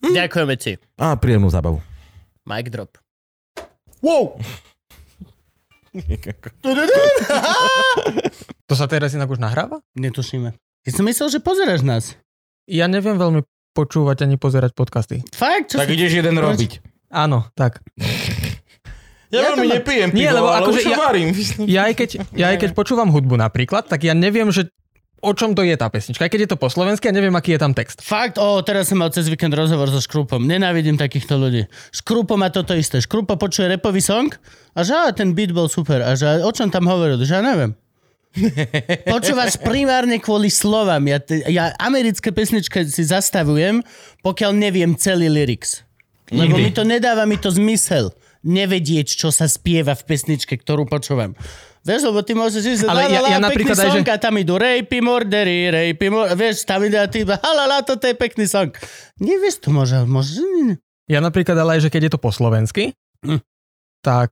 Hm? Ďakujeme ti. A príjemnú zábavu. Mic drop. Wow! To sa teraz inak už nahráva? Netušíme. Ja som myslel, že pozeráš nás. Ja neviem veľmi počúvať ani pozerať podcasty. Fakt? Čo tak si... ideš jeden robiť. Áno, tak. Ja, Ja to veľmi nepijem pivo, Nie, lebo ale akože ja- varím. Ja aj, keď, ja aj keď počúvam hudbu napríklad, tak ja neviem, že o čom to je tá pesnička. Aj keď je to po slovensky, ja neviem, aký je tam text. Fakt, o, teraz som mal cez víkend rozhovor so Škrupom. Nenávidím takýchto ľudí. Škrupo má toto isté. Škrupo počuje repový song a že á, ten beat bol super. A že o čom tam hovoril? Že ja neviem. Počúvaš primárne kvôli slovám. Ja, ja americké pesničky si zastavujem, pokiaľ neviem celý lyrics. Lebo Nikdy. mi to nedáva mi to zmysel nevedieť, čo sa spieva v pesničke, ktorú počúvam. Vieš, lebo ty môžeš ísť, Ale ja- ja la, napríklad aj, song že- a tam idú rejpy, mordery, rejpy, mor... vieš, tam ide a ty halala, toto je pekný song. Nevieš to môže, môže... Ja napríklad ale aj, že keď je to po slovensky, Hm. tak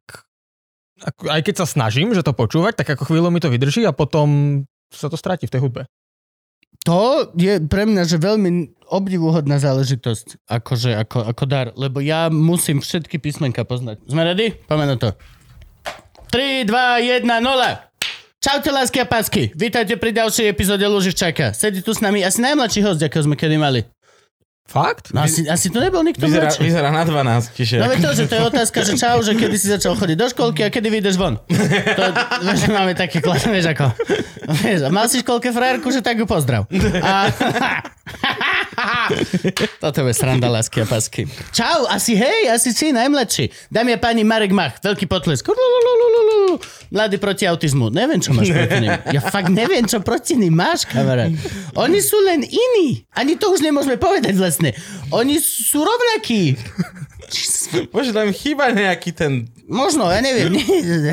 aj keď sa snažím, že to počúvať, tak ako chvíľu mi to vydrží a potom sa to stratí v tej hudbe. To je pre mňa, že veľmi obdivuhodná záležitosť, akože, ako, ako dar, lebo ja musím všetky písmenka poznať. Sme ready? Poďme na to. 3, 2, 1, 0. Čaute, lásky a pásky. Vítajte pri ďalšej epizóde Luživčaka. Sedí tu s nami asi najmladší host, akého sme kedy mali. Fakt? No asi, asi to nebol nikto Vyzerá, mladší. vyzerá na 12, čiže... No veď to, že to je otázka, že čau, že kedy si začal chodiť do školky a kedy vyjdeš von. To, vieš, máme také klas, vieš ako. Vieš, a mal si školke frajerku, že tak ju pozdrav. A... Toto je sranda, lásky a pasky. Čau, asi hej, asi si najmladší. Dámy a páni, Marek Mach, veľký potlesk. Mladý proti autizmu. Neviem, čo máš proti nim. Ja fakt neviem, čo proti nim máš, kamarát. Oni sú len iní. Ani to už nemôžeme povedať vlastne. Oni sú rovnakí. Možno tam chýba nejaký ten... Možno, ja neviem.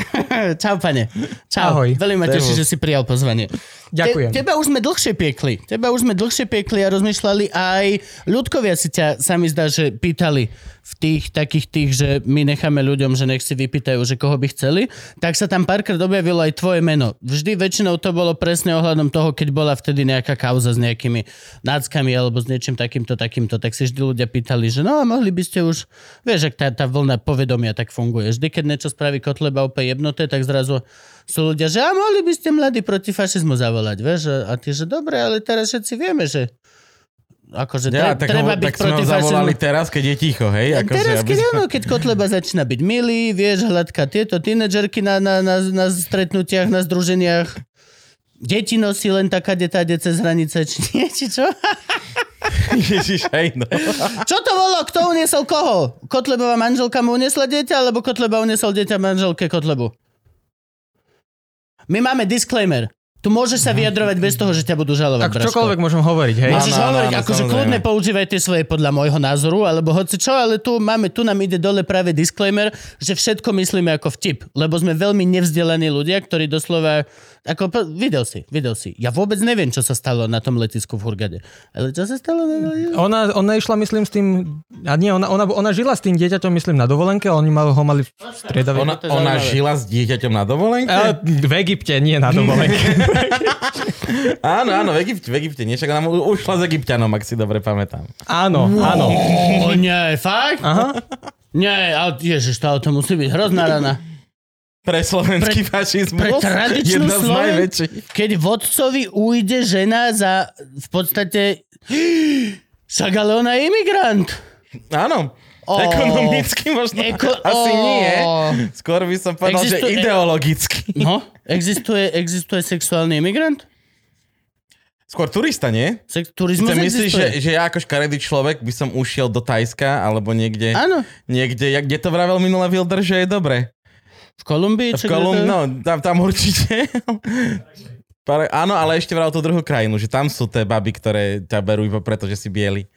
Čau, pane. Čau. Ahoj. Veľmi ma teší, že si prijal pozvanie. Ďakujem. Te, teba už sme dlhšie piekli. Teba už sme dlhšie piekli a rozmýšľali aj ľudkovia si ťa, sa mi zdá, že pýtali v tých takých tých, že my necháme ľuďom, že nech si vypýtajú, že koho by chceli, tak sa tam párkrát objavilo aj tvoje meno. Vždy väčšinou to bolo presne ohľadom toho, keď bola vtedy nejaká kauza s nejakými náckami alebo s niečím takýmto, takýmto, tak si vždy ľudia pýtali, že no a mohli by ste už, vieš, ak tá, tá vlna povedomia tak funguje. Vždy, keď niečo spraví Kotleba úplne jebnuté, tak zrazu sú ľudia, že a mohli by ste mladí proti fašizmu zavolať, vieš, a ty, že dobre, ale teraz všetci vieme, že akože Ja, tre, tak, treba ho, byť tak sme proti ho zavolali fašizmu. teraz, keď je ticho, hej? A Akože, teraz, aby keď, sme- áno, keď Kotleba začína byť milý, vieš, hľadka tieto tínedžerky na, na, na, na stretnutiach, na združeniach, deti nosí len taká detade cez hranice, či nie, či čo? Ježiš, hej, no. Čo to bolo? Kto uniesol koho? Kotlebová manželka mu uniesla dieťa, alebo Kotleba uniesol dieťa manželke Kotlebu? My máme disclaimer. Tu môžeš sa vyjadrovať bez toho, že ťa budú žalovať, Tak čokoľvek môžem hovoriť, hej? Môžeš Áno, hovoriť, áno, akože kľudne používaj tie svoje podľa môjho názoru, alebo hoci čo, ale tu máme, tu nám ide dole práve disclaimer, že všetko myslíme ako vtip, lebo sme veľmi nevzdelaní ľudia, ktorí doslova, ako, videl si, videl si. Ja vôbec neviem, čo sa stalo na tom letisku v Hurgade. Ale čo sa stalo? Na... Ona, ona išla, myslím, s tým... A nie, ona, ona, ona žila s tým dieťaťom, myslím, na dovolenke, a oni mal, ho mali v striedavej... Ona, ona žila s dieťaťom na dovolenke? Ale v Egypte, nie na dovolenke. Áno, áno, v Egypte, v Egypte. Nie, však ona ušla s Egyptianom, ak si dobre pamätám. áno, áno. O nie, fakt? Aha. Nie, ale ježiš, to, to musí byť hrozná rana. Pre slovenský fašizmus. pre tradičnú Jedna z Sloven- najväčších. Keď vodcovi ujde žena za v podstate... Však ale ona je imigrant. Áno. Ó. Ekonomicky možno Eko- asi ó. nie. Skôr by som povedal, Existuje- že ideologicky. No, existuje, existuje sexuálny imigrant? Skôr turista, nie? Sex, turizmus Ty myslíš, že, že ja ako škaredý človek by som ušiel do Tajska alebo niekde, Áno, niekde, jak, kde to vravel minulé Wilder, že je dobre? V Kolumbii. V Kolum, no, tam, tam určite. Pare, áno, ale ešte vral tú druhú krajinu, že tam sú tie baby, ktoré ťa berú iba preto, že si biely.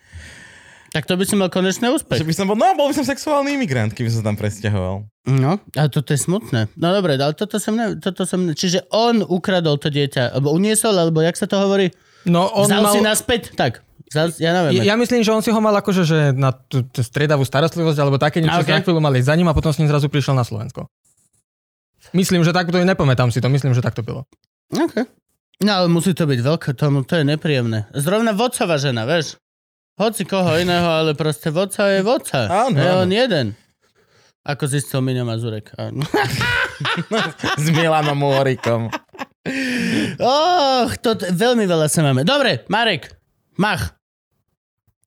Tak to by si mal konečný Že úspech. by som bol, no, bol by som sexuálny imigrant, keby som sa tam presťahoval. No, ale toto je smutné. No dobre, ale toto som, ne, toto som ne, Čiže on ukradol to dieťa, alebo uniesol, alebo jak sa to hovorí? No on Vzal mal... si naspäť? Tak. Vzal, ja neviem. Ja myslím, že on si ho mal akože že na tú, tú striedavú starostlivosť alebo také niečo, Okay. na chvíľu mali za ním a potom s ním zrazu prišiel na Slovensko. Myslím, že tak to nepamätám si to, myslím, že tak to bylo. Okay. No ale musí to byť veľké, tomu to je nepríjemné. Zrovna vodcová žena, vieš? Hoci koho iného, ale proste vodca je vodca. Áno, je áno. on jeden. Ako zistil Miňo Mazurek. Áno. S Milanom Múrikom. Och, to t- veľmi veľa sa máme. Dobre, Marek, mach.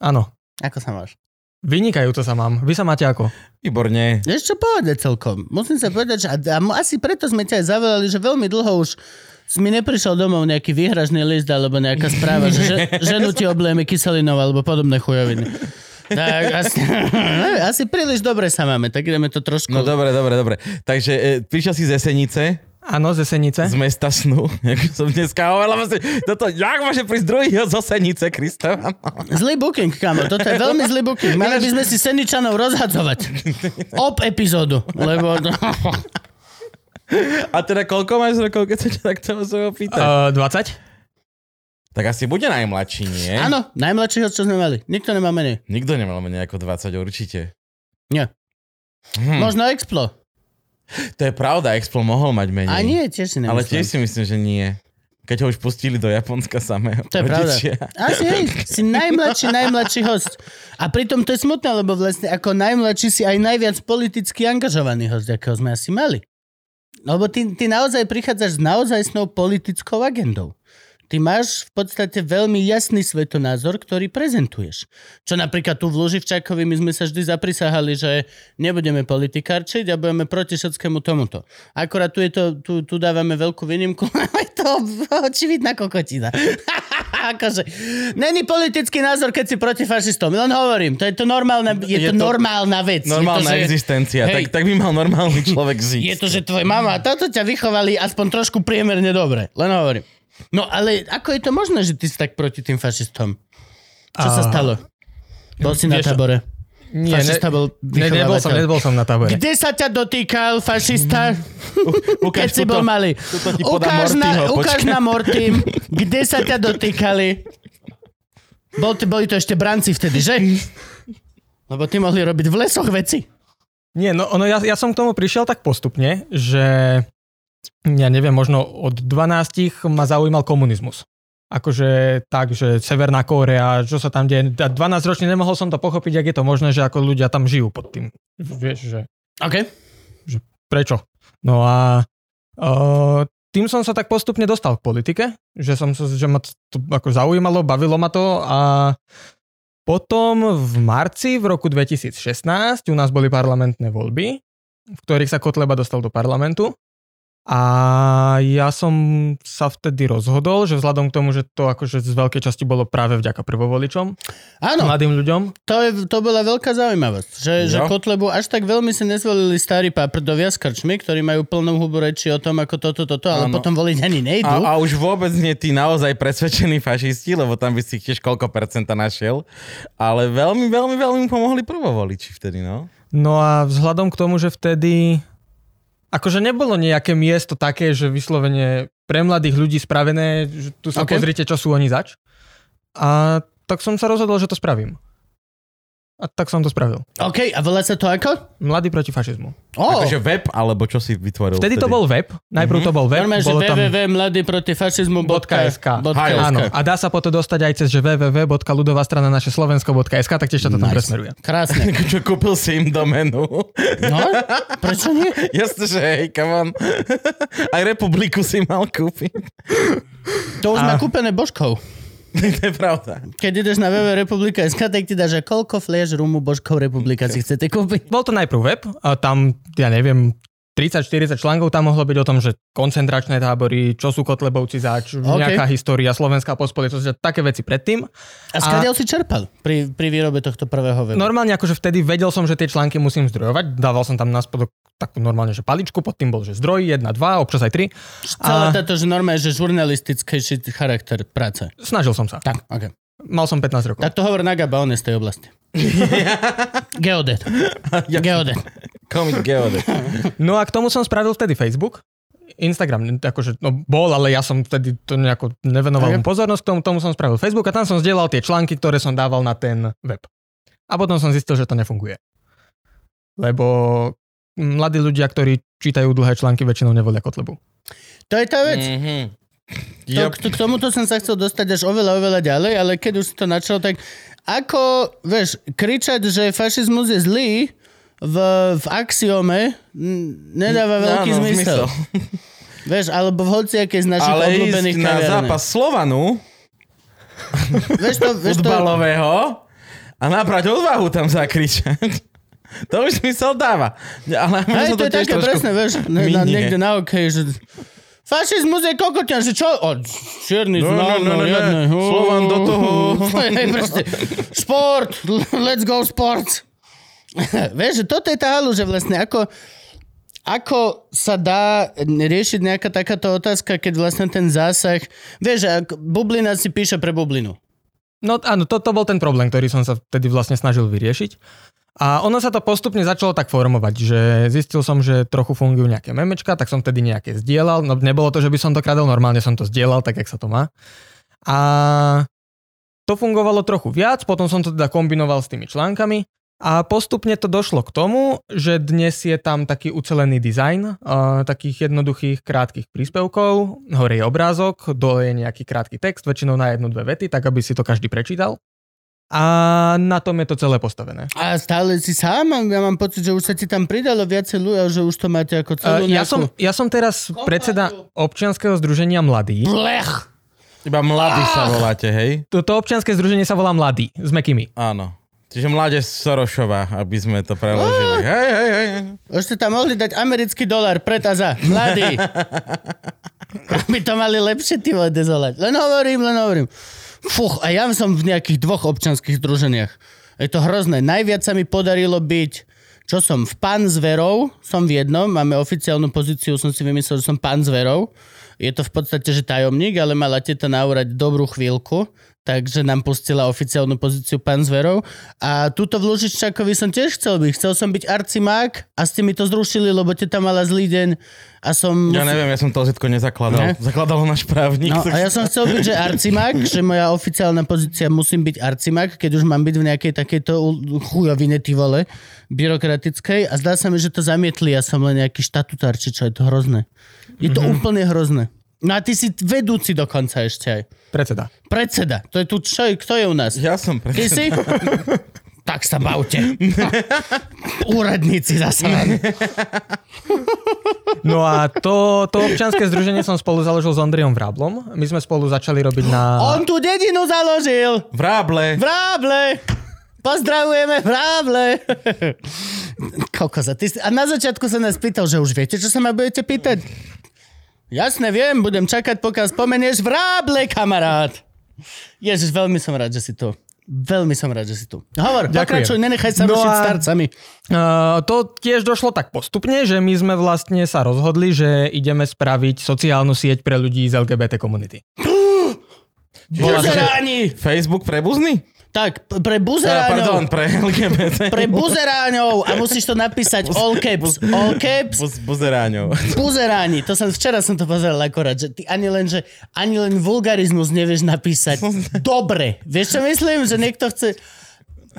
Áno. Ako sa máš? Vynikajúco sa mám. Vy sa máte ako? Výborne. Vieš čo povedať celkom? Musím sa povedať, že a, a asi preto sme ťa aj zavolali, že veľmi dlho už si mi neprišiel domov nejaký výhražný list alebo nejaká správa, že, že ženu ti oblieme kyselinou alebo podobné chujoviny. Tak asi, asi príliš dobre sa máme, tak ideme to trošku... No dobre, dobre, dobre. Takže e, prišiel si z Esenice, Áno, ze Senice. z mesta snu, ako som dneska hovoril, toto, jak môže prísť druhý z Osenice, Kristovan? Zlý booking, kamo, toto je veľmi zlý booking. Mali by sme si Seničanov rozhadzovať. Ob epizódu, lebo... A teda koľko máš rokov, keď sa ťa takto musím opýtať? Uh, 20? Tak asi bude najmladší, nie? Áno, najmladšieho, čo sme mali. Nikto nemá menej. Nikto nemal menej ako 20 určite. Nie. Hm, Možno Explo. To je pravda, Explo mohol mať menej. A nie, tiež si nemyslím. Ale tiež si myslím, že nie. Keď ho už pustili do Japonska samého. To je pravda. rodičia. Asi hej, si najmladší, najmladší host. A pritom to je smutné, lebo vlastne ako najmladší si aj najviac politicky angažovaný host, akého sme asi mali. Lebo ty, ty naozaj prichádzaš s naozajstnou politickou agendou. Ty máš v podstate veľmi jasný svetonázor, ktorý prezentuješ. Čo napríklad tu v Luživčákovi my sme sa vždy zaprisahali, že nebudeme politikárčiť a budeme proti všetkému tomuto. Akorát tu, je to, tu, tu dávame veľkú výnimku, je to očividná kokotina. akože, není politický názor, keď si proti fašistom. Len hovorím, to je to normálna, je, Je to, to normálna vec. Normálna je to, že, existencia. Hej. Tak, tak by mal normálny človek žiť. je to, že tvoja mama a táto ťa vychovali aspoň trošku priemerne dobre. Len hovorím. No ale ako je to možné, že ty si tak proti tým fašistom? Čo sa A- stalo? Bol si na Vieš- tábore. Nie, ne, Fašista bol ne, nebol, som, nebol som na tábore. Kde sa ťa dotýkal fašista, keď Ukáž si bol malý? Ukáž na, Mortyho, ukáž na Mortym, kde sa ťa dotýkali. Bol, boli to ešte branci vtedy, že? Lebo ty mohli robiť v lesoch veci. Nie, no ono, ja, ja som k tomu prišiel tak postupne, že ja neviem, možno od 12 ma zaujímal komunizmus. Akože tak, že Severná Kórea, čo sa tam deje. A 12 ročne nemohol som to pochopiť, ak je to možné, že ako ľudia tam žijú pod tým. Vieš, že OK. prečo. No a uh, tým som sa tak postupne dostal k politike, že, som že ma to ako zaujímalo, bavilo ma to a potom v marci v roku 2016 u nás boli parlamentné voľby, v ktorých sa Kotleba dostal do parlamentu a ja som sa vtedy rozhodol, že vzhľadom k tomu, že to akože z veľkej časti bolo práve vďaka prvovoličom, Áno, mladým ľuďom, to, je, to bola veľká zaujímavosť. Že, že Jo. Kotlebu až tak veľmi si nezvolili starí paprdovia s krčmi, ktorí majú plnú hubu reči o tom, ako toto, toto, ale Áno. potom voliť ani nejdu. A, a už vôbec nie tí naozaj presvedčení fašisti, lebo tam by si ich tiež koľko percenta našiel. Ale veľmi, veľmi, veľmi pomohli prvovoliči vtedy, no. No a vzhľadom k tomu, že vtedy akože nebolo nejaké miesto také, že vyslovene pre mladých ľudí spravené, že tu sa Ok. okay. pozrite, čo sú oni zač. A tak som sa rozhodol, že to spravím. A tak som to spravil. OK, a volá sa to ako? Mladý proti fašizmu. Oh, Akože web, alebo čo si vytvoril Vtedy to bol web, najprv to bol web, normálne, že Hej, Áno, a dá sa potom dostať aj cez že www.ludová strana naše slovensko.sk, tak tiež sa to tam Nice. presmeruje. Krásne. Čo kúpil si im domenu. No, prečo nie? Jasne, že hej, come on. Aj republiku si mal kúpiť. To už má A- kúpené božkou. to je pravda. Keď ideš na www.republika.sk, tak ti dá, že koľko fliaž rumu božkov republika si chcete kúpiť. Bol to najprv web, a tam, ja neviem, 30-40 článkov tam mohlo byť o tom, že koncentračné tábory, čo sú Kotlebovci zač, OK. okay. nejaká história, slovenská pospolitosť, také veci predtým. A skadiaľ si čerpal pri, pri výrobe tohto prvého webu? Normálne akože vtedy vedel som, že tie články musím zdrojovať, dával som tam na spodok takú normálne, že paličku, pod tým bol, že zdroj, jedna, dva, občas aj tri. Celé a- táto, že normálne, že žurnalistickejší charakter práce. Snažil som sa. Tak, OK. Mal som 15 rokov. Tak to hovor na Gaba, on je z tej oblasti. Geodet. Geodet. Komik Geodet. No a k tomu som spravil vtedy Facebook. Instagram, akože, no bol, ale ja som vtedy to nejako nevenoval mu pozornosť, k tomu, tomu som spravil Facebook a tam som zdieľal tie články, ktoré som dával na ten web. A potom som zistil, že to nefunguje. Lebo mladí ľudia, ktorí čítajú dlhé články, väčšinou nevolia Kotlebu. To je tá vec. Mhm. To, k, k tomuto som sa chcel dostať až oveľa, oveľa ďalej, ale keď už si to načal, tak ako, vieš, kričať, že fašizmus je zlý v, v axiome nedáva veľký áno, zmysel. Vieš, alebo v hociakej z našich Ale obľúbených ísť na zápas Slovanu, Vieš to, vieš to, futbalového, a nabrať odvahu tam zakričať. To už zmysel dáva. Ale Hej, som to je tiež také trošku vieš, ne, na, minie. niekde na okej, že fašizmus je kokoťan, že čo? O, čierny No, no, no, no, riadne. ne. Slovan do toho. Hej, proste. Šport, let's go sports. vieš, že toto je tá halu, že vlastne ako, ako sa dá riešiť nejaká takáto otázka, keď vlastne ten zásah... Vieš, ak bublina si píše pre bublinu. No áno, to, to bol ten problém, ktorý som sa vtedy vlastne snažil vyriešiť. A ono sa to postupne začalo tak formovať, že zistil som, že trochu fungujú nejaké memečka, tak som vtedy nejaké zdieľal. No nebolo to, že by som to kradol, normálne som to zdieľal, tak jak sa to má. A to fungovalo trochu viac, potom som to teda kombinoval s tými článkami a postupne to došlo k tomu, že dnes je tam taký ucelený dizajn uh, takých jednoduchých krátkých príspevkov. Hore je obrázok, dole je nejaký krátky text, väčšinou na jednu, dve vety, tak aby si to každý prečítal. A na tom je to celé postavené. A stále si sám? Ja mám pocit, že už sa ti tam pridalo viacej ľudia, že už to máte ako celú Uh, ja, nejakú... som, ja som teraz predseda občianskeho združenia Mladí. Blech! Iba mladí sa voláte, hej? Toto občianske združenie sa volá Mladí, s Mekými. Áno. Čiže mládež Sorošová, aby sme to preložili. Hej, hej, hej. Už ste tam mohli dať americký dolar pred a za. Mladý. Aby to mali lepšie ty vole dezolať. Len hovorím, len hovorím. Fuch, a ja som v nejakých dvoch občanských združeniach. Je to hrozné. Najviac sa mi podarilo byť, čo som, v pán zverov, som v jednom, máme oficiálnu pozíciu, som si vymyslel, že som pán zverov. Je to v podstate, že tajomník, ale mala teta naúrať dobrú chvíľku, takže nám pustila oficiálnu pozíciu pán zverov. A túto v Lužiččákovi som tiež chcel byť. Chcel som byť arcimák a ste mi to zrušili, lebo teta mala zlý deň a som... Ja neviem, ja som to zitko nezakladal. Ne? Zakladal náš právnik. No, a ja som chcel byť, že arcimák, že moja oficiálna pozícia musím byť arcimák, keď už mám byť v nejakej takejto chujovine, ty vole, byrokratickej a zdá sa mi, že to zamietli, ja som len nejaký štatutár, či čo, je to hrozné. Je to mm-hmm. úplne hrozné. No a ty si vedúci dokonca ešte aj. Predseda. Predseda. To je tu, čo je, kto je u nás? Ja som Ty presne. si? tak sa bavte. Úradníci zase. No a to, to občianske združenie som spolu založil s Ondrijom Vráblom. My sme spolu začali robiť na... On tú dedinu založil. Vráble. Vráble! Pozdravujeme Vráble! Kokoza, ty si... A na začiatku sa nás pýtal, že už viete, čo sa ma budete pýtať? Jasne, viem, budem čakať, pokiaľ spomenieš Vráble, kamarát! Ježiš, veľmi som rád, že si tu. Veľmi som rád, že si tu. Hovor, Ďakujem. pokračuj, nenechaj sa No rušiť a- starcami. Uh, to tiež došlo tak postupne, že my sme vlastne sa rozhodli, že ideme spraviť sociálnu sieť pre ľudí z LGBT komunity. Bola Buzeráni! Facebook pre buzny? Tak, pre buzeráňov. Pardon, pre LGBT. Pre buzeráňov. A musíš to napísať all caps. All caps. Buz, buzeráňov. Buzeráni, to som, včera som to pozeral akorát, že ty ani len, že ani len vulgarizmus nevieš napísať. Dobre. Vieš čo myslím? Že niekto chce...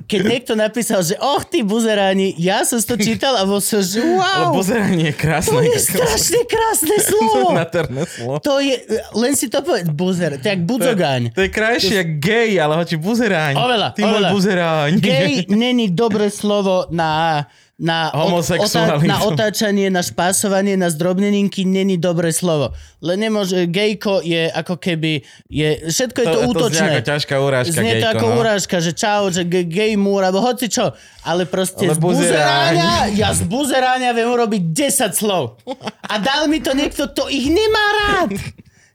Keď niekto napísal, že och, ty buzeráni, ja som to čítal a bol som, že Ale wow, buzeranie je krásne. to je strašne krásne slovo. Nádherné slovo. To je, len si to povedz, buzer, to je jak budzogáň. To je krajšie jak gay, ale hoči buzeráň. Oveľa, Ty môj oveľa. buzeráň. Gej není dobré slovo na, na, Homosexualitu. na otáčanie, na špásovanie, na zdrobneninky není dobré slovo. Len nemôže, gejko je ako keby, je, všetko je to, To- to znie útočné. ako ťažká urážka, Znie to gejko, ako no. urážka, že čau, že ge- gej múr, alebo hoci čo. Ale proste Ale z buzeráňa, buzeráň. ja z buzeráňa viem urobiť 10 slov. A dal mi to niekto, kto ich nemá rád.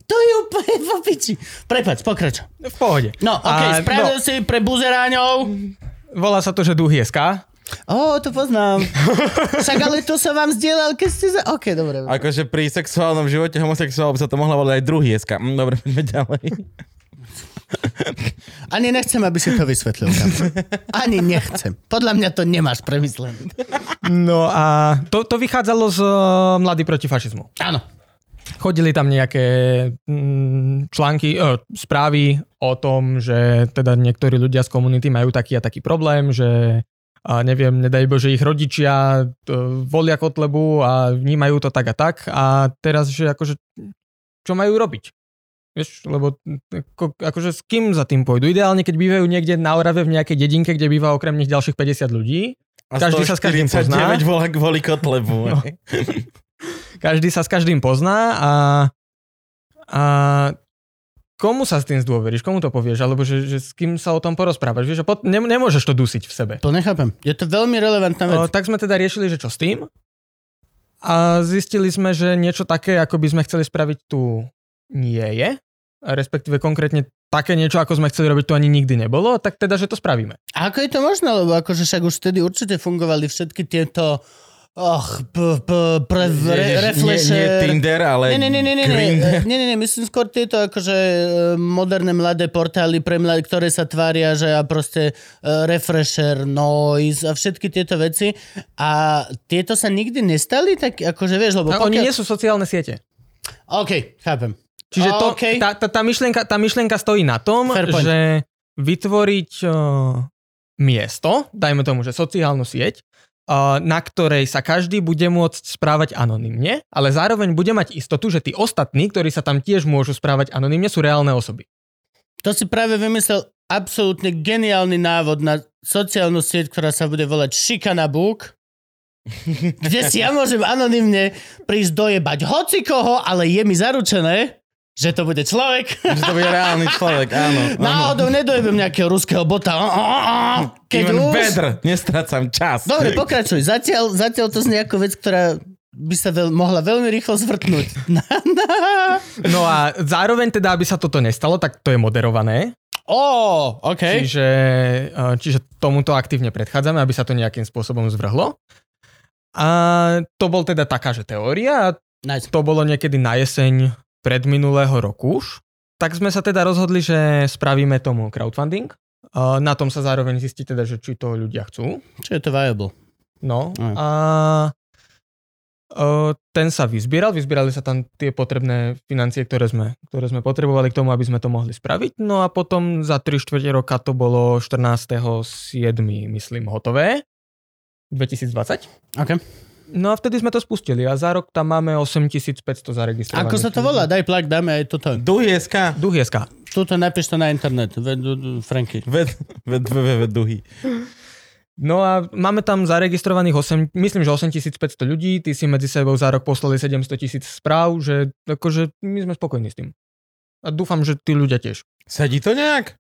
To je úplne v opiči. Prepač, pokračuj. V pohode. No, okej, A, spravil si pre buzeráňov. Volá sa to, že duhy.sk. Ó, to poznám. Však ale to som vám zdieľal, keď ste za... OK, dobre. Akože pri sexuálnom živote homosexuál by sa to mohla volať aj druhý jeska. Mm, Dobre, poďme ďalej. Ani nechcem, aby si to vysvetlil. Gabo. Ani nechcem. Podľa mňa to nemáš premyslené. No a to, to vychádzalo z uh, Mladý proti fašizmu. Áno. Chodili tam nejaké mm, články, uh, správy o tom, že teda niektorí ľudia z komunity majú taký a taký problém, že a neviem, nedaj Bože, ich rodičia uh, volia Kotlebu a vnímajú to tak a tak a teraz, že akože čo majú robiť? Vieš, lebo ako, akože s kým za tým pôjdu? Ideálne, keď bývajú niekde na Orave v nejakej dedinke, kde býva okrem nich ďalších 50 ľudí. A Každý sa s každým pozná. 149 volá kvôli Kotlebu. No. Každý sa s každým pozná a, a komu sa s tým zdôveríš, komu to povieš, alebo že, že s kým sa o tom porozprávaš, vieš, pot, ne, nemôžeš to dusiť v sebe. To nechápem. Je to veľmi relevantná vec. O, tak sme teda riešili, že čo s tým a zistili sme, že niečo také, ako by sme chceli spraviť tu nie je, respektíve konkrétne také niečo, ako sme chceli robiť, tu ani nikdy nebolo, tak teda, že to spravíme. A ako je to možné? Lebo akože však už vtedy určite fungovali všetky tieto Och, p, p, pre, re, nie, nie refresher. Tinder, ale Nie, nie, nie, nie, nie, nie, nie, nie, nie, myslím skôr tieto akože e, moderné mladé portály, pre mladé, ktoré sa tvária, že a proste uh, refresher, noise a všetky tieto veci. A tieto sa nikdy nestali, tak akože vieš, lebo A oni nie sú sociálne siete. OK, chápem. Čiže to, OK. tá, tá, tá, myšlienka, tá myšlienka stojí na tom, že vytvoriť uh, miesto, dajme tomu, že sociálnu sieť, na ktorej sa každý bude môcť správať anonymne, ale zároveň bude mať istotu, že tí ostatní, ktorí sa tam tiež môžu správať anonymne, sú reálne osoby. To si práve vymyslel absolútne geniálny návod na sociálnu sieť, ktorá sa bude volať Šikana Book, kde si ja môžem anonymne prísť dojebať hoci koho, ale je mi zaručené, že to bude človek. Že to bude reálny človek, áno. áno. Náhodou nedojebem nejakého ruského bota. Keď Even už... better, nestracam čas. Dobre, pokračuj. Zatiaľ, zatiaľ to znie ako vec, ktorá by sa veľ, mohla veľmi rýchlo zvrtnúť. No a zároveň teda, aby sa toto nestalo, tak to je moderované. Ó, OK. Čiže, uh, čiže tomuto aktívne predchádzame, aby sa to nejakým spôsobom zvrhlo. A to bol teda taká, že teória. Nice. To bolo niekedy na jeseň predminulého roku už. Tak sme sa teda rozhodli, že spravíme tomu crowdfunding. Na tom sa zároveň zistí teda, že či to ľudia chcú. Čo je to viable? No Aj. a uh, ten sa vyzbieral, vyzbierali sa tam tie potrebné financie, ktoré sme, ktoré sme potrebovali k tomu, aby sme to mohli spraviť. No a potom za 3 čtvrte roka to bolo 14.7. myslím hotové. 2020. OK. No a vtedy sme to spustili a za rok tam máme 8500 zaregistrovaných. Ako sa to volá? Daj plak, dáme aj toto. Duhy SK. Duhy SK. Tuto napíš to na internet. Ved, Franky. Ved, ved, ved, ved, ved, duhy. No a máme tam zaregistrovaných 8, myslím, že 8500 ľudí, ty si medzi sebou za rok poslali 700 tisíc správ, že akože my sme spokojní s tým. A dúfam, že tí ľudia tiež. Sedí to nejak?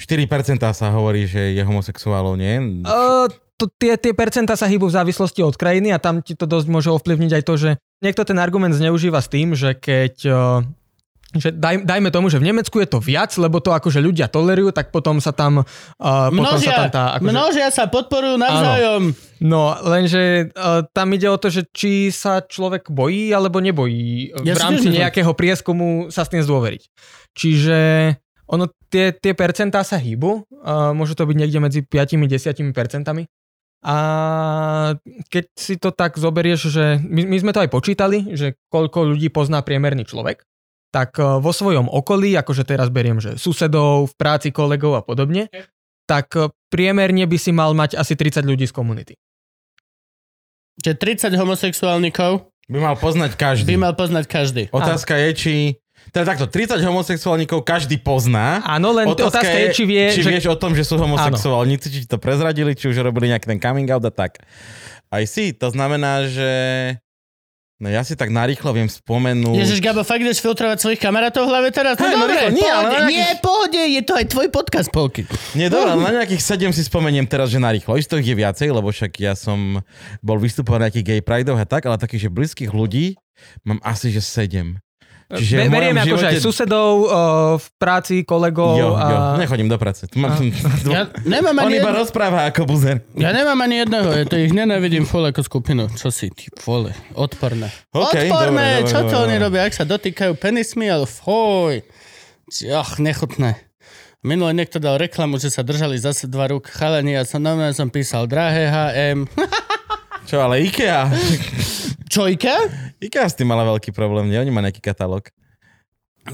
4% sa hovorí, že je homosexuálov, nie? Uh, to, tie, tie percentá sa hýbu v závislosti od krajiny a tam ti to dosť môže ovplyvniť aj to, že niekto ten argument zneužíva s tým, že keď... Uh, že daj, dajme tomu, že v Nemecku je to viac, lebo to akože ľudia tolerujú, tak potom sa tam... Uh, potom sa Množia, tam tá, akože, množia sa, podporujú navzájom. No, lenže uh, tam ide o to, že či sa človek bojí alebo nebojí Ja v rámci nejakého prieskumu sa s tým zdôveriť. Čiže ono, tie, tie percentá sa hýbu, uh, môže to byť niekde medzi 5-10 percentami. A keď si to tak zoberieš, že my, my sme to aj počítali, že koľko ľudí pozná priemerný človek, tak uh, vo svojom okolí, akože teraz beriem, že susedov, v práci kolegov a podobne, tak uh, priemerne by si mal mať asi 30 ľudí z komunity. Čiže 30 homosexuálnikov By mal poznať každý. by mal poznať každý. Otázka je, či... Teda takto, 30 homosexuálnikov každý pozná. Áno, len otázka, otázka je, či vie, či že... vieš o tom, že sú homosexuálnici, či ti to prezradili, či už robili nejaký ten coming out a tak. Aj si, to znamená, že... No ja si tak narýchlo viem spomenúť... Ježiš, Gabo, fakt ideš filtrovať svojich kamarátov v hlave teraz? No Hej, no dobre, rýchlo, nie, ale pohode, na nie, pohode, je to aj tvoj podcast, Polky. Nie, dobré, ale na nejakých sedem si spomeniem teraz, že narýchlo. Isto ich je viacej, lebo však ja som bol vystupovať na nejakých gay prideoch a tak, ale takých, že blízkych ľudí mám asi, že sedem. Čiže Be, v mojom beriem akože aj živote- susedov uh, v práci, kolegov Jo, jo, a... nechodím do práce. Mám, Ja nemám On ani, iba jedno, rozpráva ako buzer. ja nemám ani jedného, ja to ich nenávidím full ako skupinu. Čo si, ty vole, odporné. OK, odporné, dobre, čo dobre, to dobre. oni robia, ak sa dotýkajú penismi, ale foj. Ach, nechutné. Minule niekto dal reklamu, že sa držali zase dva rúk chalani a som, normálne som písal drahé HM. Čo, ale IKEA? Čo, IKEA? IKEA s tým mala veľký problém, nie? Oni má nejaký katalóg.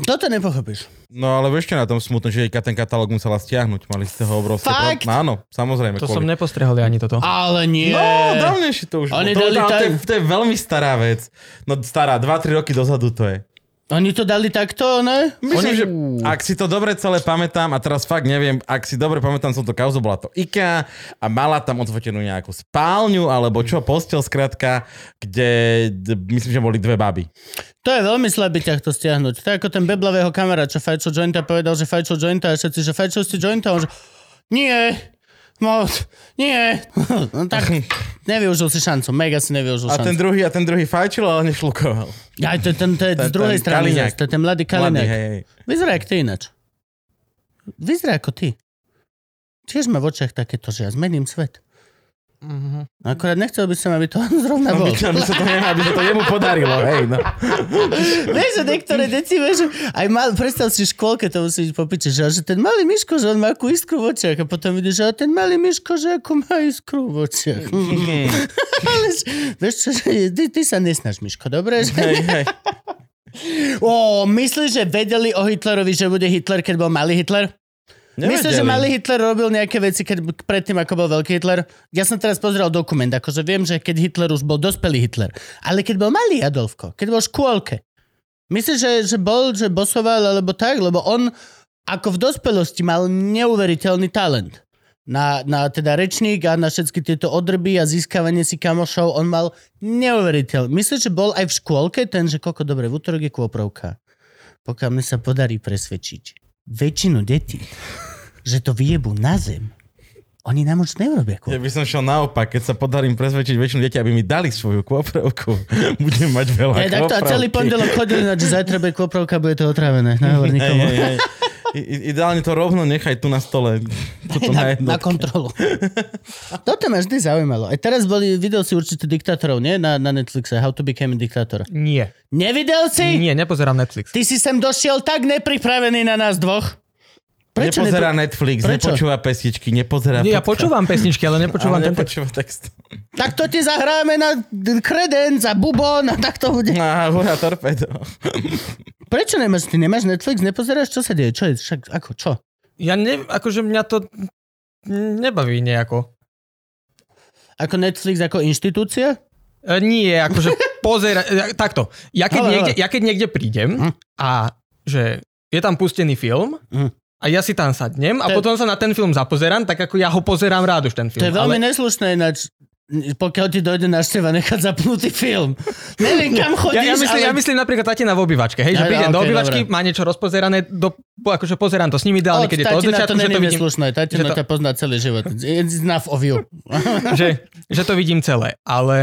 Toto nepochopíš. No ale čo na tom smutno, že IKEA ten katalóg musela stiahnuť. Mali z toho obrovské... Fakt? Pro... Áno, samozrejme. To som kvôli- nepostrehol ja ani toto. Ale nie. No, dávnejšie to už Oni to, dali to, to, je, to je veľmi stará vec. No stará, 2-3 roky dozadu to je. Oni to dali takto, ne? Myslím, Oni... že ak si to dobre celé pamätám, a teraz fakt neviem, ak si dobre pamätám som to kauzu, bola to IKEA a mala tam odfotenú nejakú spálňu, alebo čo, postel skratka, kde d- myslím, že boli dve baby. To je veľmi slabý ťah to stiahnuť. To je ako ten beblavého kamera, čo fajčil jointa, povedal, že fajčil jointa a všetci, že fajčil si jointa, on že nie, no, nie. No tak nevyužil si šancu, mega si nevyužil A šancu. ten druhý, a ten druhý fajčil, ale nešlukoval. Aj to, ten, to je z druhej ten strany, to je ten mladý Mladý, Kalinek. hej, hej. Vyzerá jak ty ináč. Vyzerá ako ty. Tiež má v očiach takéto, že ja zmením svet. Mhm. Akorát nechcel by som, aby to on zrovna bol. Aby, sa to, aby sa to jemu podarilo, hej, no. Vieš, že niektoré deti, vieš, aj mal, predstav si škôlke, to musí byť popiče, že, že ten malý Miško, že on má akú iskru v očiach a potom vidíš, že a ten malý Miško, že ako má iskru v očiach. Ale vieš čo, že ty, ty sa nesnaž, Miško, dobre? Že... hej, hej. Ó, myslíš, že vedeli o Hitlerovi, že bude Hitler, keď bol malý Hitler? Myslíš, že malý Hitler robil nejaké veci keď, predtým, ako bol veľký Hitler? Ja som teraz pozrel dokument, akože viem, že keď Hitler už bol dospelý Hitler. Ale keď bol malý Adolfko, keď bol v škôlke, myslíš, že, že bol, že bosoval, alebo tak? Lebo on ako v dospelosti mal neuveriteľný talent. Na, na teda rečník a na všetky tieto odrby a získavanie si kamošov, on mal neuveriteľný. Myslíš, že bol aj v škôlke ten, že koľko dobre, v útorok je kôprovka. Pokiaľ mi sa podarí presvedčiť väčšinu detí, že to vyjebú na zem, oni nám už neurobia Ja kôprovku. by som šiel naopak, keď sa podarím presvedčiť väčšinu detí, aby mi dali svoju kôprovku. Budem mať veľa Hej, takto a celý pondelok chodili na, že zajtra bude kôprovka, bude to otrávené. Nehovor nikomu. hej, hej. I, i- ideálne to rovno nechaj tu na stole. Tuto na, na, na kontrolu. Toto ma vždy zaujímalo. Aj teraz boli, videl si určite diktátorov, nie? Na, na Netflixe, How to become a dictator. Nie. Nevidel si? Nie, nepozerám Netflix. Ty si sem došiel tak nepripravený na nás dvoch. Prečo nepozerá nepri- Netflix, Prečo? nepočúva pesničky, nepozerá Nie, ja podcast, počúvam pesničky, ale nepočúvam ale ten text. nepočúva text. Tak to ti zahráme na kredenc a bubon a tak to bude. Á, hurá, torpedo. Prečo nemáš? Ty nemáš Netflix? Nepozeráš? Čo sa deje? Čo je? Však, ako, čo? Ja ne, akože mňa to nebaví nejako. Ako Netflix, ako inštitúcia? E, nie, akože pozera... e, Takto, ja keď, Ale, niekde, ale. ja keď niekde prídem Hm. a že je tam pustený film Hm. A ja si tam sadnem a To potom sa na ten film zapozerám, tak ako ja ho pozerám rád už ten film. To je veľmi ale... neslušné ináč pokiaľ ti dojde návšteva nechať zapnutý film. Neviem, kam chodíš, Ja, ja, myslím, ale... ja myslím napríklad tatina v obývačke, hej, že prídem ok, do obývačky, dobre. má niečo rozpozerané, do, akože pozerám to s nimi ideálne, keď je to od začiatku, to že to vidím, neslušné. Tatina to- ťa pozná celý život. It's enough of you. že, že to vidím celé, ale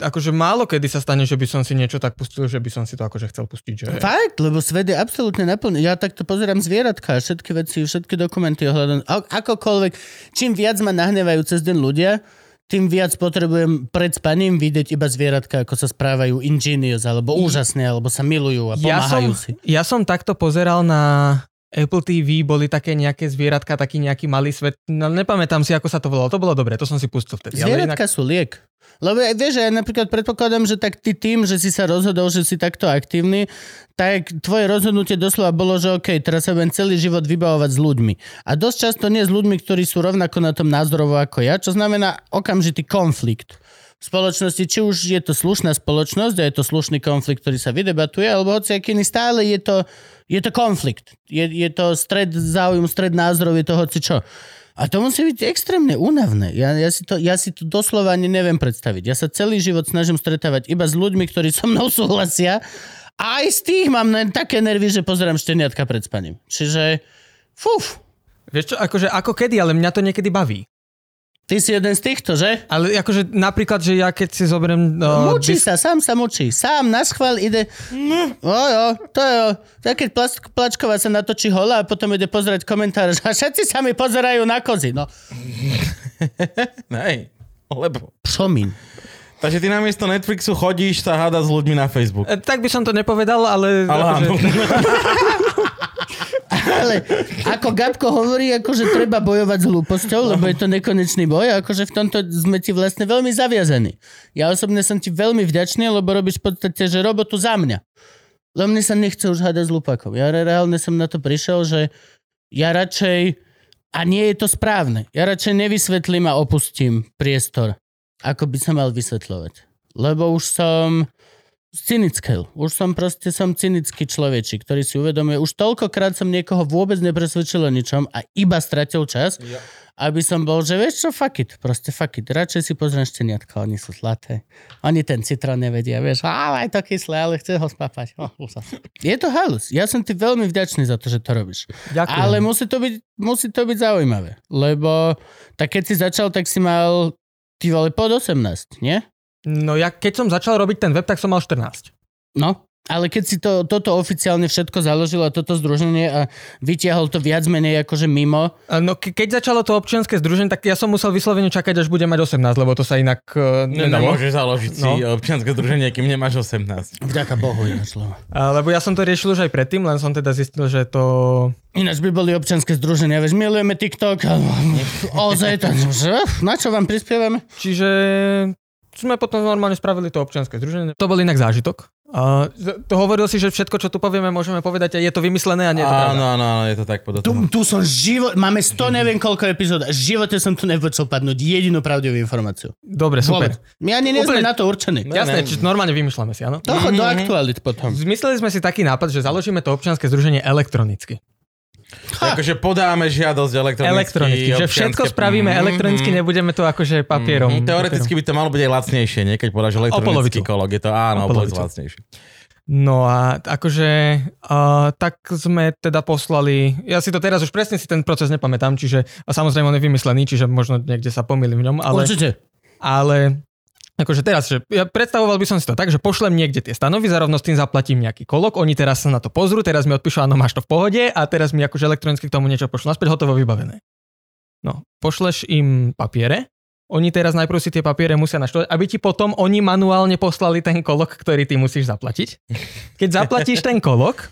akože málo kedy sa stane, že by som si niečo tak pustil, že by som si to akože chcel pustiť, že... Fakt, lebo svet je absolútne naplný. Ja takto pozerám zvieratka, všetky veci, všetky dokumenty ohľadom... Akokoľvek, čím viac ma nahnevajú cez deň ľudia, tým viac potrebujem pred spaním vidieť iba zvieratka, ako sa správajú ingenious, alebo úžasne, alebo sa milujú a ja som, pomáhajú si. ja som takto pozeral na Apple TV, boli také nejaké zvieratka, taký nejaký malý svet, no nepamätám si, ako sa to volalo, to bolo dobre, to som si pustil vtedy. Zvieratka sú liek. Lebo vieš, ja napríklad predpokladám, že tak ty tým, že si sa rozhodol, že si takto aktívny, tak tvoje rozhodnutie doslova bolo, že OK, teraz sa budem celý život vybavovať s ľuďmi. A dosť často nie s ľuďmi, ktorí sú rovnako na tom názorovo ako ja, čo znamená okamžitý konflikt. V spoločnosti, či už je to slušná spoločnosť a je to slušný konflikt, ktorý sa vydebatuje, alebo hoci aký stále je to, je to konflikt. Je, je to stred záujmu, stred názorov, je to hoci čo. A to musí byť extrémne únavné. Ja, ja, si to, ja si to doslova ani neviem predstaviť. Ja sa celý život snažím stretávať iba s ľuďmi, ktorí so mnou súhlasia a aj z tých mám len také nervy, že pozerám šteniatka pred spaním. Čiže, fuf, Vieš čo, akože ako kedy, ale mňa to niekedy baví. Ty si jeden z týchto, že? Ale akože napríklad, že ja keď si zoberiem... No, Mučí sa, sám sa mučí. Sám na schvál ide... O jo, to jo. Tak keď Plač- Plačková sa natočí hola a potom ide pozerať komentáre, že a všetci sa mi pozerajú na kozy. No, Hej, lebo. pšomín. Takže ty namiesto Netflixu chodíš sa hádať s ľuďmi na Facebook. E, Tak by som to nepovedal, ale... Ale akože. Ale ako Gabko hovorí, akože treba bojovať s hlúposťou, lebo je to nekonečný boj, akože v tomto sme ti vlastne veľmi zaviazaní. Ja osobne som ti veľmi vďačný, lebo robíš v podstate, že robotu za mňa. Lebo mne sa nechce už hádať s lupakom. Ja reálne som na to prišiel, že ja radšej, a nie je to správne, ja radšej nevysvetlím a opustím priestor, ako by sa mal vysvetľovať. Lebo už som cynický. Už som proste som cynický človečik, ktorý si uvedomuje, už toľkokrát som niekoho vôbec nepresvedčil o ničom a iba stratil čas, ja. aby som bol, že vieš čo, fuck it, proste fuck it. Radšej si pozriem šteniatka, oni sú zlaté. Oni ten citrón nevedia, vieš, a aj to kyslé, ale chce ho spapať. Oh, je to halus. Ja som ti veľmi vďačný za to, že to robíš. Ďakujem. Ale musí to, byť, musí to byť zaujímavé, lebo tak keď si začal, tak si mal ty vole pod 18, nie? No ja keď som začal robiť ten web, tak som mal 14. No, ale keď si to, toto oficiálne všetko založil a toto združenie a vytiahol to viac menej akože mimo. No ke- keď začalo to občianske združenie, tak ja som musel vyslovene čakať, až budem mať 18, lebo to sa inak uh, no, Nemôžeš založiť no. si občianske združenie, kým nemáš 18. Vďaka Bohu, ináč slovo. Lebo ja som to riešil už aj predtým, len som teda zistil, že to... Ináč by boli občianske združenia, vieš, milujeme TikTok a OZ, na čo vám prispievame? Čiže sme potom normálne spravili to občianske združenie. To bol inak zážitok. Uh, to hovoril si, že všetko, čo tu povieme, môžeme povedať a je to vymyslené a nie je to Áno, áno, áno, je to tak podľa tu, tu som život, máme 100 neviem koľko epizód a v živote som tu nepočul padnúť jedinú pravdivú informáciu. Dobre, super. Vôbec. My ani nie sme na to určení. No, Jasné, či normálne vymýšľame si, áno? To mm-hmm. do aktualit potom. Zmysleli sme si taký nápad, že založíme to občianske združenie elektronicky. Akože podáme žiadosť elektronicky. Elektronicky, že všetko spravíme mm, elektronicky, mm, nebudeme to akože papierom. Mm, teoreticky by to malo byť aj lacnejšie, nie? Keď podáš elektronický kolok, je to áno, o lacnejšie. No a akože uh, tak sme teda poslali, ja si to teraz už presne si ten proces nepamätám, čiže a samozrejme on je vymyslený, čiže možno niekde sa pomýlim v ňom, ale... Určite. Ale akože teraz, že ja predstavoval by som si to tak, že pošlem niekde tie stanovy, zarovno s tým zaplatím nejaký kolok, oni teraz sa na to pozrú, teraz mi odpíšu, áno, máš to v pohode a teraz mi akože elektronicky k tomu niečo pošlú naspäť, hotovo vybavené. No, pošleš im papiere, oni teraz najprv si tie papiere musia naštovať, aby ti potom oni manuálne poslali ten kolok, ktorý ty musíš zaplatiť. Keď zaplatíš ten kolok,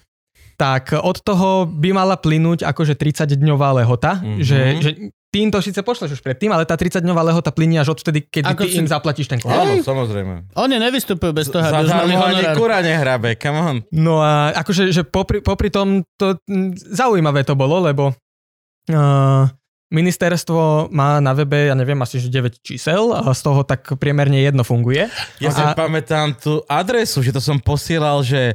tak od toho by mala plynúť akože 30-dňová lehota, mm-hmm. že, že tým to síce pošleš už predtým, ale tá 30-dňová lehota plynie až odtedy, keď ty si... im zaplatíš ten kolok. Áno, samozrejme. Oni nevystupujú bez toho, aby Zadarmo ani kura nehrabe, come on. No a akože že popri, popri tom to zaujímavé to bolo, lebo uh, Ministerstvo má na webe, ja neviem, asi že 9 čísel a z toho tak priemerne jedno funguje. Ja a... si pamätám tú adresu, že to som posielal, že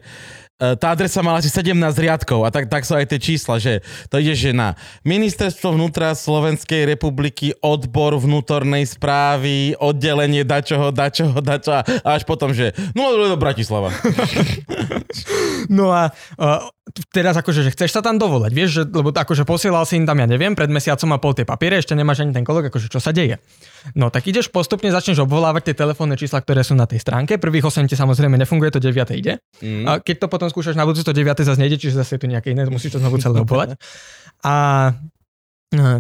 tá adresa mala asi 17 riadkov a tak, tak sú aj tie čísla, že to ide, že na Ministerstvo vnútra Slovenskej republiky, odbor vnútornej správy, oddelenie dačoho, dačoho, dačo a až potom, že no do Bratislava. no a uh, teraz akože, že chceš sa tam dovolať, vieš, že, lebo akože posielal si im tam, ja neviem, pred mesiacom a pol tie papiere, ešte nemáš ani ten kolok, akože čo sa deje. No tak ideš postupne, začneš obvolávať tie telefónne čísla, ktoré sú na tej stránke. Prvých 8 ti samozrejme nefunguje, to 9 ide. Mm. A keď to potom skúšaš na budúce, to 9 zase nejde, čiže zase je tu nejaké iné, musíš to znovu celé obvolať. A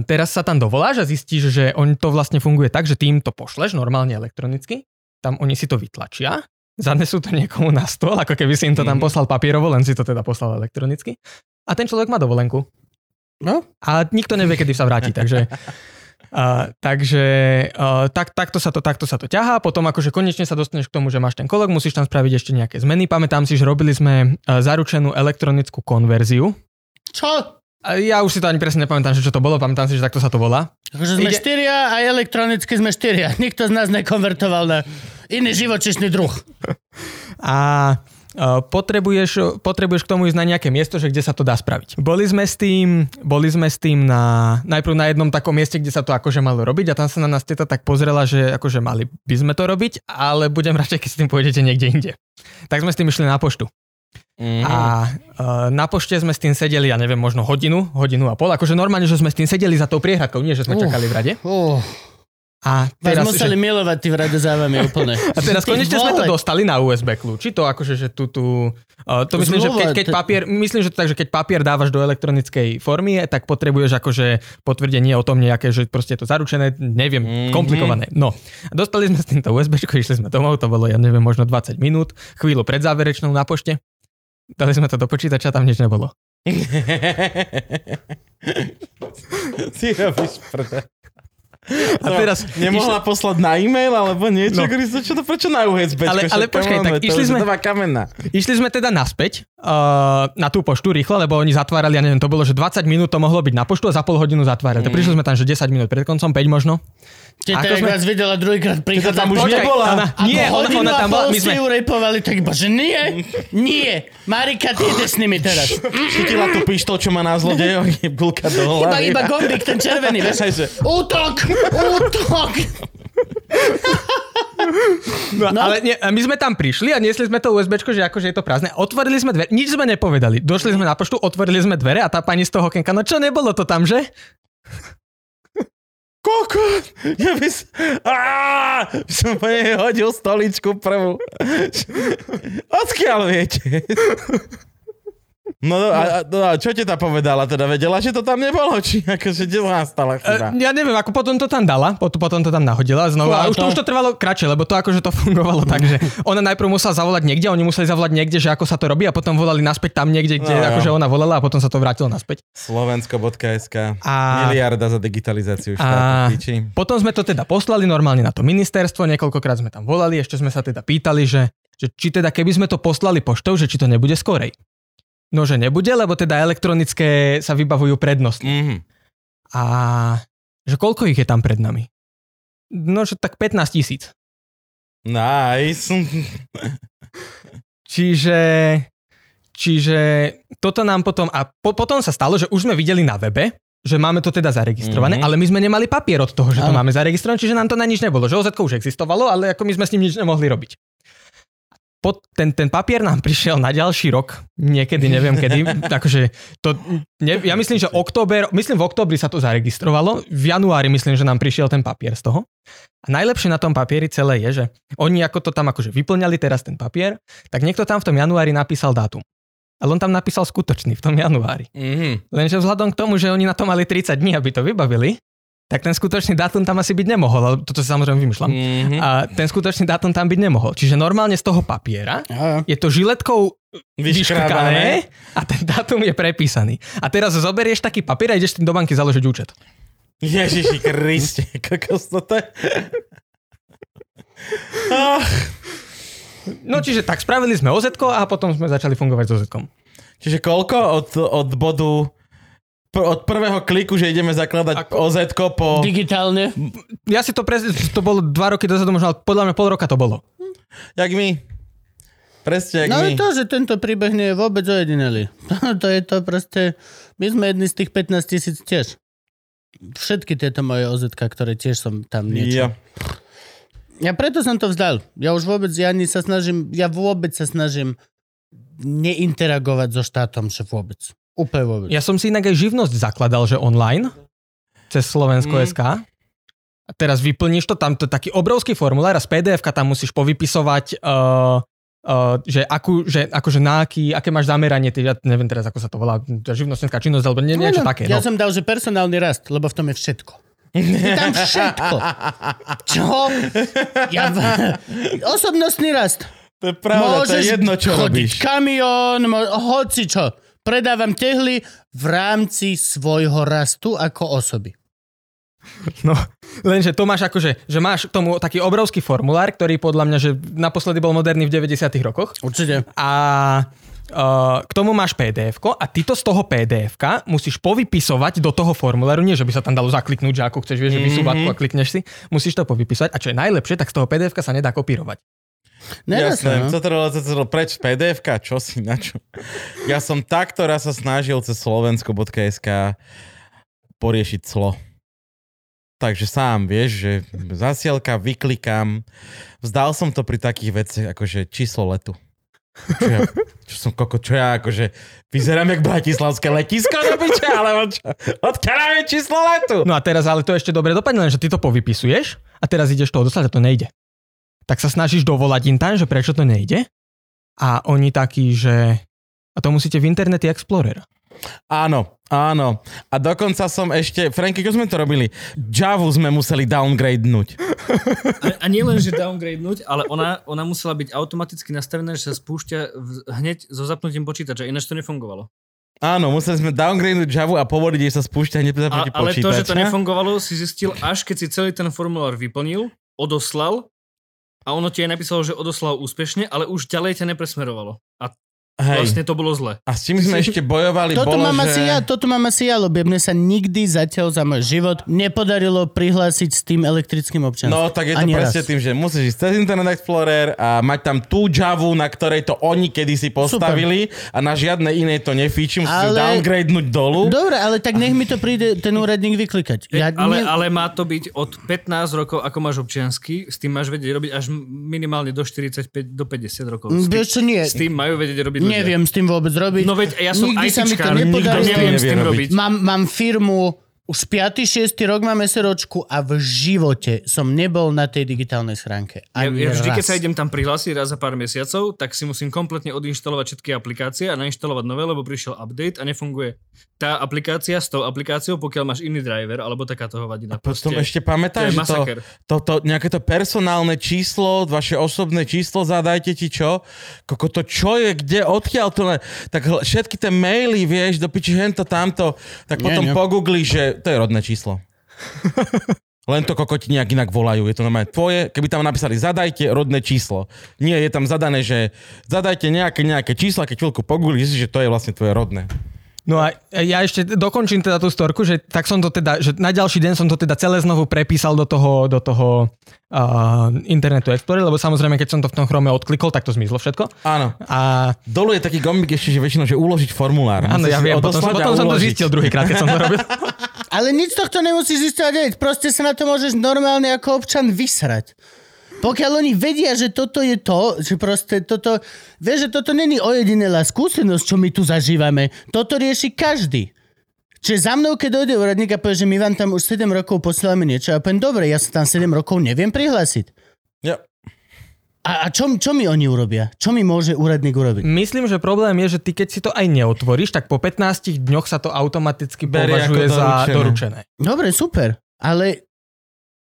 teraz sa tam dovoláš a zistíš, že on to vlastne funguje tak, že tým to pošleš normálne elektronicky, tam oni si to vytlačia, zanesú to niekomu na stôl, ako keby si im to tam mhm. poslal papierovo, len si to teda poslal elektronicky. A ten človek má dovolenku. No? A nikto nevie, kedy sa vráti, takže Uh, takže uh, tak, takto, sa to, takto sa to ťahá, potom akože konečne sa dostaneš k tomu, že máš ten kolok, musíš tam spraviť ešte nejaké zmeny. Pamätám si, že robili sme uh, zaručenú elektronickú konverziu. Čo? Ja už si to ani presne nepamätám, že čo to bolo, pamätám si, že takto sa to volá. Takže sme Ide... štyria a elektronicky sme štyria. Nikto z nás nekonvertoval na iný živočišný druh. a potrebuješ, potrebuješ k tomu ísť na nejaké miesto, že kde sa to dá spraviť. Boli sme s tým, boli sme s tým na, najprv na jednom takom mieste, kde sa to akože malo robiť a tam sa na nás teta tak pozrela, že akože mali by sme to robiť, ale budem radšej, keď s tým pôjdete niekde inde. Tak sme s tým išli na poštu. Mm. A uh, na pošte sme s tým sedeli, ja neviem, možno hodinu, hodinu a pol. Akože normálne, že sme s tým sedeli za tou priehradkou, nie že sme uh, čakali v rade. Uh. A teraz, Vás museli že... milovať tí závami úplne. A teraz konečne sme to dostali na USB kľúči, to akože, že tu, tu uh, to myslím, Zmluva, že keď, keď papier, myslím, že to tak, že keď papier dávaš do elektronickej formy, tak potrebuješ akože potvrdenie o tom nejaké, že proste je to zaručené, neviem, mm-hmm. komplikované. No, dostali sme s týmto USB, išli sme domov, to bolo, ja neviem, možno 20 minút, chvíľu pred záverečnou na pošte. Dali sme to do počítača, tam nič nebolo. Ty robíš prde. A teraz Nemohla poslať na e-mail alebo niečo? No. No. Čo to prečo na USB? Ale- ale počkaj, tak išli sme- kamená. Išli sme teda naspäť uh, na tú poštu rýchlo, lebo oni zatvárali, ja neviem, to bolo, že 20 minút to mohlo byť na poštu a za pol hodinu zatvárali. Mm. Prišli sme tam, že 10 minút pred koncom, 5 možno. Teta, Ako sme- videla druhýkrát prichádza. tam už Počkaj, nebola. Ona, nie, ona, ona tam bola, my sme, ju repovali, tak iba, že nie, nie. Marika, ty ide s nimi teraz. Chytila tú pištol, čo má na je bulka do Iba, hlavy. iba gombík, ten červený, vieš? Útok! Útok! no, No. ale nie, my sme tam prišli a niesli sme to USBčko, že akože je to prázdne. Otvorili sme dvere, nič sme nepovedali. Došli sme na poštu, otvorili sme dvere a tá pani z toho okienka, no čo, nebolo to tam, že? Koko! Ja by som... By som po nej hodil stoličku prvú. Odkiaľ viete? No a, a, no a čo ti tá povedala? Teda vedela, že to tam nebolo? Či akože kde nastala chyba? E, ja neviem, ako potom to tam dala, potom, potom to tam nahodila znovu. A už to, už to trvalo kratšie, lebo to akože to fungovalo tak, že ona najprv musela zavolať niekde, oni museli zavolať niekde, že ako sa to robí a potom volali naspäť tam niekde, kde No, akože ona volala a potom sa to vrátilo naspäť. Slovensko.sk A- Miliarda za digitalizáciu A štátu. Piči. potom sme to teda poslali normálne na to ministerstvo, niekoľkokrát sme tam volali, ešte sme sa teda pýtali, že, že či teda keby sme to poslali poštou, že či to nebude skorej. No, že nebude, lebo teda elektronické sa vybavujú prednostne. Mhm. A že koľko ich je tam pred nami? No, že tak 15 tisíc. Nice. Čiže, čiže toto nám potom, a po, potom sa stalo, že už sme videli na webe, že máme to teda zaregistrované, Mhm. ale my sme nemali papier od toho, že to Áno. máme zaregistrované, čiže nám to na nič nebolo. Že OZ už existovalo, ale ako my sme s ním nič nemohli robiť. Pod, ten, ten papier nám prišiel na ďalší rok, niekedy, neviem kedy, akože to, ne, ja myslím, že október, myslím v októbri sa to zaregistrovalo, v januári myslím, že nám prišiel ten papier z toho. A najlepšie na tom papieri celé je, že oni ako to tam akože vyplňali teraz ten papier, tak niekto tam v tom januári napísal dátum. Ale on tam napísal skutočný v tom januári. Mhm. Lenže vzhľadom k tomu, že oni na to mali 30 dní, aby to vybavili, tak ten skutočný dátum tam asi byť nemohol, ale toto si samozrejme vymýšľam. Mhm. A ten skutočný dátum tam byť nemohol. Čiže normálne z toho papiera Á, je to žiletkou vyškrkané a ten dátum je prepísaný. A teraz zoberieš taký papier a ideš tým do banky založiť účet. Ježiši Kriste, kokos to je. Ach, No čiže tak spravili sme oz a potom sme začali fungovať s oz čiže koľko od, od bodu od prvého kliku, že ideme zakladať Ako- oz po... Digitálne. Ja si to presne, to bolo dva roky dozadu, možno, ale podľa mňa pol roka to bolo. Jak my. Presne jak No my. to, že tento príbeh nie je vôbec ojedinelý. to je to proste... My sme jedni z tých 15 tisíc tiež. Všetky tieto moje OZ, ktoré tiež som tam niečo. Ja. Ja preto som to vzdal. Ja už vôbec, ja ani sa snažím, ja vôbec sa snažím neinteragovať so štátom, že vôbec. Úplne vôbec. Ja som si inak aj živnosť zakladal, že online, cez Slovensko Mm. SK. A teraz vyplníš to, tam to je taký obrovský formulár a z pdf tam musíš povypisovať, uh, uh, že, akú, že akože na aký, aké máš zameranie, ty, ja neviem teraz, ako sa to volá, živnostenská činnosť, alebo nie, niečo Áno, také. Ja No. som dal, že personálny rast, lebo v tom je všetko. Je tam všetko. Čo? Ja... Osobnostný rast. To je pravda, to je jedno, čo robíš. kamión, mo- hoci čo. Predávam tehly v rámci svojho rastu ako osoby. No, lenže to máš akože, že máš k tomu taký obrovský formulár, ktorý podľa mňa, že naposledy bol moderný v 90 rokoch. Určite. A uh, k tomu máš pdf a ty to z toho pdf musíš povypisovať do toho formuláru, nie že by sa tam dalo zakliknúť, že ako chceš, vieš, že vysúvatku a klikneš si, musíš to povypisovať. A čo je najlepšie, tak z toho pdf sa nedá kopírovať. Nerastné, Jasné, no. co to bolo, co to bolo, preč pdf čo si, na čo? Ja som tak, ktorá sa snažil cez slovensko.sk poriešiť clo. Takže sám, vieš, že zasielka, vyklikám. Vzdal som to pri takých veciach, akože číslo letu. Čo ja, čo som koko, čo ja akože vyzerám jak bratislavské letisko do piče, alebo čo? Odkiaľ je číslo letu? No a teraz ale to ešte dobre dopadne, len že ty to povypisuješ a teraz ideš to odoslať a to nejde. Tak sa snažíš dovolať im tam, že prečo to nejde a oni takí, že a to musíte v Internete Explorer. Áno, áno. A dokonca som ešte, Franky, čo sme to robili? Javu sme museli downgradenúť. A, a nie len, že downgradenúť, ale ona, ona musela byť automaticky nastavená, že sa spúšťa v, hneď so zapnutím počítača, ináč to nefungovalo. Áno, museli sme downgradenúť Java a povoliť, že sa spúšťa hneď A, proti ale to, že to počítača. nefungovalo, si zistil až keď si celý ten formulár vyplnil, odoslal a ono ti aj napísalo, že odoslal úspešne, ale už ďalej ťa nepresmerovalo. A Hej. vlastne to bolo zle. A s čím sme ešte bojovali, Toto bolo, mám, že... asi ja, toto mám asi ja, lebo mne sa nikdy zatiaľ za môj život nepodarilo prihlásiť s tým elektrickým občanstvom. No, tak je to Ani presne raz. tým, že musíš ísť cez Internet Explorer a mať tam tú Javu, na ktorej to oni kedysi postavili a na žiadne iné to nefíči, musíš Ale- downgradenúť dolu. Dobre, ale tak nech mi to príde ten úradník vyklikať. Ja ale, ne... ale má to byť od 15 rokov, ako máš občiansky, s tým máš vedieť robiť až minimálne do 45, do 50 rokov. S tým, Vieš čo, nie. s tým majú vedieť robiť ľudia. Neviem s tým vôbec robiť. No veď ja som Nikdy sa mi to ITčkár, nikto nepodarilo. neviem s tým Nevie robiť. Mám, mám firmu, už 5. 6. rok máme seročku a v živote som nebol na tej digitálnej schránke. Ja, Ani ja vždy, raz. keď sa idem tam prihlásiť raz za pár mesiacov, tak si musím kompletne odinštalovať všetky aplikácie a nainštalovať nové, lebo prišiel update a nefunguje tá aplikácia s tou aplikáciou, pokiaľ máš iný driver, alebo takáto hovadina. Potom Proste- ešte pamätáš, to je že to, to, to, nejaké to personálne číslo, vaše osobné číslo, zadajte ti čo? Koko to čo je, kde, odkiaľ to, ne- tak všetky tie maily, vieš, do piči hento, tamto, tak Nie, potom nie. pogugli, že to je rodné číslo. Len to kokoti nejak inak volajú. Je to normálne tvoje. Keby tam napísali zadajte rodné číslo. Nie, je tam zadané, že zadajte nejaké, nejaké čísla, keď chvíľku pogooglíš, že to je vlastne tvoje rodné. No a ja ešte dokončím teda tú storku, že tak som to teda, že na ďalší deň som to teda celé znovu prepísal do toho, do toho uh, internetu Explorer, lebo samozrejme, keď som to v tom Chrome odklikol, tak to zmizlo všetko. Áno. A Dolu je taký gombík ešte, že väčšinou, že uložiť formulár. áno, ja viem, potom, som, potom som to zistil druhýkrát, keď som to robil. Ale nič tohto nemusíš zistovať vedieť. Proste sa na to môžeš normálne ako občan vysrať. Pokiaľ oni vedia, že toto je to, že proste toto, vieš, že toto není ojedinelá skúsenosť, čo my tu zažívame. Toto rieši každý. Čiže za mnou, keď dojde úradník a povie, že my vám tam už 7 rokov posielame niečo, a poviem, dobre, ja sa tam 7 rokov neviem prihlásiť. Ja. A, a čo, čo mi oni urobia? Čo mi môže úradník urobiť? Myslím, že problém je, že ty keď si to aj neotvoríš, tak po 15 dňoch sa to automaticky Berie považuje ako za doručené. doručené. Dobre, super. Ale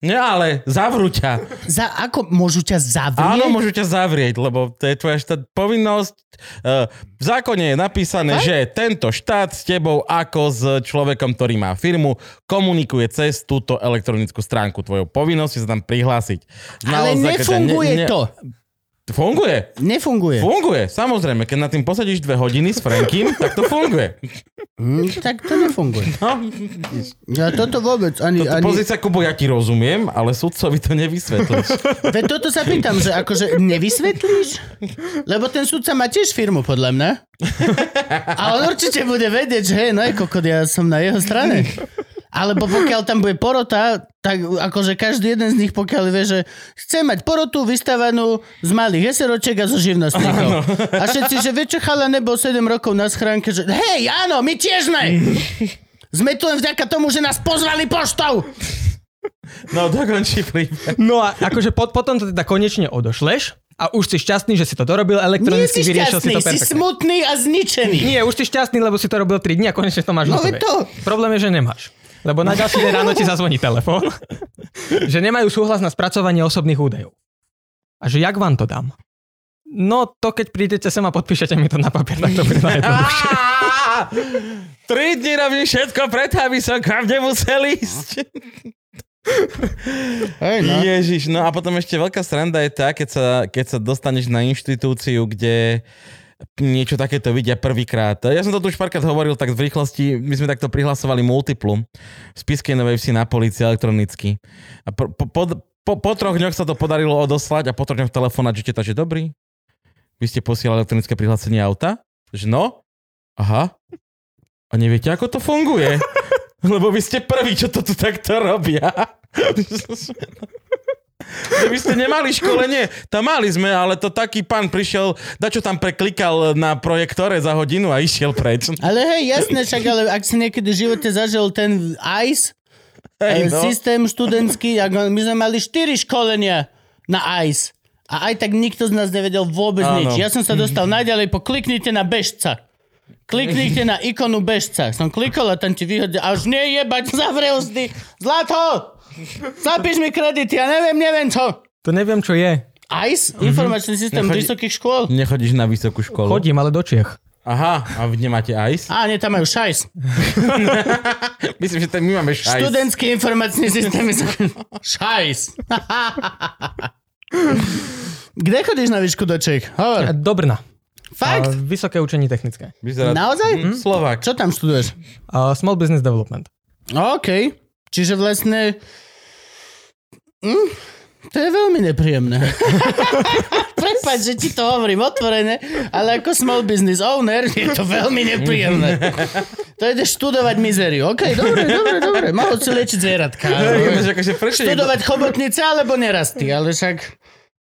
Nie, ale zavrú ťa. za, ako môžu ťa zavrieť? Áno, môžu ťa zavrieť, lebo to je tvoja štát povinnosť. Uh, v zákone je napísané, Fakt? že tento štát s tebou ako s človekom, ktorý má firmu, komunikuje cez túto elektronickú stránku. Tvojou povinnosť je sa tam prihlásiť. Ale Naozaj, ťa nefunguje to. Funguje. Nefunguje. Funguje, samozrejme. Keď na tým posadíš dve hodiny s Frankym, tak to funguje. Hm, tak to nefunguje. No, Ja toto vôbec ani... toto, ani... pozri sa, Kubo, ja ti rozumiem, ale sudcovi to nevysvetlíš. Veď toto sa pýtam, že akože nevysvetlíš? Lebo ten sudca má tiež firmu, podľa mňa. A on určite bude vedieť, že hej, no je kokot, ja som na jeho strane. Alebo pokiaľ tam bude porota, tak akože každý jeden z nich, pokiaľ vie, že chce mať porotu vystavanú z malých eseročiek a zo živnostníkov. A všetci, že vie čo chala nebol 7 rokov na schránke, že hej, áno, my tiež sme. Sme tu len vďaka tomu, že nás pozvali poštou. No, dokončí príbeh. No a akože pot, potom to teda konečne odošleš a už si šťastný, že si to dorobil Nie elektronicky, si vyriešil si šťastný, to si smutný a zničený. Nie, už si šťastný, lebo si to robil 3 dní a konečne to máš No hotové. to. Problém je, že nemáš. Lebo na ďalší deň ráno ti zazvoní telefón, že nemajú súhlas na spracovanie osobných údajov. A že jak vám to dám? No to keď prídete sem a podpíšete mi to na papier, tak to bude najjednoduchšie. Tri dni robím všetko preto, aby som k vám nemusel ísť. Hej, no. Ježiš, no a potom ešte veľká sranda je tá, keď sa, keď sa dostaneš na inštitúciu, kde niečo takéto vidia prvýkrát. Ja som to tu už párkrát hovoril tak v rýchlosti, my sme takto prihlasovali multiplum v Spiskej Novej Vsi na policii elektronicky. A po, po, po, po, troch dňoch sa to podarilo odoslať a po troch dňoch telefonát, že teta, že dobrý, vy ste posielali elektronické prihlásenie auta? Že no? Aha. A neviete, ako to funguje? Lebo vy ste prví, čo to tu takto robia. Že vy ste nemali školenie, tam mali sme, ale to taký pán prišiel, dačo tam preklikal na projektore za hodinu a išiel preč. Ale hej, jasné, však, ale ak si niekedy v živote zažil ten ICE, Hej, eh, no. systém študentský, my sme mali 4 školenia na ICE. A aj tak nikto z nás nevedel vôbec Áno. nič. Ja som sa dostal najďalej po kliknite na bežca. Kliknite na ikonu bežca. Som klikol a tam ti vyhodil. A už nie jebať, zavrel zdy. Zlato! Zapíš mi kredit, ja neviem, neviem čo. To neviem, čo je. ICE, informačný systém Nechodí- vysokých škôl. Nechodíš na vysokú školu. Chodím, ale do Čiech. Aha, a vy nemáte ICE? Á, nie, tam majú šajs. Myslím, že ten my máme šajs. Študentský informačný systém. šajs. Kde chodíš na výšku do Čech? Hovor. Do Brna. Fakt? A vysoké učenie technické. Vyzerá... Naozaj? Mm, Slovák. Čo tam študuješ? A small business development. OK. Čiže vlastne... Hm, to je veľmi nepríjemné. Prepač, že ti to hovorím otvorene, ale ako small business owner je to veľmi nepríjemné. To ideš študovať mizériu. OK, dobre, dobre, dobre. Mohol si liečiť zvieratka. Akože Študovať chobotnice alebo nerasty, ale však...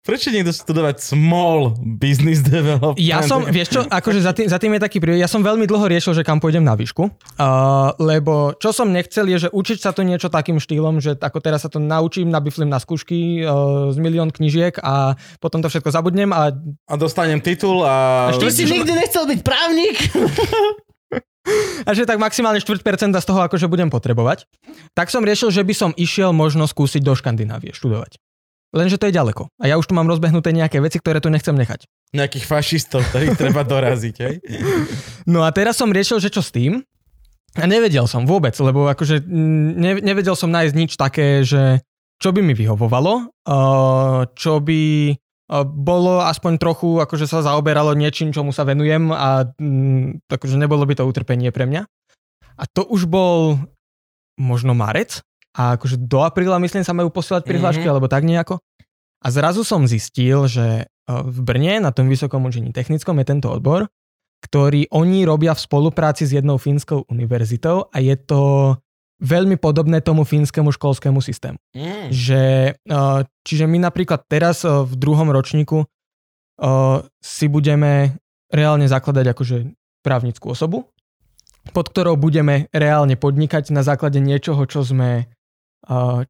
prečo niekto študovať small business development? Ja som, vieš čo, akože za tým, za tým je taký príbeh, ja som veľmi dlho riešil, že kam pôjdem na výšku, uh, lebo čo som nechcel je, že učiť sa to niečo takým štýlom, že ako teraz sa to naučím, nabiflim na skúšky uh, z milión knižiek a potom to všetko zabudnem a A dostanem titul a... Ty si nikdy nechcel byť právnik? a že tak maximálne 4% z toho akože budem potrebovať, tak som riešil, že by som išiel možno skúsiť do Škandinávie študovať. Lenže to je ďaleko. A ja už tu mám rozbehnuté nejaké veci, ktoré tu nechcem nechať. Nejakých fašistov, ktorých treba doraziť, hej? No a teraz som riešil, že čo s tým. A nevedel som vôbec, lebo akože ne, nevedel som nájsť nič také, že čo by mi vyhovovalo, čo by bolo aspoň trochu, akože sa zaoberalo niečím, čomu sa venujem a mm, akože nebolo by to utrpenie pre mňa. A to už bol možno marec a akože do apríla myslím sa majú posielať prihlášky Mhm. alebo tak nejako. A zrazu som zistil, že uh, v Brne na tom vysokom učení technickom je tento odbor, ktorý oni robia v spolupráci s jednou fínskou univerzitou a je to veľmi podobné tomu fínskemu školskému systému. Mm. Že, uh, čiže my napríklad teraz uh, v druhom ročníku si budeme reálne zakladať akože právnickú osobu, pod ktorou budeme reálne podnikať na základe niečoho, čo sme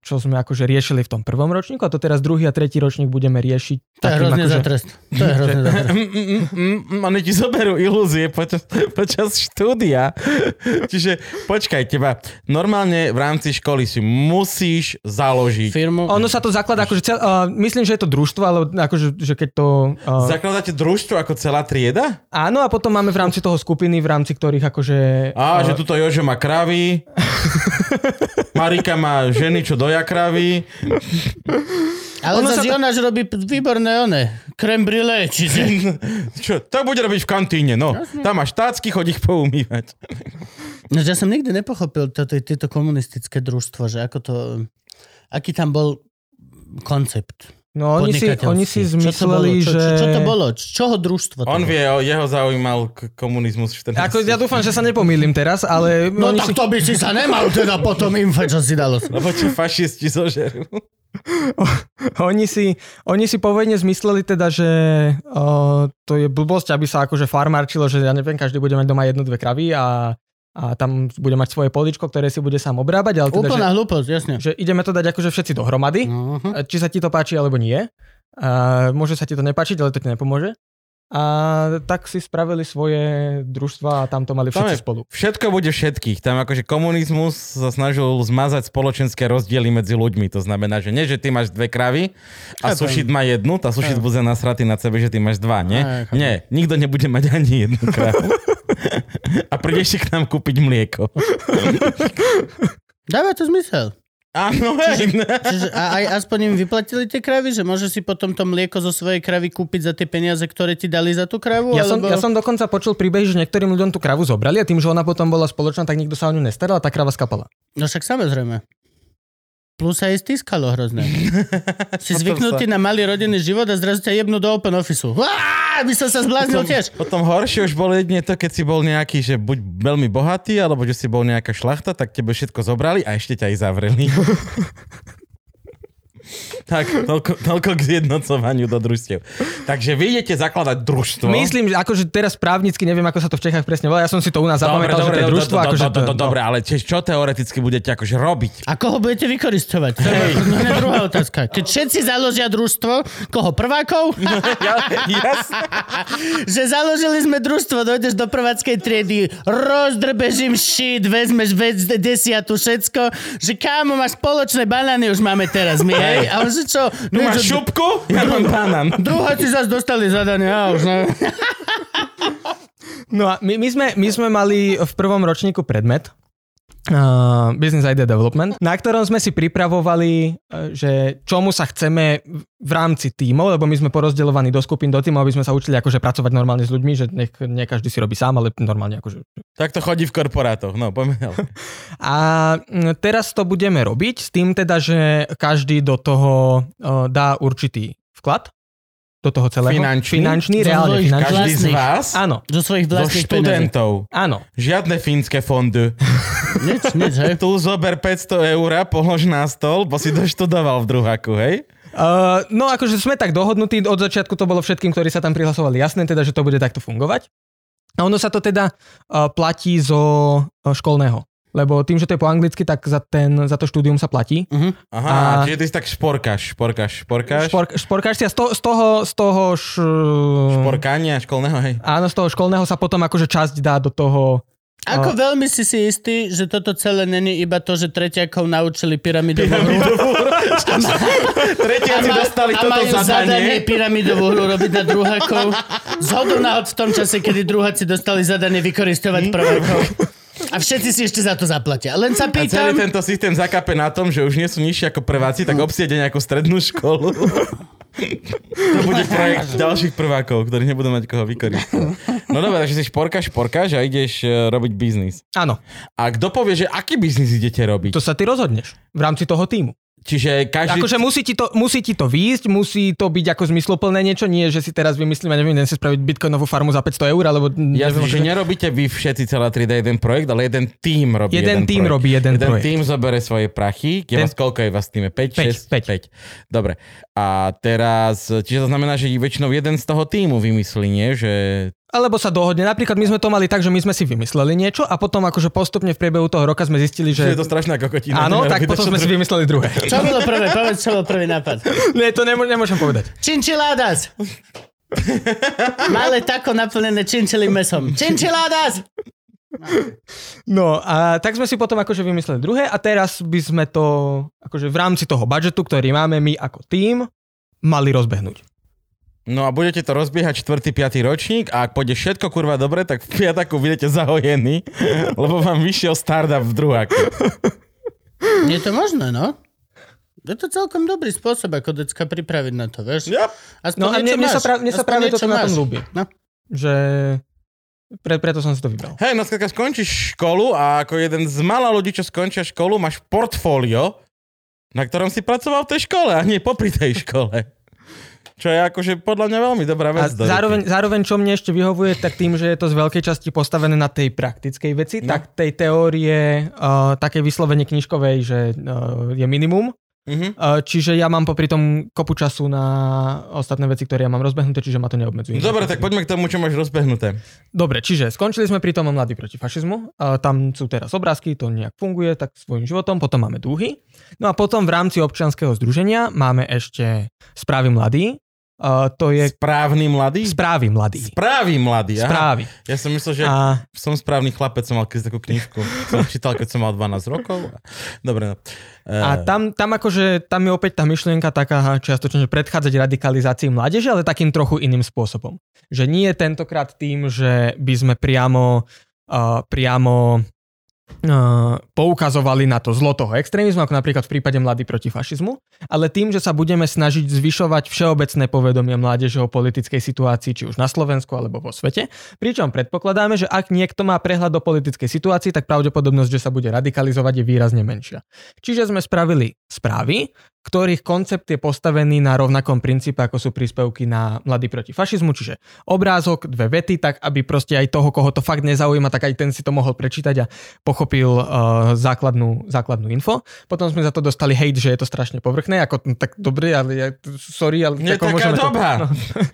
čo sme akože riešili v tom prvom ročníku a to teraz druhý a tretí ročník budeme riešiť. To je hrozne akože- za trest. To je hrozne za trest. Oni ti zoberú ilúzie počas, počas štúdia. Čiže počkaj, teba normálne v rámci školy si musíš založiť. Firmu. Ono sa to zakladá, akože cel, uh, myslím, že je to družstvo, ale akože, že keď to... Uh, Zakladáte družstvo ako celá trieda? áno, a potom máme v rámci toho skupiny, v rámci ktorých akože... Á, uh, že tuto Jožo má kravy, Marika má ženy, čo kravy. Ale ono zase Jonáš robí výborné one. Krem brille, čiže... Čo, to bude robiť v kantíne, no. Tam máš tácky, chodí ich poumývať. No, ja som nikdy nepochopil toto, tieto komunistické družstvo, že ako to... Aký tam bol koncept. No oni si, oni si Čo to bolo? zmysleli, čo, že... Čo, čo to bolo? Z čoho družstvo to On bolo? vie, o- jeho zaujímal k- komunizmus 14. Ako, ja dúfam, že sa nepomýlim teraz, ale No tak si, to by si sa nemal teda potom infe, čo si dalo. Lebo čo fašisti zožerú. oni, si, oni si povedne zmysleli teda, že uh, to je blbosť, aby sa akože farmárčilo, že ja neviem, každý bude mať doma jednu, dve kravy a, a tam bude mať svoje poličko, ktoré si bude sám obrábať, ale teda, že, Úplná hlúposť, jasne. že ideme to dať akože všetci dohromady, Uh-huh. či sa ti to páči alebo nie. A môže sa ti to nepáčiť, ale to ti nepomôže. A tak si spravili svoje družstva a tam to mali Tam všetci je- spolu. Všetko bude všetkých. Tam akože komunizmus sa snažil zmazať spoločenské rozdiely medzi ľuďmi. To znamená, že nie, že ty máš dve kravy a Chápem. sušit má jednu, tá sušit bude nasratý na sebe, že ty máš dva, nie? Chápem. Nie, nikto nebude mať ani jednu kravu. a prídeš si k nám kúpiť mlieko. Dáva to zmysel. Áno, hej. Čiže a aj aspoň im vyplatili tie kravy, že môžeš si potom to mlieko zo svojej kravy kúpiť za tie peniaze, ktoré ti dali za tú kravu? Ja som, alebo... ja som dokonca počul príbeh, že niektorým ľuďom tú kravu zobrali a tým, že ona potom bola spoločná, tak nikto sa o ňu nestaral a tá krava skapala. No však samozrejme. Plus aj stiskalo hrozné. si zvyknutý na malý rodinný život a zrazu ťa jebnú do open office. Uá, by som sa zbláznil tiež. Potom horšie už bolo jedine to, keď si bol nejaký, že buď veľmi bohatý, alebo že si bol nejaká šlachta, tak tebe všetko zobrali a ešte ťa aj zavreli. tak, toľko, toľko k zjednocovaniu do družstiev. Takže vy idete zakladať družstvo. Myslím, že akože teraz právnicky neviem, ako sa to v Čechách presne volá. Ja som si to u nás zapamätal, že to je družstvo. do, akože do, do, to, do, dobre, ale tiež čo teoreticky budete akože robiť? A koho budete vykoristovať? To je druhá otázka. Keď všetci založia družstvo, koho prvákov? Ja, jasne. že založili sme družstvo, dojdeš do prváckej triedy, rozdrbeš im shit, vezmeš vec, desiatu, všetko, že kámo, máš spoločné banány, už máme teraz my, hej? A on že čo? Tu máš šupku? Ja mám banán. Druhá si zase dostali zadanie, a už ne. No a my, my, sme, my sme mali v prvom ročníku predmet, uh, Business Idea Development, na ktorom sme si pripravovali, uh, že čomu sa chceme v rámci tímov, lebo my sme porozdeľovaní do skupín, do tímov, aby sme sa učili akože pracovať normálne s ľuďmi, že nech, nie každý si robí sám, ale normálne akože. Tak to chodí v korporátoch, no poďme. A mm, teraz to budeme robiť s tým teda, že každý do toho uh, dá určitý vklad do toho celého. Finančný? Finančný, Zo reálne svojich finančný. Každý z vás? Áno, Do svojich Zo vlastných peniazí. študentov. áno. Žiadne fínske fondy. Nič, nič, hej. Tu zober 500 eur, polož na stol, bo si doštudoval v druháku, hej? Uh, no akože sme tak dohodnutí, od začiatku to bolo všetkým, ktorí sa tam prihlasovali jasné, teda, že to bude takto fungovať. A ono sa to teda uh, platí zo uh, školného. Lebo tým, že to je po anglicky, tak za, ten, za to štúdium sa platí. Aha, A- čiže ty si tak šporkáš, šporkáš, šporkáš. Špor, šporkáš si a z, to, z toho, z toho š, Šporkania školného, hej. áno, z toho školného sa potom akože časť dá do toho Ako veľmi si si istý, že toto celé není iba to, že tretiakov naučili pyramidovú hru. Tretiaci dostali a toto zadanie zadanie. pyramidovú hru robiť na druhákov. Zhodou náhod v tom čase, kedy druháci dostali zadanie vykoristovať prvákov. A všetci si ešte za to zaplatia. Len sa A celý pýtam, tento systém zakape na tom, že už nie sú nižší ako prváci, tak obsiedia nejakú strednú školu. to bude projekt ďalších prvákov, ktorí nebudú mať koho vykoristovať. No dobre, takže si šporkáš, šporkáš a ideš e, robiť biznis. Áno, A kto povie, že aký biznis idete robiť? to sa ty rozhodneš v rámci toho týmu. Čiže každý... Akože musí ti, to, musí ti to výjsť, musí to byť ako zmysloplné niečo, nie že si teraz vymyslím, ja neviem, idem si spraviť bitcoinovú farmu za 500 eur, alebo... Jasne, že nerobíte vy všetci celá 3D jeden projekt, ale jeden tým robí Jeden jeden, tím projekt. robí jeden jeden projekt. tým zobere svoje prachy. Je Ten- vás koľko je vás týme? 5, Päť, 6, päť. 5. Dobre. A teraz, čiže to znamená, že väčšinou jeden z toho týmu vymyslí, nie? Že Alebo sa dohodne. Napríklad my sme to mali tak, že my sme si vymysleli niečo a potom akože postupne v priebehu toho roka sme zistili, že že... je to strašná kokotina. Áno, tak potom to, sme čo si vymysleli druhé. čo bolo prvé? Povedz, čo bol prvý nápad. Nie, to nemô- nemôžem povedať. Chinchiladas! Malé tako naplnené činčilým mesom. Chinchiladas! No a tak sme si potom akože vymysleli druhé a teraz by sme to akože v rámci toho budžetu, ktorý máme my ako tým, mali rozbehnúť. No a budete to rozbiehať 4. 5. ročník a ak pôjde všetko kurva dobre, tak v piataku budete zahojení, lebo vám vyšiel startup v druháku. Je to možné, no? Je to celkom dobrý spôsob, ako decka pripraviť na to, vieš? Yep. Aspoň No a mne, mne, sa, máš. pra, mne sa práve niečo toto na tom máš. ľúbi. No. Že pre, preto som si to vybral. Hej, no skrátka skončíš školu a ako jeden z mála ľudí, čo skončia školu, máš portfólio, na ktorom si pracoval v tej škole a nie popri tej škole. Čo je akože podľa mňa veľmi dobrá A vec. ruky. zároveň, zároveň, čo mne ešte vyhovuje, tak tým, že je to z veľkej časti postavené na tej praktickej veci, No. tak tej teórie, uh, také vyslovene knižkovej, že uh, je minimum. Mhm. Uh, čiže ja mám popri tom kopu času na ostatné veci, ktoré ja mám rozbehnuté, čiže ma to neobmedzuje. Dobre, tak poďme k tomu, čo máš rozbehnuté. Dobre, čiže skončili sme pri tom Mladý proti fašizmu. Uh, tam sú teraz obrázky, to nejak funguje, tak svojím životom. Potom máme dúhy. No a potom v rámci občianskeho združenia máme ešte Správy mladí. Uh, to je Správny mladý? Správy mladí. Správy mladý, aha. Správy. Ja som myslel, že A som správny chlapec, som mal keď takú knižku. Som čítal, keď som mal 12 rokov. Dobre, no. A tam, tam akože, tam je opäť tá myšlienka taká čiastočne, že predchádzať radikalizácii mládeže, ale takým trochu iným spôsobom. Že nie tentokrát tým, že by sme priamo, uh, priamo uh, poukazovali na to zlo toho extrémizmu, ako napríklad v prípade Mladý proti fašizmu, ale tým, že sa budeme snažiť zvyšovať všeobecné povedomie mládeže o politickej situácii, či už na Slovensku alebo vo svete, pričom predpokladáme, že ak niekto má prehľad o politickej situácii, tak pravdepodobnosť, že sa bude radikalizovať, je výrazne menšia. Čiže sme spravili správy, ktorých koncept je postavený na rovnakom princípe, ako sú príspevky na Mladý proti fašizmu, čiže obrázok, dve vety, tak aby proste aj toho, koho to fakt nezaujíma, tak aj ten si to mohol prečítať a pochopil uh, základnú, základnú info. Potom sme za to dostali hate, že je to strašne povrchné, ako no, tak dobre, ale ja, sorry, ale... Nie taká môžeme doba. To, no.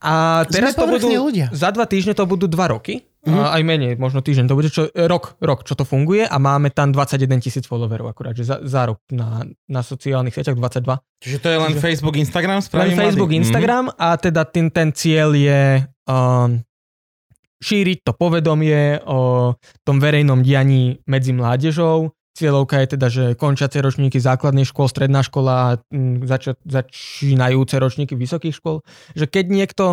A teraz to budú, ľudia. za dva týždne to budú dva roky. Mm-hmm. aj menej, možno týždeň, to bude čo, rok, rok, čo to funguje a máme tam 21 tisíc followerov akurát, že za, za rok na, na sociálnych sieťach 22. Čiže to je len Facebook, Instagram? Len Facebook, mladý? Instagram a teda ten, ten cieľ je um, šíriť to povedomie o tom verejnom dianí medzi mládežou. Cieľovka je teda, že končiace ročníky základných škôl, stredná škola mm, zača- začínajúce ročníky vysokých škôl. Že keď niekto,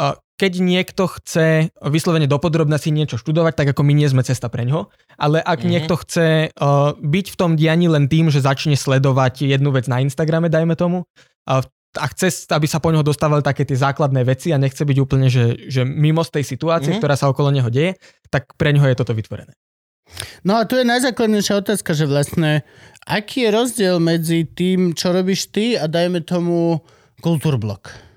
uh, keď niekto chce vyslovene dopodrobne si niečo študovať, tak ako my nie sme cesta pre ňo, ale ak mm-hmm. niekto chce uh, byť v tom dianí len tým, že začne sledovať jednu vec na Instagrame, dajme tomu, uh, a chce, aby sa po neho dostávali také tie základné veci a nechce byť úplne, že, že mimo z tej situácie, mm-hmm. ktorá sa okolo neho deje, tak pre neho je toto vytvorené. No a tu je najzákladnejšia otázka, že vlastne, aký je rozdiel medzi tým, čo robíš ty a dajme tomu kultúrblok?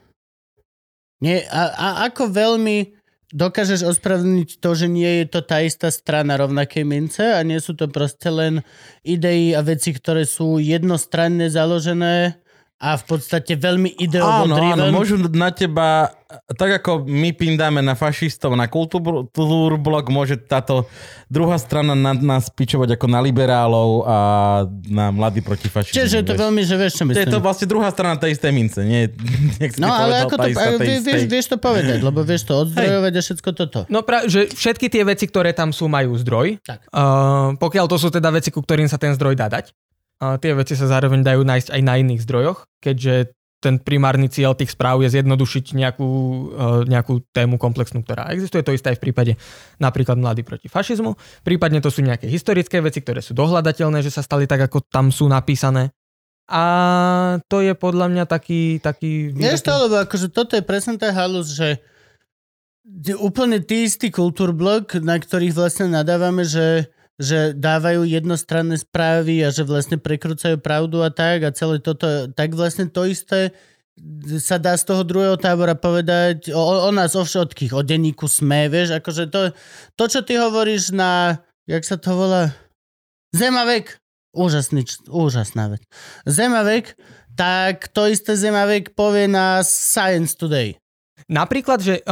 Nie, a, a ako veľmi dokážeš ospravedlniť to, že nie je to tá istá strana rovnakej mince a nie sú to proste len idei a veci, ktoré sú jednostranne založené a v podstate veľmi ideovo Áno, áno, môžu na teba, tak ako my pindáme na fašistov, na kultúrblok, môže táto druhá strana na nás pičovať ako na liberálov a na mladí proti fašizmu. Čiže je to veľmi, že vieš, čo myslím. Je to vlastne druhá strana tej istej mince, nie? No ale ako to, istá, vieš, vieš, vieš to povedať, lebo vieš to odzdrojovať a všetko toto. No pra, že všetky tie veci, ktoré tam sú, majú zdroj. Tak. Uh, pokiaľ to sú teda veci, ku ktorým sa ten zdroj dá dať. A tie veci sa zároveň dajú nájsť aj na iných zdrojoch, keďže ten primárny cieľ tých správ je zjednodušiť nejakú, e, nejakú tému komplexnú, ktorá existuje. To isté aj v prípade napríklad Mladý proti fašizmu. Prípadne to sú nejaké historické veci, ktoré sú dohľadateľné, že sa stali tak, ako tam sú napísané. A to je podľa mňa taký... taký Vieš to, lebo akože toto je presne tá halus, že úplne tý istý kultúrblok, na ktorých vlastne nadávame, že že dávajú jednostranné správy a že vlastne prekrúcajú pravdu a tak a celé toto, tak vlastne to isté sa dá z toho druhého tábora povedať o, o nás, o všetkých, o denníku SME, vieš, akože to, to, čo ty hovoríš na, jak sa to volá, Zemavek, úžasný, úžasná vec. Zemavek, tak to isté Zemavek povie na Science Today. Napríklad, že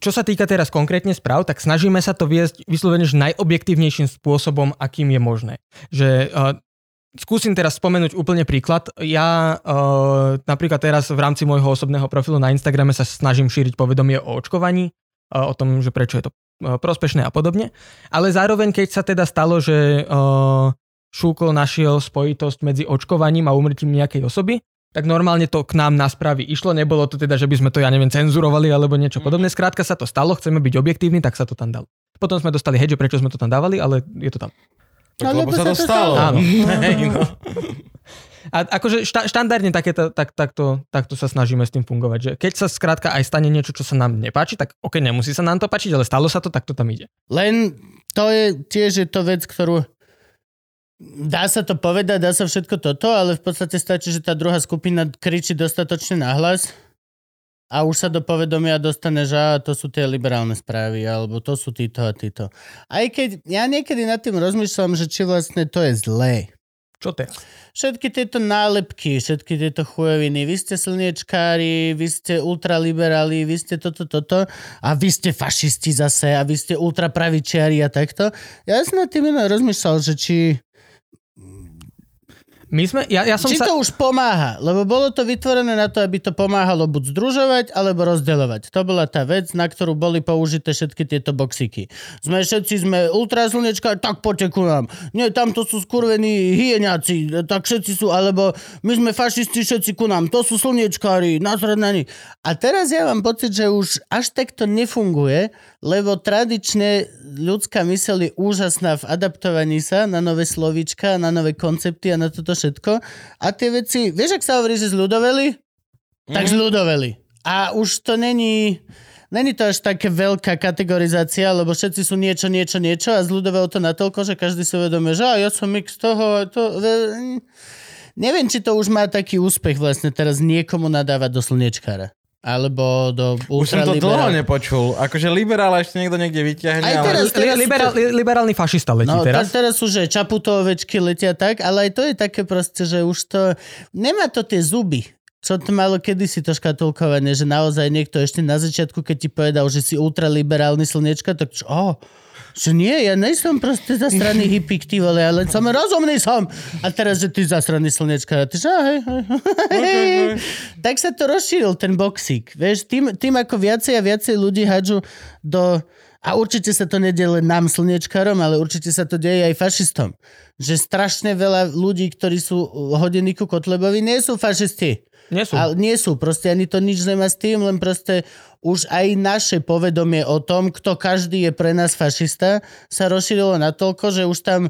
čo sa týka teraz konkrétne správ, tak snažíme sa to viesť vyslovene najobjektívnejším spôsobom, akým je možné. Že skúsim teraz spomenúť úplne príklad. Ja napríklad teraz v rámci môjho osobného profilu na Instagrame sa snažím šíriť povedomie o očkovaní, o tom, že prečo je to prospešné a podobne. Ale zároveň, keď sa teda stalo, že Šúkol našiel spojitosť medzi očkovaním a umrtím nejakej osoby, tak normálne to k nám na správy išlo. Nebolo to teda, že by sme to, ja neviem, cenzurovali alebo niečo mm. podobné. Skrátka sa to stalo, chceme byť objektívni, tak sa to tam dalo. Potom sme dostali hej, prečo sme to tam dávali, ale je to tam. Tak, lebo sa to stalo. Áno. Hej, no. A akože šta, štandardne takéto, tak, takto, takto sa snažíme s tým fungovať. Že keď sa skrátka aj stane niečo, čo sa nám nepáči, tak ok, nemusí sa nám to páčiť, ale stalo sa to, tak to tam ide. Len to je tiež je to vec, ktorú Dá sa to povedať, dá sa všetko toto, ale v podstate stačí, že tá druhá skupina kričí dostatočne nahlas a už sa do povedomia dostane, že to sú tie liberálne správy, alebo to sú títo a títo. Aj keď ja niekedy nad tým rozmýšľam, že či vlastne to je zlé. Čo teraz? Všetky tieto nálepky, všetky tieto chujoviny, vy ste slniečkári, vy ste ultraliberáli, vy ste toto, toto a vy ste fašisti zase a vy ste ultrapravičiari a takto. Ja som nad tým rozmýšľal, že či my sme, ja, ja som Či sa... to už pomáha? Lebo bolo to vytvorené na to, aby to pomáhalo buď združovať, alebo rozdeľovať. To bola tá vec, na ktorú boli použité všetky tieto boxiky. Sme všetci sme ultraslnečka, tak poďte ku nám. Nie, tamto sú skurvení hyeniaci, tak všetci sú, alebo my sme fašisti, všetci ku nám. To sú slniečkári, nich. A teraz ja mám pocit, že už až tak to nefunguje, lebo tradične ľudská myseľ je úžasná v adaptovaní sa na nové slovíčka, na nové koncepty a na toto všetko. A tie veci, vieš, ak sa hovorí, že zľudoveli? Mm. Tak mhm. zľudoveli. A už to není... Není to až také veľká kategorizácia, lebo všetci sú niečo, niečo, niečo a zľudovelo to natoľko, že každý si uvedomuje, že ja som mix toho to... Neviem, či to už má taký úspech vlastne teraz niekomu nadávať do slnečkára. Alebo do Už som to dlho nepočul. Akože liberál ešte niekto niekde vyťahne. Aj teraz, ale... teraz liberál, to... liberálny fašista letí no, teraz. teraz sú, že čaputovečky letia tak, ale aj to je také proste, že už to... Nemá to tie zuby. Čo to malo kedysi to škatulkovanie, že naozaj niekto ešte na začiatku, keď ti povedal, že si ultraliberálny slniečka, tak čo, oh, že nie, ja nejsem proste zasraný hippík, ty vole, ale som rozumný som. A teraz, že ty zasraný slnečka. A ty, že hej, hej, hej. Tak sa to rozšíril, ten boxík. Vieš, tým, tým ako viacej a viacej ľudí hádžu do... A určite sa to nedie len nám slnečkárom, ale určite sa to deje aj fašistom. že strašne veľa ľudí, ktorí sú hodení ku Kotlebovi, nie sú fašisti. Nie sú. Ale nie sú, proste ani to nič nemá s tým, len proste už aj naše povedomie o tom, kto každý je pre nás fašista, sa rozšírilo natoľko, že už tam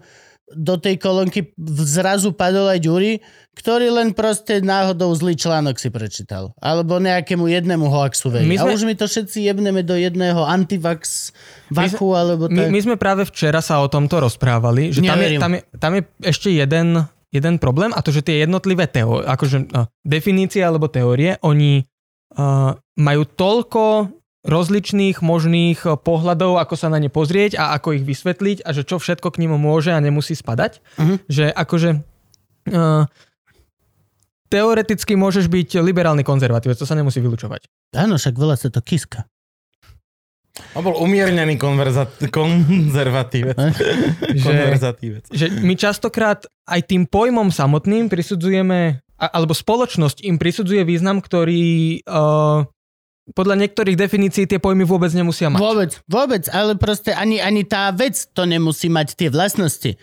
do tej kolónky zrazu padol aj Ďuri, ktorý len proste náhodou zlý článok si prečítal. Alebo nejakému jednému hoaxu verí. My A sme- už my to všetci jebneme do jedného antivax vaku, alebo My, tak. my sme práve včera sa o tomto rozprávali, že tam je, tam, je, tam je ešte jeden, jeden problém a to, že tie jednotlivé teó- akože, uh, definície alebo teórie, oni uh, majú toľko rozličných možných uh, pohľadov, ako sa na ne pozrieť a ako ich vysvetliť a že čo všetko k ním môže a nemusí spadať. Mhm. Že akože uh, teoreticky môžeš byť liberálny konzervatívec, to sa nemusí vylúčovať. Áno, však veľa sa to kiska. On bol umiernený konverza- konzervatívec. Že- Konverzatívec. že my častokrát aj tým pojmom samotným prisudzujeme, alebo spoločnosť im prisudzuje význam, ktorý uh, podľa niektorých definícií tie pojmy vôbec nemusia mať. Vôbec, vôbec, ale proste ani, ani tá vec to nemusí mať tie vlastnosti.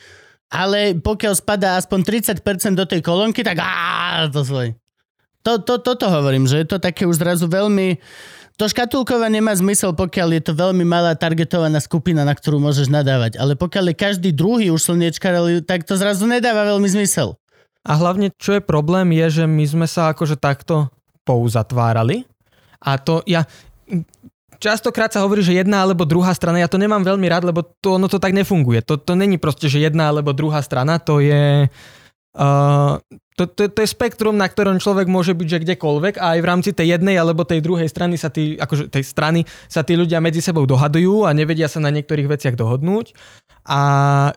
Ale pokiaľ spadá aspoň 30% do tej kolónky, tak á, to svoj. To, to, toto hovorím, že je to také už zrazu veľmi... To škatulkovanie nemá zmysel, pokiaľ je to veľmi malá targetovaná skupina, na ktorú môžeš nadávať. Ale pokiaľ je každý druhý už slniečkar, tak to zrazu nedáva veľmi zmysel. A hlavne, čo je problém, je, že my sme sa akože takto pouzatvárali. A to ja... Častokrát sa hovorí, že jedna alebo druhá strana, ja to nemám veľmi rád, lebo to, ono to tak nefunguje. To, to není proste, že jedna alebo druhá strana, to je... Uh, to, to, to je spektrum, na ktorom človek môže byť že kdekoľvek a aj v rámci tej jednej alebo tej druhej strany sa tí, akože tej strany sa tí ľudia medzi sebou dohadujú a nevedia sa na niektorých veciach dohodnúť. A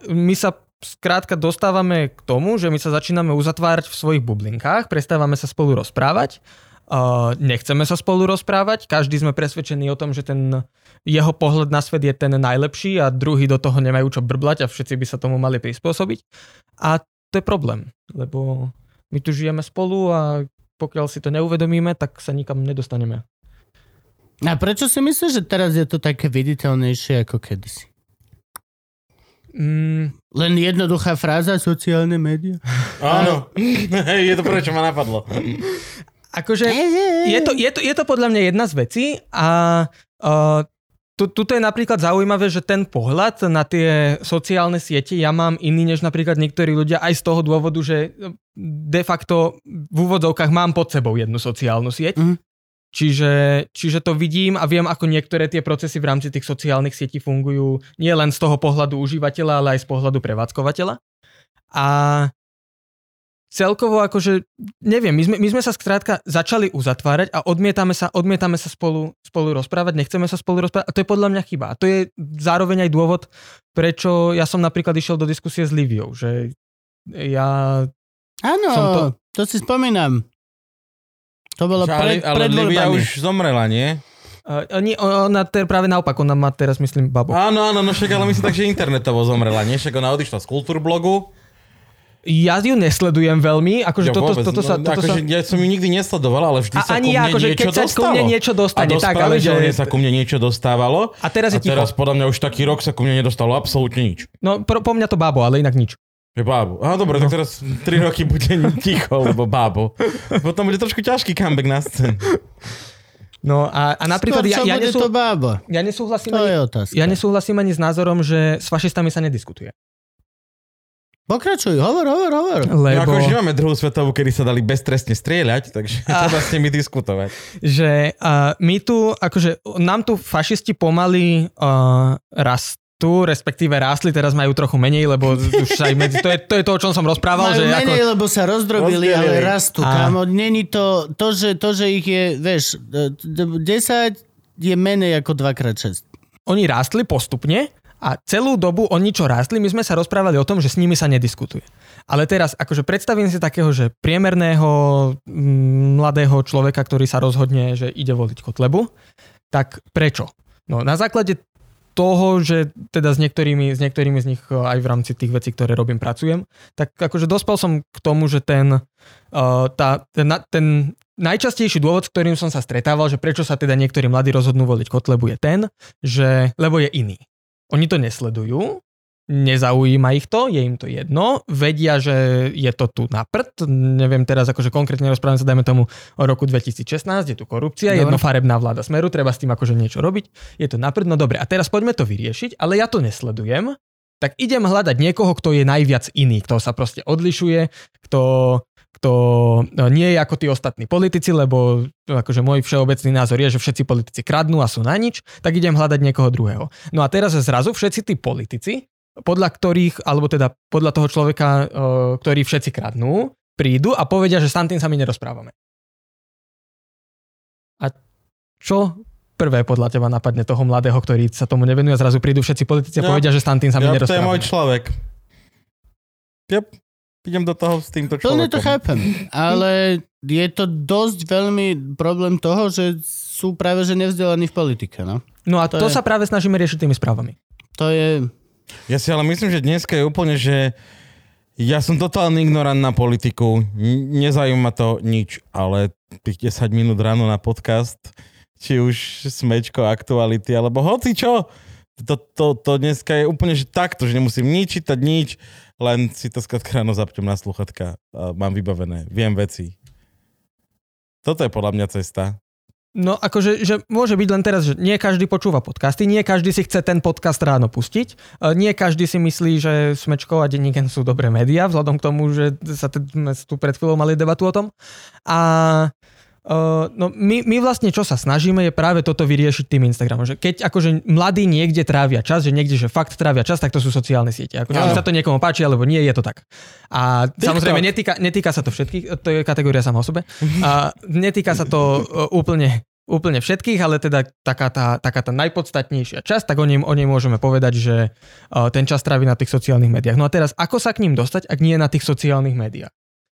my sa skrátka dostávame k tomu, že my sa začíname uzatvárať v svojich bublinkách, prestávame sa spolu rozprávať, nechceme sa spolu rozprávať, každý sme presvedčení o tom, že ten jeho pohľad na svet je ten najlepší a druhý do toho nemajú čo brblať a všetci by sa tomu mali prispôsobiť. A to je problém, lebo my tu žijeme spolu a pokiaľ si to neuvedomíme, tak sa nikam nedostaneme. A prečo si myslíš, že teraz je to také viditeľnejšie ako kedysi? Mm, Len jednoduchá fráza, sociálne médiá? Áno. je to prvé, čo ma napadlo. akože je to, je, to, je to podľa mňa jedna z vecí a uh, tu, tuto je napríklad zaujímavé, že ten pohľad na tie sociálne siete ja mám iný než napríklad niektorí ľudia aj z toho dôvodu, že de facto v úvodzovkách mám pod sebou jednu sociálnu sieť. Mhm. Čiže, čiže to vidím a viem, ako niektoré tie procesy v rámci tých sociálnych sietí fungujú nie len z toho pohľadu užívateľa, ale aj z pohľadu prevádzkovateľa. A celkovo akože, neviem, my sme, my sme sa skrátka začali uzatvárať a odmietame sa, odmietame sa spolu, spolu rozprávať, nechceme sa spolu rozprávať a to je podľa mňa chyba. A to je zároveň aj dôvod, prečo ja som napríklad išiel do diskusie s Liviou, že ja... Áno, to... to- si spomínam. To bolo pred, ale, ale pred Livia už zomrela, nie? Uh, nie, ona ter, práve naopak, ona má teraz, myslím, babu. Áno, áno, no však ale myslím tak, že internetovo zomrela, nie? Však ona odišla z kultúrblogu. Ja ju nesledujem veľmi, akože Ja toto, vôbec, toto sa... no, Toto akože sa... Ja som ju nikdy nesledoval, ale vždy A sa ani ku ja, mne akože niečo keď sa ku dostalo. mne niečo dostane, a tak, ale že- sa ku mne niečo dostávalo. A teraz je a ticho. teraz podľa mňa už taký rok sa ku mne nedostalo absolútne nič. No, pro, po mňa to bábo, ale inak nič. Je bábo. Á, dobre, tak teraz 3 roky bude ticho, lebo bábo. Potom bude trošku ťažký comeback na scénu. No a, a napríklad Skôr, ja, ja, nesú, to bábo? ja nesúhlasím To ani, je otázka. ja nesúhlasím ani s názorom, že s fašistami sa nediskutuje. Pokračuj, hovor, hovor, hovor. Lebo... Lebo ako už nemáme druhú svetovú, kedy sa dali beztrestne strieľať, takže A- treba s nimi diskutovať. že uh, my tu, akože nám tu fašisti pomaly uh, rastú, respektíve rástli, teraz majú trochu menej, lebo už aj medzi, to, je, to je to, o čom som rozprával, Majú že ako, menej, lebo sa rozdrobili, Rozdelili. ale rastú. A- Kámo, není to, to že, to, že ich je, vieš, d- d- 10 je menej ako 2x6. oni rástli postupne a celú dobu oni čo rástli, my sme sa rozprávali o tom, že s nimi sa nediskutuje. Ale teraz, akože predstavím si takého, že priemerného mm, mladého človeka, ktorý sa rozhodne, že ide voliť Kotlebu, tak prečo? No na základe toho, že teda s niektorými, s niektorými z nich eh, aj v rámci tých vecí, ktoré robím, pracujem, tak akože dospel som k tomu, že ten, uh, tá, ten, ten najčastejší dôvod, s ktorým som sa stretával, že prečo sa teda niektorí mladí rozhodnú voliť Kotlebu je ten, že lebo je iný. Oni to nesledujú, nezaujíma ich to, je im to jedno, vedia, že je to tu na prd, neviem teraz akože konkrétne rozprávame sa, dajme tomu o roku 2016, je tu korupcia, Dobre. jednofarebná vláda Smeru, treba s tým akože niečo robiť, je to na prd, no dobre, a teraz poďme to vyriešiť, ale ja to nesledujem, tak idem hľadať niekoho, kto je najviac iný, kto sa proste odlišuje, kto, kto no, nie je ako tí ostatní politici, lebo akože môj všeobecný názor je, že všetci politici kradnú a sú na nič, tak idem hľadať niekoho druhého. No a teraz zrazu všetci tí politici, podľa ktorých, alebo teda podľa toho človeka, eh, ktorý všetci kradnú, prídu a povedia, že s tým sa my nerozprávame. A čo prvé podľa teba napadne toho mladého, ktorý sa tomu nevenuje a zrazu prídu všetci politici a Ja- povedia, že s tým sa my Ja, to je nerozprávame. môj človek. Yep. Idem do toho s týmto Plne človekom. to chápem, ale je to dosť veľmi problém toho, že sú práve že nevzdelaní v politike, no. No a To to, je- sa práve snažíme riešiť tými správami. To je... Ja si ale myslím, že dneska je úplne, že ja som totálny ignorant na politiku, nezaujíma to nič, ale tých 10 minút ráno na podcast, či už smečko, aktuality, alebo hoci čo, to, to, to dneska je úplne, že takto, že nemusím nič čítať, nič, len si to skrátka ráno zapnem na sluchatka mám vybavené, viem veci. Toto je podľa mňa cesta. No akože, že môže byť len teraz, že nie každý počúva podcasty, nie každý si chce ten podcast ráno pustiť, e, nie každý si myslí, že Smečko a Denníken sú dobré médiá, vzhľadom k tomu, že sa t- sme tu pred chvíľou mali debatu o tom. A Uh, no my, my vlastne čo sa snažíme je práve toto vyriešiť tým Instagramom, že keď akože mladí niekde trávia čas, že niekde, že fakt trávia čas, tak to sú sociálne siete. Akože sa to niekomu páči, alebo nie, je to tak. A TikTok. samozrejme netýka, netýka sa to všetkých, to je kategória sama o sebe. A netýka sa to uh, úplne úplne všetkých, ale teda taká tá, taká tá najpodstatnejšia časť, tak o nej, o nej môžeme povedať, že uh, ten čas trávi na tých sociálnych médiách. No a teraz, ako sa k ním dostať, ak nie na tých sociálnych médiách?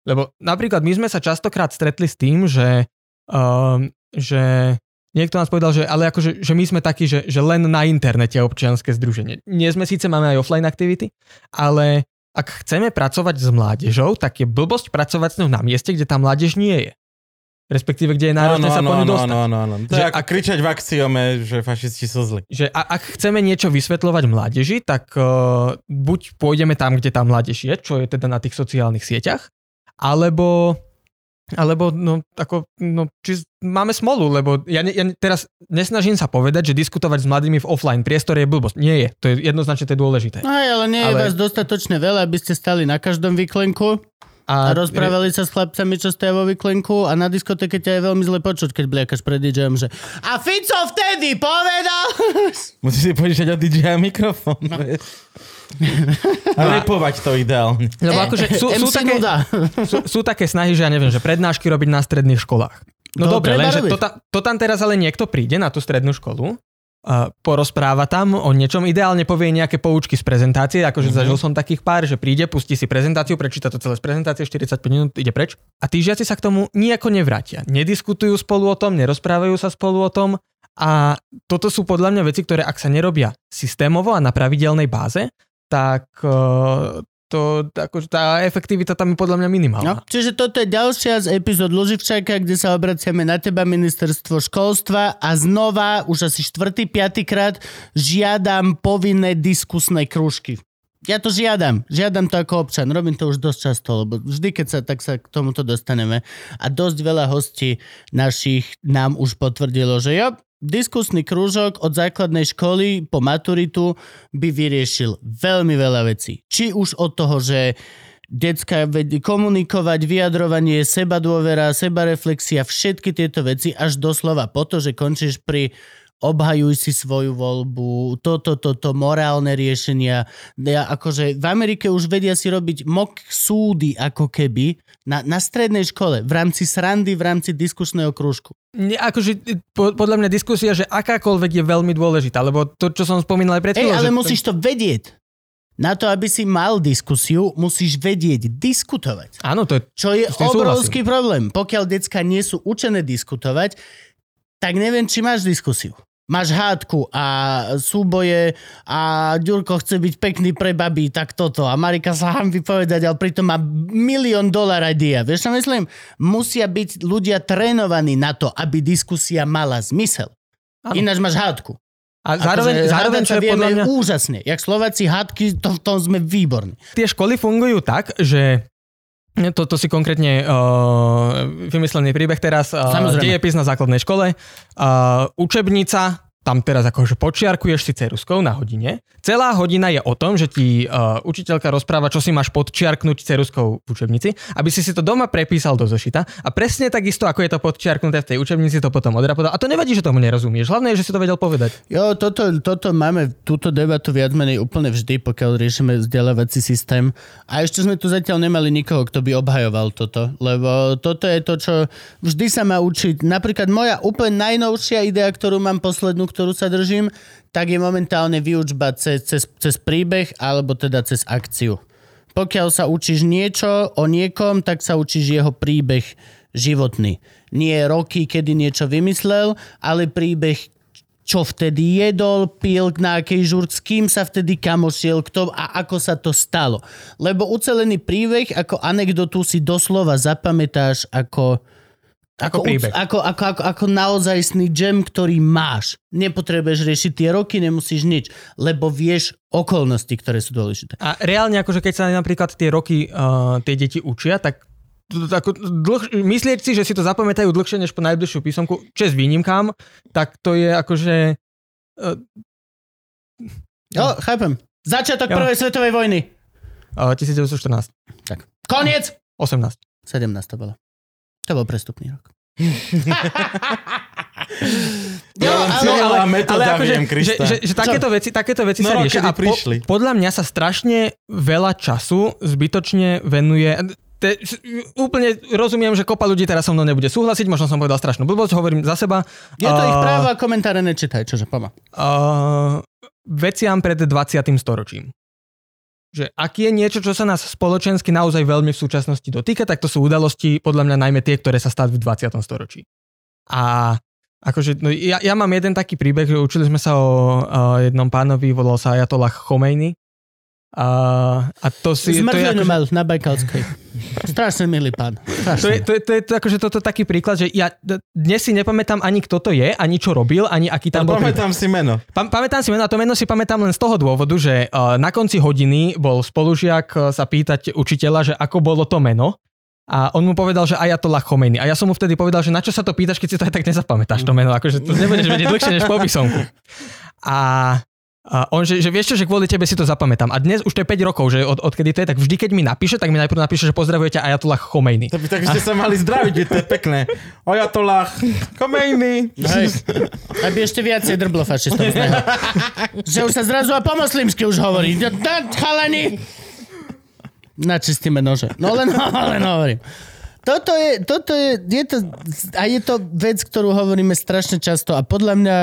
Lebo napríklad my sme sa častokrát stretli s tým, že, um, že niekto nás povedal, že ale akože, že my sme takí, že, že len na internete občianske združenie. Nie sme síce, máme aj offline aktivity, ale ak chceme pracovať s mládežou, tak je blbosť pracovať s ňou na mieste, kde tá mládež nie je. Respektíve, kde je náročné sa po ňu dostať. áno, áno, áno. To Že ak- kričať v axiome, že fašisti sú zli. že a, ak chceme niečo vysvetľovať mládeži, tak uh, buď pôjdeme tam, kde tá mládež je, čo je teda na tých sociálnych sieťach, alebo alebo no, ako, no, či máme smolu, lebo ja, ne, ja teraz nesnažím sa povedať, že diskutovať s mladými v offline priestore je blbosť. Nie je. To je jednoznačne to je dôležité. No ale nie je Ale- vás dostatočne veľa, aby ste stali na každom výklenku a rozprávali sa s chlapcami, čo stoja vo výklenku a na diskotéke ťa je veľmi zle počuť, keď bliakaš pred DJom, že a Fico vtedy povedal... Musíš si požičať od DJ mikrofón. No. A repovať to ideálne. Lebo akože sú, sú, také, sú, sú také snahy, že ja neviem, že prednášky robiť na stredných školách. No Dobre, dobre, lenže to, ta, to tam teraz ale niekto príde na tú strednú školu, a porozpráva tam o niečom, ideálne povie nejaké poučky z prezentácie, akože mm-hmm. zažil som takých pár, že príde, pustí si prezentáciu, prečíta to celé z prezentácie, 45 minút, ide preč a tí žiaci sa k tomu nejako nevrátia. Nediskutujú spolu o tom, nerozprávajú sa spolu o tom a toto sú podľa mňa veci, ktoré ak sa nerobia systémovo a na pravidelnej báze, tak eh, to, akože tá efektivita tam je podľa mňa minimálna. No, čiže toto je ďalšia z epizód Luživčáka, kde sa obraciame na teba ministerstvo školstva a znova, už asi štvrtý, piatý krát, žiadam povinné diskusné krúžky. Ja to žiadam. Žiadam to ako občan. Robím to už dosť často, lebo vždy, keď sa, tak sa k tomuto dostaneme. A dosť veľa hostí našich nám už potvrdilo, že jo, diskusný krúžok od základnej školy po maturitu by vyriešil veľmi veľa vecí. Či už od toho, že decka komunikovať, vyjadrovanie, seba dôvera, seba reflexia, všetky tieto veci až doslova po to, že končíš pri obhajuj si svoju voľbu, toto, toto, morálne riešenia. Ja, akože v Amerike už vedia si robiť mock súdy ako keby na, na strednej škole, v rámci srandy, v rámci diskusného krúžku. Nie, akože po, podľa mňa diskusia, že akákoľvek je veľmi dôležitá, lebo to, čo som spomínal aj pred Ej, ale že musíš to vedieť. Na to, aby si mal diskusiu, musíš vedieť diskutovať. Áno, to je... Čo je obrovský problém. Pokiaľ decka nie sú učené diskutovať, tak neviem, či máš diskusiu. Máš hádku a súboje a Ďurko chce byť pekný pre babi, tak toto. A Marika sa hambi povedať, ale pritom má milión dolar idea. Vieš čo myslím? Musia byť ľudia trénovaní na to, aby diskusia mala zmysel. Áno. Ináč máš hádku. A zároveň, Akože zároveň čo je podľa mňa... úžasne. Jak Slováci hádky, to, v tom sme výborní. tie školy fungujú tak, že toto si konkrétne uh, vymyslený príbeh teraz. Uh, Samozrejme. dejepis na základnej škole. Uh, učebnica, tam teraz akože počiarkuješ si ceruskou na hodine. Celá hodina je o tom, že ti uh, učiteľka rozpráva, čo si máš podčiarknúť ceruskou v učebnici, aby si si to doma prepísal do zošita a presne takisto, ako je to podčiarknuté v tej učebnici, to potom odrapodal. A to nevadí, že tomu nerozumieš. Hlavné je, že si to vedel povedať. Jo, toto, toto máme, túto debatu viac menej úplne vždy, pokiaľ riešime vzdelávací systém. A ešte sme tu zatiaľ nemali nikoho, kto by obhajoval toto, lebo toto je to, čo vždy sa má učiť. Napríklad moja úplne najnovšia idea, ktorú mám poslednú, ktorú sa držím, tak je momentálne výučba cez, cez, cez príbeh alebo teda cez akciu. Pokiaľ sa učíš niečo o niekom, tak sa učíš jeho príbeh životný. Nie roky, kedy niečo vymyslel, ale príbeh čo vtedy jedol, pil, na akej žurt, s kým sa vtedy kamošiel, kto a ako sa to stalo. Lebo ucelený príbeh ako anekdotu si doslova zapamätáš ako Ako uc- príbeh. Ako, ako, ako, ako naozajstný gem, ktorý máš. Nepotrebuješ riešiť tie roky, nemusíš nič, lebo vieš okolnosti, ktoré sú dôležité. A reálne, akože keď sa napríklad tie roky uh, tie deti učia, tak ako dlh, myslieť si, že si to zapamätajú dlhšie než po najbližšiu písomku, čes výnimkám, tak to je akože... Uh, Jo, chápem. Začiatok Jo. prvej svetovej vojny. uh, 1914. Tak. Koniec! 18. 17 to bolo. To bol prestupný rok. Ja len cieľa metóda viem, akože, že, Krista. že, že takéto veci, takéto veci No, sa no, riešia a po, podľa mňa sa strašne veľa času zbytočne venuje te, úplne rozumiem, že kopa ľudí teraz so mnou nebude súhlasiť, možno som povedal strašnú blbosť, hovorím za seba. Je to A, ich právo a komentáre nečítaj, čože poma. Uh, veciam pred 20. storočím. Že ak je niečo, čo sa nás spoločensky naozaj veľmi v súčasnosti dotýka, tak to sú udalosti, podľa mňa najmä tie, ktoré sa stali v 20. storočí. A akože, no ja, ja mám jeden taký príbeh, že učili sme sa o, o jednom pánovi, volal sa Ayatollah Khomeini. A, a to si... to je Zmrzlinu akože- mal na Bajkalskej. Strašne milý pán. to je, Strašne. to, je, to je to, akože toto taký príklad, že ja dnes si nepamätám ani kto to je, ani čo robil, ani aký tam bol. príbeh. Pamätám si meno. Pa- pamätám si meno a to meno si pamätám len z toho dôvodu, že uh, na konci hodiny bol spolužiak uh, sa pýtať učiteľa, že ako bolo to meno. A on mu povedal, že Ayatollah Khomeini. A ja som mu vtedy povedal, že na čo sa to pýtaš, keď si to aj tak nezapamätáš to meno. Akože to nebudeš vedieť dlhšie než po písomku. A a on, že, že vieš čo, že kvôli tebe si to zapamätám. A dnes už to je 5 rokov, že od, odkedy to je, tak vždy, keď mi napíše, tak mi najprv napíše, že pozdravujete Ayatollah Khomeini. To by tak ste sa mali zdraviť, to je pekné. Ojatollah, Komejny. Hej. Aby ešte viacej drblo fašistov. Že už sa zrazu a po moslimsky už hovorí. Chalani! Načistíme nože. No len, len hovorím. Toto je, toto je, je to, a je to vec, ktorú hovoríme strašne často a podľa mňa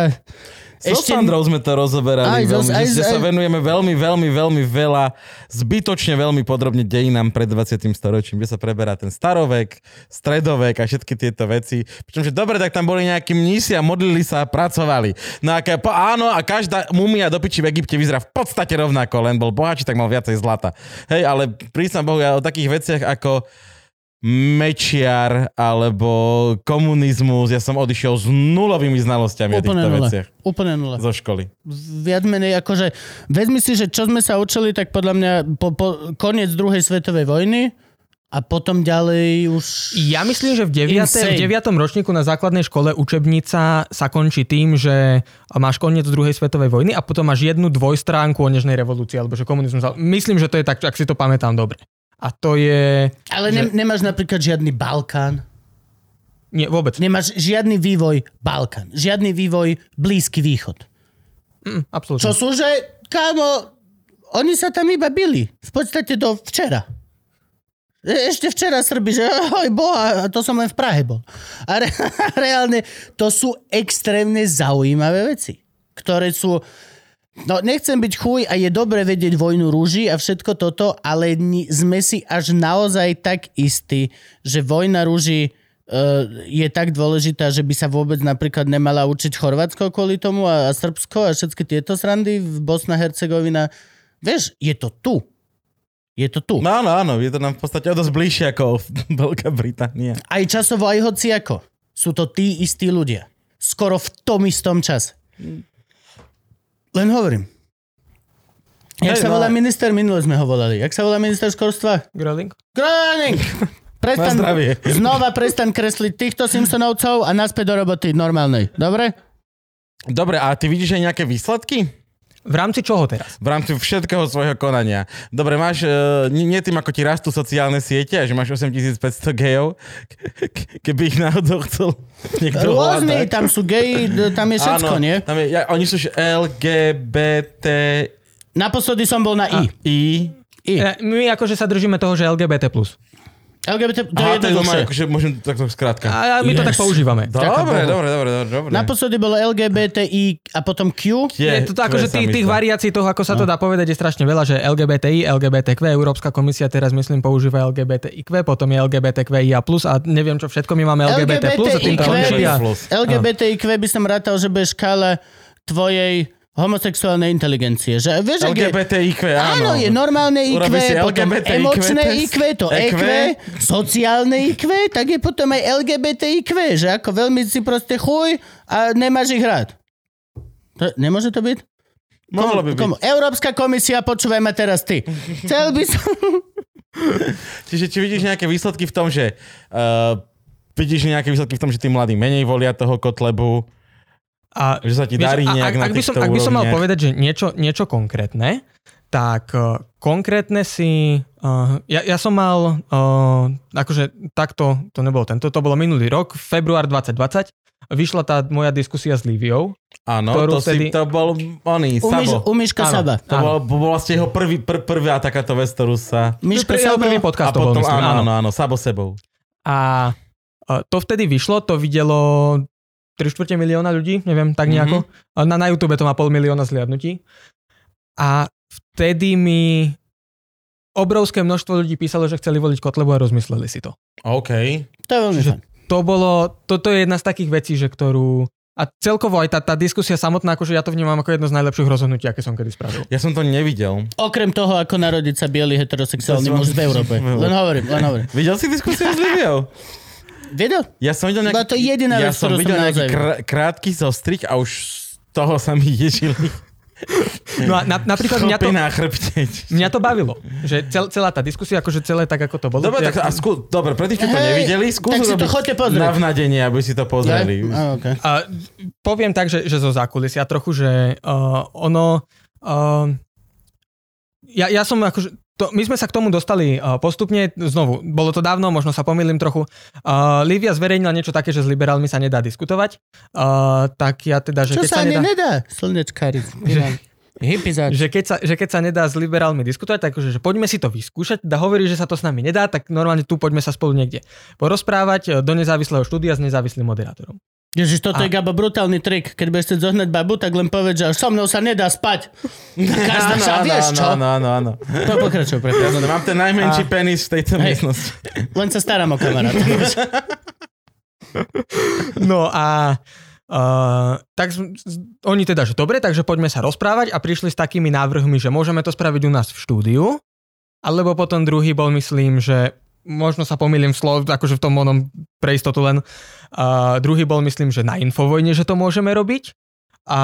So Sandrou sme to rozoberali Aj veľmi, aj- že sa aj- venujeme veľmi, veľmi, veľmi veľa, zbytočne veľmi podrobne dejinám pred 20. storočím, kde sa preberá ten starovek, stredovek a všetky tieto veci. Pričom, že dobre, tak tam boli nejakí mnísi a modlili sa a pracovali. No a ke, po, áno, a každá mumia do piči v Egypte vyzerá v podstate rovnako, len bol bohatší, tak mal viacej zlata. Hej, ale prísam Bohu, ja o takých veciach ako mečiar alebo komunizmus, ja som odišiel s nulovými znalosťami o úplne týchto nula. veciach Úplne nula. zo školy. Viac menej akože, vezmi si, že čo sme sa učili, tak podľa mňa po, po koniec druhej svetovej vojny a potom ďalej už... Ja myslím, že v 9. Insane. v 9. ročníku na základnej škole učebnica sa končí tým, že máš koniec druhej svetovej vojny a potom máš jednu dvojstránku o nežnej revolúcii, alebo že komunizmus. Myslím, že to je tak, ak si to pamätám dobre. A to je... Ale ne, nemáš napríklad žiadny Balkán. Nie, vôbec. Nemáš žiadny vývoj Balkán. Žiadny vývoj Blízky východ. Mm, absolútne. Čo sú, že, kámo, oni sa tam iba bili. V podstate do včera. E- Ešte včera Srbi, že oj boha, to som len v Prahe bol. A re, reálne, to sú extrémne zaujímavé veci, ktoré sú... No, nechcem byť chuj a je dobre vedieť vojnu rúži a všetko toto, ale sme si až naozaj tak istí, že vojna rúži uh, je tak dôležitá, že by sa vôbec napríklad nemala učiť Chorvátsko kvôli tomu a, a Srbsko a všetky tieto srandy v Bosna, Hercegovina. Vieš, je to tu. Je to tu. No áno, áno, je to nám v podstate o dosť bližšie ako Veľká Británia. Aj časovo, aj hociako. Sú to tí istí ľudia. Skoro v tom istom čase. Len hovorím. Jak Hej, sa no volá minister? Minule sme ho volali. Jak sa volá minister školstva? Gröling? Gröning! Prestan, Na zdravie. znova prestan kresliť týchto Simpsonovcov a naspäť do roboty normálnej. Dobre? Dobre, a ty vidíš aj nejaké výsledky? V rámci čoho teraz? V rámci všetkého svojho konania. Dobre, máš, uh, nie, tým, ako ti rastú sociálne siete, a že máš 8500 gejov, ke- keby ich náhodou chcel niekto hľadať. tam sú geji, tam je všetko, Áno, nie? Tam je, ja, oni sú LGBT Naposledy som bol na I. I. I. E, My akože sa držíme toho, že LGBT+. LGBT, to je Aha, to je jednoduchšie. akože môžem takto skrátka. A my to Yes. tak používame. Dobre, dobre, dobre, dobre, dobre. Naposledy bolo LGBTI a potom Q. Je to akože tých, tých variácií toho, ako sa to dá povedať, je strašne veľa, že LGBTI, LGBTQ, Európska komisia teraz myslím používa LGBTIQ, potom je LGBTQIA+, a neviem čo všetko, my máme LGBT+, a tým to LGBTIQ, končí. a- LGBTIQ by som rátal, že bude škála tvojej homosexuálnej inteligencie. Že, vieš, ak je- LGBTIQ, áno. Áno, je normálne IQ, si potom LGBTIQ emočné IQ, to EQ. EQ, sociálne IQ, tak je potom aj LGBTIQ, že ako veľmi si proste chuj a nemáš ich rád. To, nemôže to byť? Mohlo by byť. Komu? Európska komisia, počúvaj ma teraz ty. Chcel by som... Čiže či vidíš nejaké výsledky v tom, že uh, vidíš nejaké výsledky v tom, že tí mladí menej volia toho Kotlebu, A, že sa ti vieš, darí nejak ak, na ak by som, ak by som mal povedať, že niečo, niečo konkrétne, tak uh, konkrétne si... Uh, ja, ja som mal, uh, akože takto, to nebolo tento, to bolo minulý rok, február 2020, vyšla tá moja diskusia s Liviou. Áno, to, si, vtedy- to bol oný, U, Miš, Sabo. u Miška Áno. Saba. To bol, bol vlastne jeho prvý, pr, prvá takáto vec, ktorú sa... Miška Saba. prvý podcast A to bol, potom, myslím, áno, áno. áno, áno, Sabo sebou. A uh, to vtedy vyšlo, to videlo 3 štvrte milióna ľudí, neviem, tak nejako. Mm-hmm. Na, na YouTube to má pol milióna zliadnutí. A vtedy mi obrovské množstvo ľudí písalo, že chceli voliť Kotlebu a rozmysleli si to. OK. To je veľmi Čiže- fajn. To bolo, toto je jedna z takých vecí, že ktorú... A celkovo aj tá, tá diskusia samotná, akože ja to vnímam ako jedno z najlepších rozhodnutí, aké som kedy spravil. Ja som to nevidel. Okrem toho, ako narodiť sa biely heterosexuálny muž v Európe. Len hovorím, len hovorím. Videl si diskusiu s Liviou? Videl? Ja som videl nejaký, to jediná ja vec, som videl nejaký kr- krátky zostrih a už z toho sa mi ježili No a na, napríklad mňa to, mňa to bavilo. Že cel, celá tá diskusia, akože celé tak, ako to bolo. Dobre, tak a skú, dobre, pre tých, čo to Hej, nevideli, skús tak si to choďte pozrieť. navnadenie, aby si to pozreli. Á, okay. A poviem tak, že, že zo zákulisia trochu, že uh, ono... Uh, ja, ja som akože... To, my sme sa k tomu dostali uh, postupne, znovu, bolo to dávno, možno sa pomýlim trochu. Uh, Livia zverejnila niečo také, že s liberálmi sa nedá diskutovať. Uh, tak ja teda, že Čo keď sa sa ani nedá... nedá? Slnečkári. Že keď, sa, že keď sa nedá s liberálmi diskutovať, tak že poďme si to vyskúšať, da hovorí, že sa to s nami nedá, tak normálne tu poďme sa spolu niekde porozprávať e, do nezávislého štúdia s nezávislým moderátorom. Ježiš, toto A- je Gabo brutálny trik. Keď budeš chcieť zohnať babu, tak len povedz, že so mnou sa nedá spať. Každá sa, vieš čo? Áno, áno, áno. To pokračuj, prepáč. Jasné, mám ten najmenší penis v tejto Hej. miestnosti. Len sa starám o kamaráta. No a Uh, tak oni teda, že dobre, takže poďme sa rozprávať a prišli s takými návrhmi, že môžeme to spraviť u nás v štúdiu, alebo potom druhý bol, myslím, že možno sa pomýlim v slov, akože v tom onom pre istotu len. Uh, druhý bol, myslím, že na Infovojne, že to môžeme robiť. A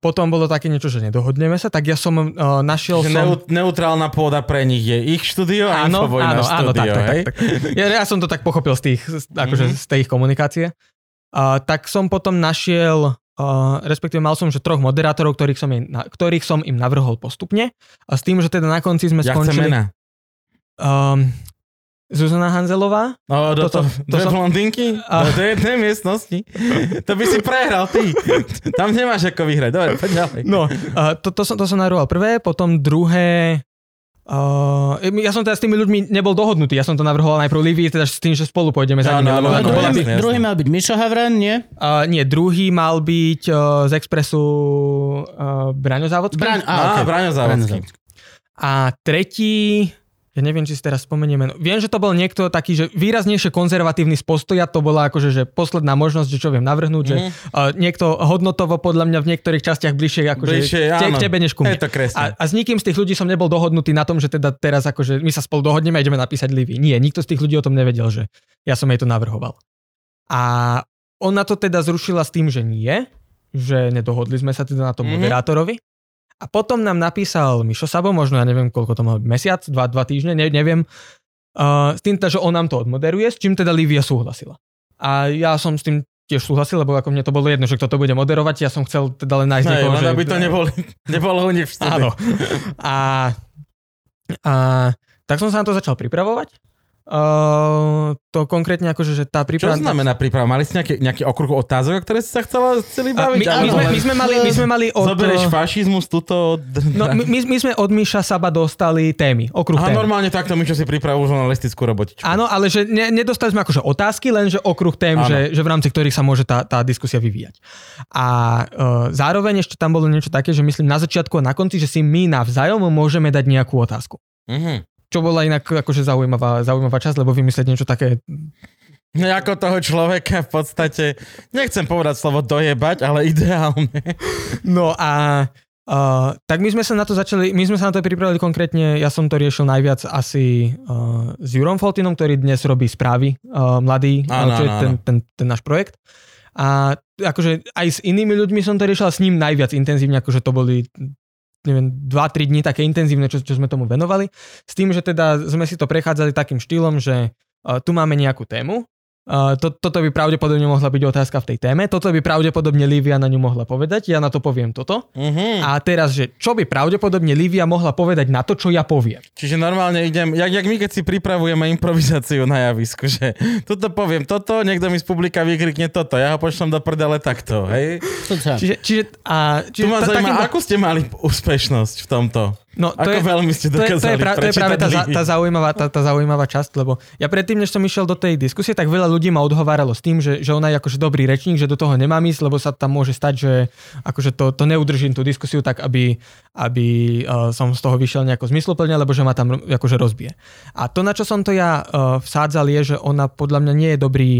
potom bolo také niečo, že nedohodneme sa, tak ja som uh, našiel Že som... neu- neutrálna pôda pre nich je ich štúdio a Áno, Infovojna áno, áno, tak, štúdio, tak, hej? tak, tak. Ja, ja som to tak pochopil z tých, akože Mhm. z tej ich komunikácie. Uh, tak som potom našiel, uh, respektíve mal som, že troch moderátorov, ktorých som, im, na, ktorých som im navrhol postupne. A s tým, že teda na konci sme Ja chcem skončili... mena. Um, Zuzana Hanzelová. No, do To to, to dve som- blondinky? A- Do jednej miestnosti? To by si prehral, ty. Tam nemáš ako vyhrať. Dobre, poď ďalej. No, uh, to, to, som, to som naroval prvé, potom druhé... Uh, ja som teda s tými ľuďmi nebol dohodnutý, ja som to navrhoval najprv Livii, teda s tým, že spolu pôjdeme za nimi. áno, áno, druhý, druhý mal byť Mišo Havran, nie? Uh, nie, druhý mal byť uh, z Expressu uh, Braňo Závodský. Braň, Á, a, okay. Braňo Závodský. A tretí, ja neviem, či si teraz spomeniem meno. Viem, že to bol niekto taký, že výraznejšie konzervatívny z postoja, to bola akože že posledná možnosť, že čo viem navrhnúť, že Mhm. uh, niekto hodnotovo podľa mňa v niektorých častiach bližšie, akože Bližšie, áno. k tebe než ku mne. To. A, a s nikým z tých ľudí som nebol dohodnutý na tom, že teda teraz akože my sa spolu dohodneme a ideme napísať Livy. Nie, nikto z tých ľudí o tom nevedel, že ja som jej to navrhoval. A ona to teda zrušila s tým, že nie, že nedohodli sme sa teda na tom Mhm. moderátorovi. A potom nám napísal Mišo Sabo, možno ja neviem, koľko to mal, mesiac, dva, dva týždne, ne, neviem, uh, s tým teda, že on nám to odmoderuje, s čím teda Lívia súhlasila. A ja som s tým tiež súhlasil, lebo ako mne to bolo jedno, že kto to bude moderovať, ja som chcel teda len nájsť Hej, niekoho, že... aby to neboli, nebolo u nich. Áno. A, a tak som sa na to začal pripravovať. Uh, to konkrétne akože, že tá Čo príprava... znamená príprava? Mali ste nejaký, nejaký okruh otázok, ktoré ste sa chcela, chceli A baviť? my, my, Áno, sme, my, sme mali, my sme mali od... Zoberieš fašizmus tuto od... No, my, my, my sme od Miša Saba dostali témy, okruh A tém. normálne takto my, čo si pripravujú žurnalistickú robotičku. Áno, ale že ne, nedostali sme akože otázky, len že okruh tém, že, že v rámci ktorých sa môže tá, tá diskusia vyvíjať. A uh, zároveň ešte tam bolo niečo také, že myslím na začiatku a na konci, že si my navzájom môžeme dať nejakú otázku. Mhm. Čo bola inak akože zaujímavá, zaujímavá časť, lebo vymyslieť niečo také... No ako toho človeka v podstate, nechcem povedať slovo dojebať, ale ideálne. No a uh, tak my sme sa na to začali, my sme sa na to pripravili konkrétne, ja som to riešil najviac asi uh, s Jurom Foltinom, ktorý dnes robí správy, uh, mladý, Áno, čo je ten, ten, ten náš projekt. A akože aj s inými ľuďmi som to riešil, a s ním najviac intenzívne, akože to boli neviem, 2-3 dní také intenzívne, čo, čo sme tomu venovali. S tým, že teda sme si to prechádzali takým štýlom, že uh, tu máme nejakú tému, Uh, to, toto by pravdepodobne mohla byť otázka v tej téme, toto by pravdepodobne Lívia na ňu mohla povedať, ja na to poviem toto. Mhm. A teraz, že čo by pravdepodobne Lívia mohla povedať na to, čo ja poviem. Čiže normálne idem, jak, jak my keď si pripravujeme improvizáciu na javisku, že toto poviem toto, niekto mi z publika vykrikne toto, ja ho pošlem do prdele takto, hej? Čiže, čiže, a, Tu čiže ma ta- zaujíma, takýmto- akú ste mali úspešnosť v tomto? No, Ako veľmi ste to je, to, je dokázali pra, to je práve tá, tá, zaujímavá, tá, tá zaujímavá časť, lebo ja predtým, než som išiel do tej diskusie, tak veľa ľudí ma odhováralo s tým, že, že ona je akože dobrý rečník, že do toho nemám ísť, lebo sa tam môže stať, že akože to, to neudržím tú diskusiu tak, aby, aby uh, som z toho vyšiel nejako zmysluplne, lebo že ma tam akože rozbije. A to, na čo som to ja uh, vsádzal, je, že ona podľa mňa nie je dobrý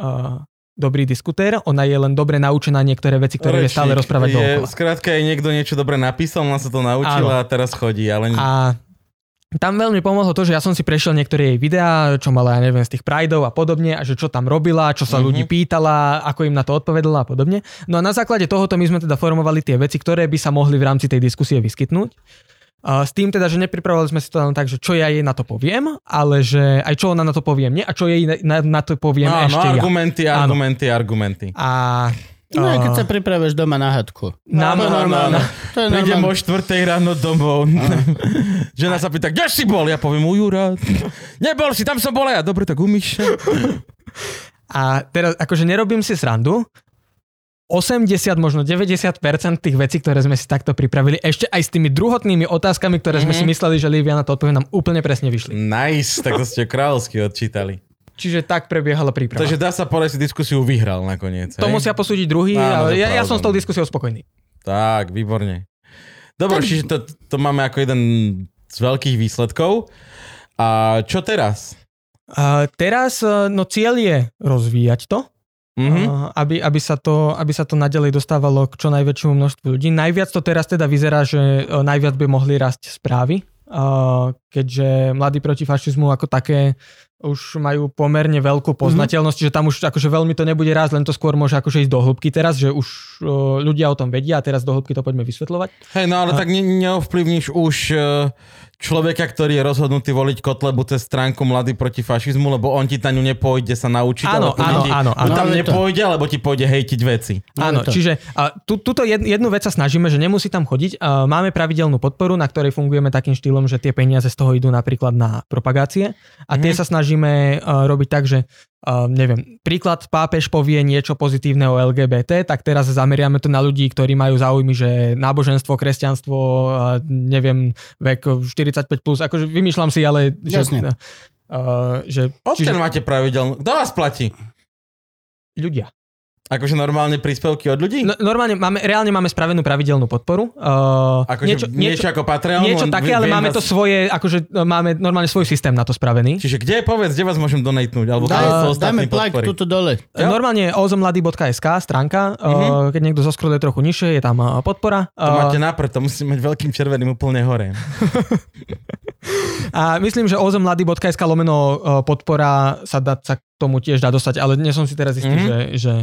uh, dobrý diskutér, ona je len dobre naučená niektoré veci, ktoré vie stále Rečník. rozprávať je, dookola. Skrátka, je niekto niečo dobre napísal, ona sa to naučila a teraz chodí, ale... A tam veľmi pomohlo to, že ja som si prešiel niektoré jej videá, čo mala, ja neviem, z tých Prideov a podobne, a že čo tam robila, čo sa Mhm. ľudí pýtala, ako im na to odpovedala a podobne. No a na základe tohoto my sme teda formovali tie veci, ktoré by sa mohli v rámci tej diskusie vyskytnúť. S tým teda, že nepripravovali sme si to len tak, že čo ja jej na to poviem, ale že aj čo ona na to poviem mne a čo jej na, na to poviem no, no, ešte ja. argumenty, Áno. argumenty, argumenty. A No aj keď sa pripravuješ doma na hadku. Na- to je na- normálne. To je Prídem o. 4 ráno domov. Žena sa pýta, kde si bol? Ja poviem, u Jura. Nebol si, tam som bol ja. Dobre, tak u Miša. A teraz akože nerobím si srandu, 80, možno 90% tých vecí, ktoré sme si takto pripravili, ešte aj s tými druhotnými otázkami, ktoré sme si Mhm. mysleli, že Livia na to odpovie, nám úplne presne vyšli. Nice, tak to ste kráľovsky odčítali. Čiže tak prebiehala príprava. Takže dá sa povedať, si diskusiu vyhral nakoniec. to hej? musia posúdiť druhý, Áno, ale ja, ja som s tou diskusiou spokojný. Tak, výborne. Dobre, čiže to, to máme ako jeden z veľkých výsledkov. A čo teraz? A teraz, e, no cieľ je rozvíjať to, Mhm. a aby, aby, sa to, aby sa to nadalej dostávalo k čo najväčšiemu množstvu ľudí. Najviac to teraz teda vyzerá, že e, najviac by mohli rásť správy, a keďže mladí proti fašizmu ako také už majú pomerne veľkú poznateľnosť, že tam už akože veľmi to nebude raz, len to skôr môže akože ísť do hĺbky teraz, že už o, ľudia o tom vedia a teraz do hĺbky to poďme vysvetľovať. Hej, no ale tak ne, neovplyvníš už e, človeka, ktorý je rozhodnutý voliť Kotlebu cez stránku Mladý proti fašizmu, lebo on ti na ňu nepôjde sa naučiť, Áno, áno, ti, áno, buď áno. tam nepôjde, alebo ti pôjde hejtiť veci. Áno, to. čiže a, tu, jed, jednu vec sa snažíme, že nemusí tam chodiť. A, máme pravidelnú podporu, na ktorej fungujeme takým štýlom, že tie peniaze z toho idú napríklad na propagácie a tie Mhm. sa snažíme a, robiť tak, že a, neviem, príklad pápež povie niečo pozitívne o LGBT, tak teraz zameriame to na ľudí, ktorí majú záujmy, že náboženstvo, kresťanstvo, a, neviem, vek 45+, plus, akože vymýšľam si, ale že, Jasne. a, že Odkiaľ máte pravidelnú? Kto vás platí? ľudia. Akože normálne príspevky od ľudí? No, normálne máme, reálne máme spravenú pravidelnú podporu. Uh, akože niečo, niečo, ako Patreon? niečo také, ale máme vás- to svoje, akože no, máme normálne svoj systém na to spravený. Čiže kde, povedz, kde vás môžem donatnúť? Alebo kde sú dáme plak tuto dole. Jo. Normálne ozomlady.sk stránka, Mhm. uh, keď niekto zoskroluje trochu nižšie, je tam uh, podpora. To Uh, máte naprd, to musí mať veľkým červeným úplne hore. A myslím, že ozomlady.sk lomeno uh, podpora sa, dá, sa k tomu tiež dá dostať, ale nie som si teraz istý, Mhm. mm-hmm. že, že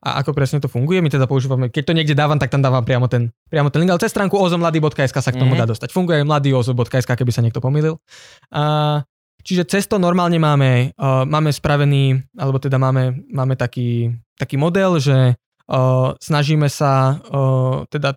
a ako presne to funguje. My teda používame, keď to niekde dávam, tak tam dávam priamo ten, priamo ten link, ale cez stránku ozomlady.sk sa k tomu Mhm. dá dostať. Funguje aj mladyozo.sk, keby sa niekto pomýlil. A, čiže cez to normálne máme, uh, máme spravený, alebo teda máme, máme taký, taký model, že uh, snažíme sa uh, teda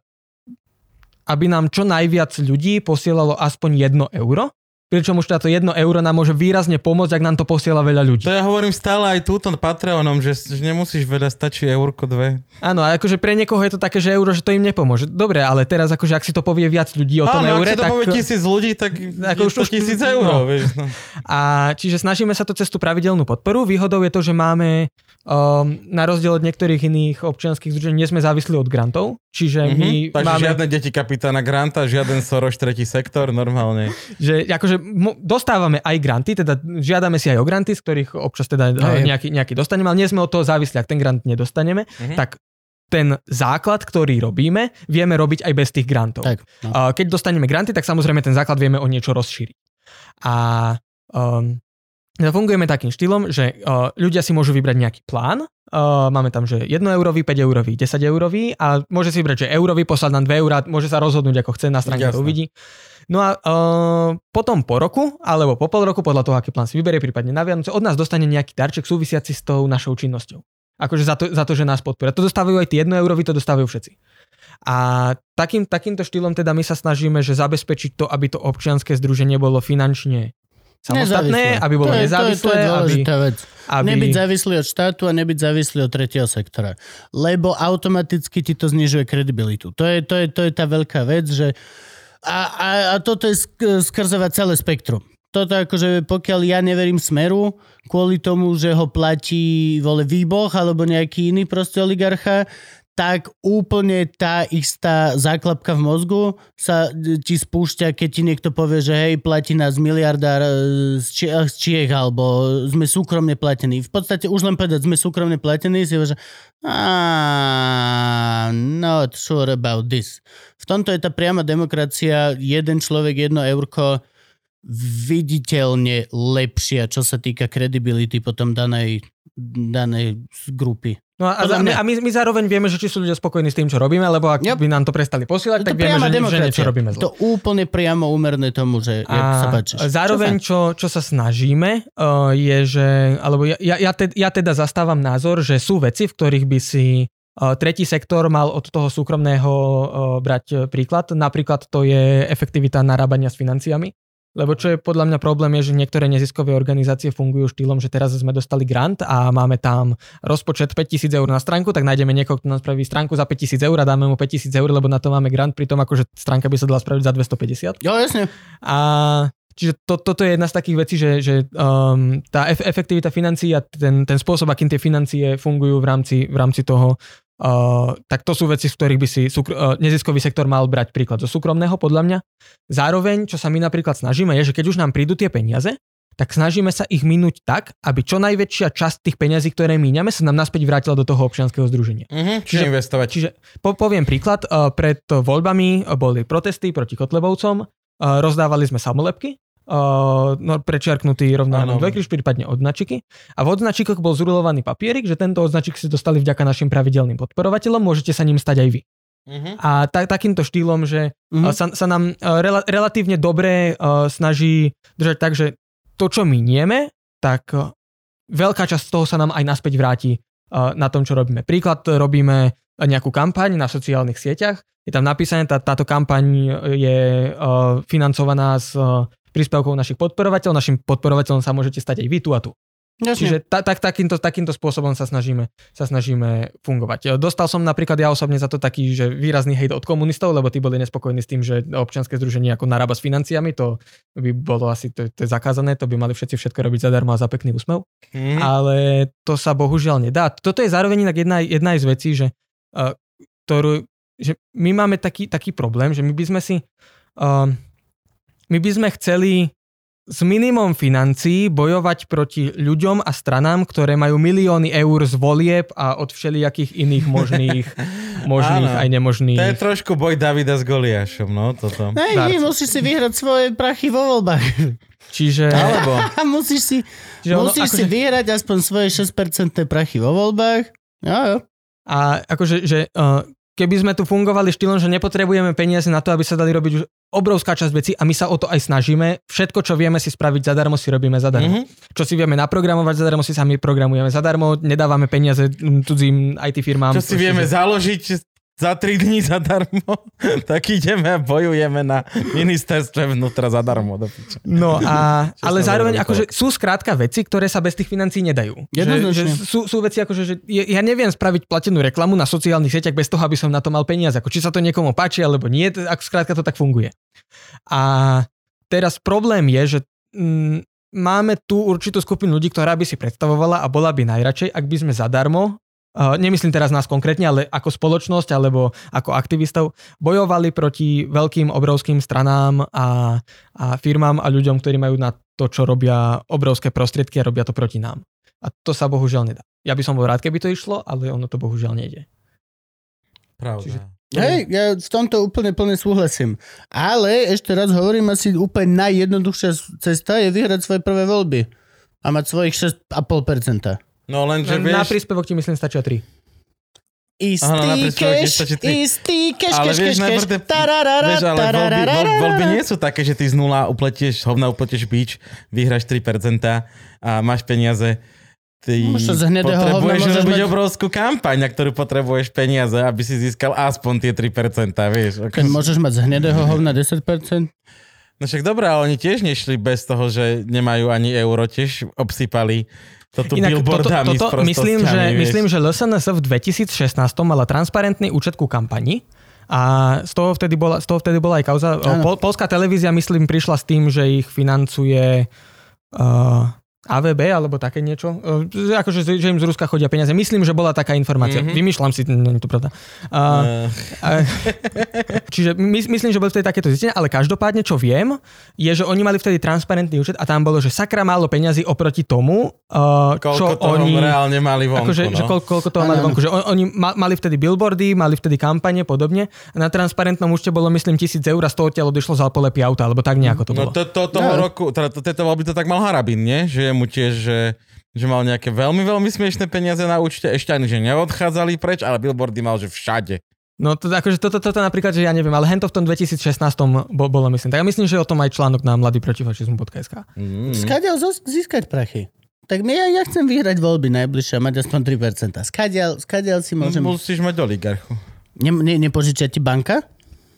aby nám čo najviac ľudí posielalo aspoň 1 euro, pričom už táto 1 euro nám môže výrazne pomôcť, ak nám to posiela veľa ľudí. To ja hovorím stále aj túto Patreonom, že, že nemusíš veľa, stačí eurko dve. Áno, a akože pre niekoho je to také, že euro, že to im nepomôže. Dobre, ale teraz akože ak si to povie viac ľudí o tom Áno, eure, ak si to tak... povie tisíc ľudí, tak Ako je už- to tisíc no. eur, vieš. No. A čiže snažíme sa to cez tú pravidelnú podporu. Výhodou je to, že máme um, na rozdiel od niektorých iných občianských združení, nie sme závislí od grantov. Čiže my Mhm. Takže máme... žiadne deti kapitána Granta, žiaden Soros tretí sektor, normálne. že akože mo- dostávame aj granty, teda žiadame si aj o granty, z ktorých občas teda Hej. eh, nejaký, nejaký dostaneme, ale nie sme od toho závislí. Ak ten grant nedostaneme, Mhm. tak ten základ, ktorý robíme, vieme robiť aj bez tých grantov. Tak, no. Keď dostaneme granty, tak samozrejme ten základ vieme o niečo rozšíriť. A um, no fungujeme takým štýlom, že uh, ľudia si môžu vybrať nejaký plán. Uh, máme tam, že 1 eurový, 5 eurový, 10 eurový a môže si vybrať, že eurový poslať nám 2 eurá, môže sa rozhodnúť ako chce, na stránke to uvidí. No a uh, potom po roku, alebo po pol roku, podľa toho, aký plán si vyberie, prípadne na Vianoce, od nás dostane nejaký darček súvisiaci s tou našou činnosťou. Akože za to, za to že nás podporia. To dostávajú aj tí 1 euroví, to dostávajú všetci. A takým, takýmto štýlom teda my sa snažíme, že zabezpečiť to, aby to občianske združenie bolo finančne samostatné, Nezávislé. aby bolo to je, nezávislé, to je, to je aby, vec. aby... Nebyť závislý od štátu a nebyť závislý od tretieho sektora. Lebo automaticky ti to znižuje kredibilitu. To je, to je, to je tá veľká vec, že a, a, a toto je sk- skrzovať celé spektrum. Toto akože pokiaľ ja neverím Smeru, kvôli tomu, že ho platí vole výboh alebo nejaký iný proste oligarcha, tak úplne tá istá záklapka v mozgu sa e, ti spúšťa, keď ti niekto povie, že hej, platí nás miliardár e, z, Či- z Čiech, alebo sme súkromne platení. V podstate už len povedať, sme súkromne platení, si že "Ah, not sure about this. V tomto je tá priama demokracia, jeden človek, jedno eurko, viditeľne lepšia, čo sa týka kredibility potom danej, danej grupy. No a, Podľa a, my, mňa- a my, my zároveň vieme, že či sú ľudia spokojní s tým, čo robíme, lebo ak Yep. by nám to prestali posielať, tak vieme, že, že niečo robíme zle. To úplne priamo úmerné tomu, že jak sa páčiš. zároveň, čo, čo sa snažíme, uh, je, že, alebo ja, ja, ja, te, ja teda zastávam názor, že sú veci, v ktorých by si uh, tretí sektor mal od toho súkromného uh, brať príklad. Napríklad to je efektivita narábania s financiami. Lebo čo je podľa mňa problém je, že niektoré neziskové organizácie fungujú štýlom, že teraz sme dostali grant a máme tam rozpočet 5000 eur na stránku, tak nájdeme niekoho, kto nám spraví stránku za 5000 eur a dáme mu 5000 eur, lebo na to máme grant, pritom akože stránka by sa dala spraviť za 250. Jo, jasne. A čiže to, toto je jedna z takých vecí, že, že um, tá ef- efektivita financií a ten, ten spôsob, akým tie financie fungujú v rámci, v rámci toho, uh, tak to sú veci, z ktorých by si súkr- uh, neziskový sektor mal brať príklad zo súkromného, podľa mňa. Zároveň, čo sa my napríklad snažíme, je, že keď už nám prídu tie peniaze, tak snažíme sa ich minúť tak, aby čo najväčšia časť tých peňazí, ktoré míňame, sa nám naspäť vrátila do toho občianskeho združenia. Mhm, Čiže- čiže investovať. Čiže po, poviem príklad, uh, pred voľbami boli protesty proti Kotlebovcom, rozdávali sme samolepky, uh, no, prečiarknutý rovno Áno. na dve kríž, prípadne odznačiky. A v odznačikoch bol zrulovaný papierik, že tento odznačik si dostali vďaka našim pravidelným podporovateľom, môžete sa ním stať aj vy. Mhm. A ta, takýmto štýlom, že Mhm. uh, sa, sa nám rela, relatívne dobre uh, snaží držať tak, že to, čo minieme, tak uh, veľká časť z toho sa nám aj naspäť vráti uh, na tom, čo robíme. Príklad, robíme nejakú kampaň na sociálnych sieťach, je tam napísané, tá, táto kampaň je uh, financovaná z uh, príspevkov našich podporovateľov, našim podporovateľom sa môžete stať aj vy tu a tu. Jasne. Čiže ta, tak, takýmto, takýmto spôsobom sa snažíme, sa snažíme fungovať. Dostal som napríklad ja osobne za to taký, že výrazný hejt od komunistov, lebo tí boli nespokojní s tým, že občianske združenie ako narába s financiami, to by bolo asi to, to je zakázané, to by mali všetci všetko robiť zadarmo a za pekný úsmev. Mhm. Ale to sa bohužiaľ nedá. Toto je zároveň inak jedna, jedna z vecí, že, uh, ktorú, že my máme taký, taký problém, že my by sme si uh, my by sme chceli s minimum financií bojovať proti ľuďom a stranám, ktoré majú milióny eur z volieb a od všelijakých iných možných, možných Áno. aj nemožných. To je trošku boj Davida s Goliášom, no toto. Darca. musíš si vyhrať svoje prachy vo voľbách. Čiže, Alebo... Musíš si, čiže ono, musíš si akože, vyhrať aspoň svoje 6% prachy vo voľbách. Jo, jo. a akože, že, uh, keby sme tu fungovali štýlom, že nepotrebujeme peniaze na to, aby sa dali robiť už obrovská časť vecí a my sa o to aj snažíme. Všetko, čo vieme si spraviť zadarmo, si robíme zadarmo. Mhm. Čo si vieme naprogramovať zadarmo, si sami programujeme zadarmo, nedávame peniaze cudzím IT firmám. Čo si vieme založiť za 3 dní zadarmo, tak ideme a bojujeme na ministerstve vnútra zadarmo. Do piče. No a, ale zároveň akože sú skrátka veci, ktoré sa bez tých financií nedajú. Že, že sú, sú veci akože, že ja neviem spraviť platenú reklamu na sociálnych sieťach bez toho, aby som na to mal peniaze. Ako či sa to niekomu páči alebo nie, ako skrátka to tak funguje. A teraz problém je, že mm, máme tu určitú skupinu ľudí, ktorá by si predstavovala a bola by najradšej, ak by sme zadarmo nemyslím teraz nás konkrétne, ale ako spoločnosť alebo ako aktivistov, bojovali proti veľkým, obrovským stranám a, a firmám a ľuďom, ktorí majú na to, čo robia obrovské prostriedky a robia to proti nám. A to sa bohužiaľ nedá. Ja by som bol rád, keby to išlo, ale ono to bohužiaľ nejde. Pravda. Čiže- Hej, ja v tomto úplne plne súhlasím. Ale ešte raz hovorím, asi úplne najjednoduchšia cesta je vyhrať svoje prvé voľby. A mať svojich 6,5%. No lenže Na vieš, príspevok ti myslím stačia tri. Istý na tri. istý ale vieš, cash, najprv tie, tararara, vieš, ale voľby, tararara. voľby, voľby nie sú také, že ty z nula upletieš, hovna upletieš bič, vyhráš 3% a máš peniaze. Ty Môžeš z hnedého hovna potrebuješ robiť mať- obrovskú kampaň, na ktorú potrebuješ peniaze, aby si získal aspoň tie 3%, vieš. Keď môžeš mať z hnedého hovna 10%? No však dobré, ale oni tiež nešli bez toho, že nemajú ani euro, tiež obsypali to tu Inak toto, toto myslím, že, vieš. myslím, že LSNS v 2016 mala transparentný účet ku kampani a z toho vtedy bola, z toho vtedy bola aj kauza. Pol, Polská televízia, myslím, prišla s tým, že ich financuje uh, AVB alebo také niečo. Že akože, že im z Ruska chodia peniaze. Myslím, že bola taká informácia. Mhm. Mm-hmm. Vymýšľam si, nie je to pravda. Uh, Eh, Čiže my, myslím, že boli vtedy takéto zistenia, ale každopádne, čo viem, je, že oni mali vtedy transparentný účet a tam bolo, že sakra málo peňazí oproti tomu, uh, čo koľko toho oni... reálne mali vonku, Akože, no. že koľko, koľko toho mali vonku. Že on, oni ma, mali vtedy billboardy, mali vtedy kampane, podobne. A na transparentnom účte bolo, myslím, tisíc eur a z toho odtiaľ odišlo za polepy auta, alebo tak nejako to No bolo. to, to, toho No. roku, teda to, tieto voľby to tak mal Harabin, nie? Že mu tiež, že, že mal nejaké veľmi, veľmi smiešné peniaze na účte, ešte ani, že neodchádzali preč, ale billboardy mal, že všade. No to, akože toto, toto napríklad, že ja neviem, ale hento v tom 2016 bo, bolo, myslím. Tak ja myslím, že o tom aj článok na mladýprotifašizmu.sk. Mm. Skadiaľ zos- získať prachy? Tak my, ja, ja chcem vyhrať voľby najbližšie a mať aspoň 3%. Skadiaľ, skadiaľ si môžem... Musíš mať oligarchu. Ne, ne, nepožičia ti banka?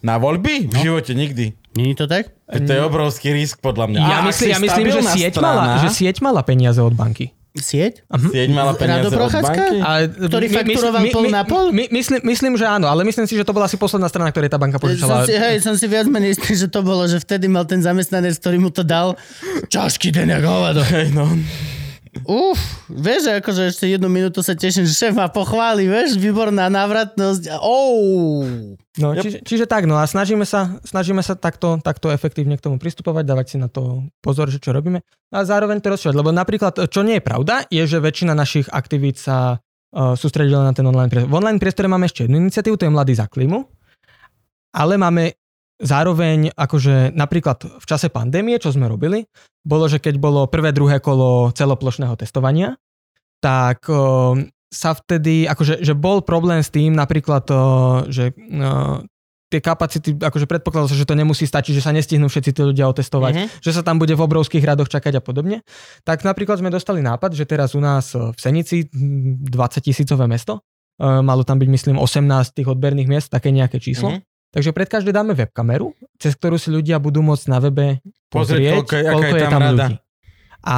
Na voľby? V živote nikdy. Není to tak? To je obrovský risk podľa mňa. Ja, myslím, ja myslím, že sieť, strana, mala, že sieť mala peniaze od banky. Sieť? sieť mala peniaze od banky. A, Ktorý fakturoval pol na pol? My, myslím, myslím, že áno, ale myslím si, že to bola asi posledná strana, ktorej tá banka Som požičala. si, hej, som si viac menej istý, že to bolo, že vtedy mal ten zamestnanec, ktorý mu to dal, ťažký den, jak hovado. Hej, no. Uf, vieš, že akože ešte jednu minútu sa teším, že šéf ma pochváli, vieš, výborná návratnosť. Oh. No, Yep. čiže, čiže tak, no a snažíme sa, snažíme sa takto, takto efektívne k tomu pristupovať, dávať si na to pozor, že čo robíme. A zároveň to rozširovať, lebo napríklad, čo nie je pravda, je, že väčšina našich aktivít sa uh, sústredila na ten online priestor. V online priestore máme ešte jednu iniciatívu, to je Mladý za klímu, ale máme zároveň, akože napríklad v čase pandémie, čo sme robili, bolo, že keď bolo prvé, druhé kolo celoplošného testovania, tak uh, sa vtedy, akože že bol problém s tým napríklad, to, že uh, tie kapacity, akože predpokladalo sa, že to nemusí stačiť, že sa nestihnú všetci tí ľudia otestovať, Mhm. že sa tam bude v obrovských radoch čakať a podobne. Tak napríklad sme dostali nápad, že teraz u nás eh, v Senici, hm, 20 tisícové mesto, eh, malo tam byť myslím 18 tých odberných miest, také nejaké číslo. Mhm. Takže pred každé dáme webkameru, cez ktorú si ľudia budú môcť na webe Pozrieť, pozrieť, koľko je- koľko je tam tam rada. ľudí. A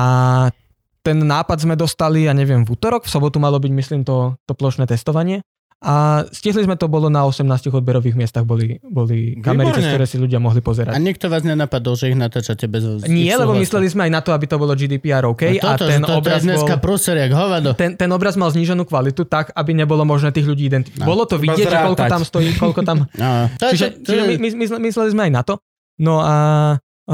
ten nápad sme dostali, ja neviem, v útorok, v sobotu malo byť, myslím, to, to plošné testovanie. A stihli sme to, bolo na 18 odberových miestach, boli, boli kamery, cez ktoré si ľudia mohli A pozerať. nikto vás nenapadol, že ich natáčate bez Nie, lebo súhlasu. mysleli sme aj na to, aby to bolo GDPR OK No a toto, ten že toto obraz je dneska bol... prúser, jak hovado. Ten, ten obraz mal zníženú kvalitu tak, aby nebolo možné tých ľudí identifikovať. No. Bolo to vidieť, že koľko tam stojí, koľko tam... No, Čiže, my, my, my mysleli sme aj na to. No a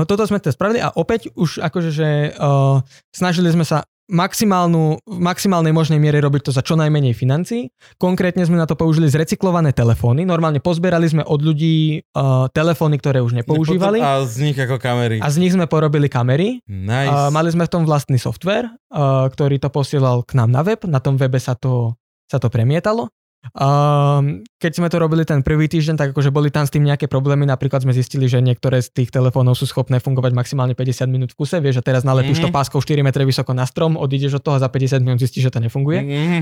toto sme teda spravili a opäť už akože, že uh, snažili sme sa maximálnu, v maximálnej možnej miere robiť to za čo najmenej financií. Konkrétne sme na to použili zrecyklované telefóny. Normálne pozberali sme od ľudí uh, telefóny, ktoré už nepoužívali. A z nich ako kamery. A z nich sme porobili kamery. Nice. Uh, mali sme v tom vlastný software, uh, ktorý to posielal k nám na web. Na tom webe sa to, sa to premietalo. Um, keď sme to robili ten prvý týždeň, tak akože boli tam s tým nejaké problémy. Napríklad sme zistili, že niektoré z tých telefónov sú schopné fungovať maximálne 50 minút v kuse. Vieš, že teraz nalepíš mm-hmm. to páskou 4 metre vysoko na strom, odídeš od toho za 50 minút zistíš, že to nefunguje. Mm-hmm.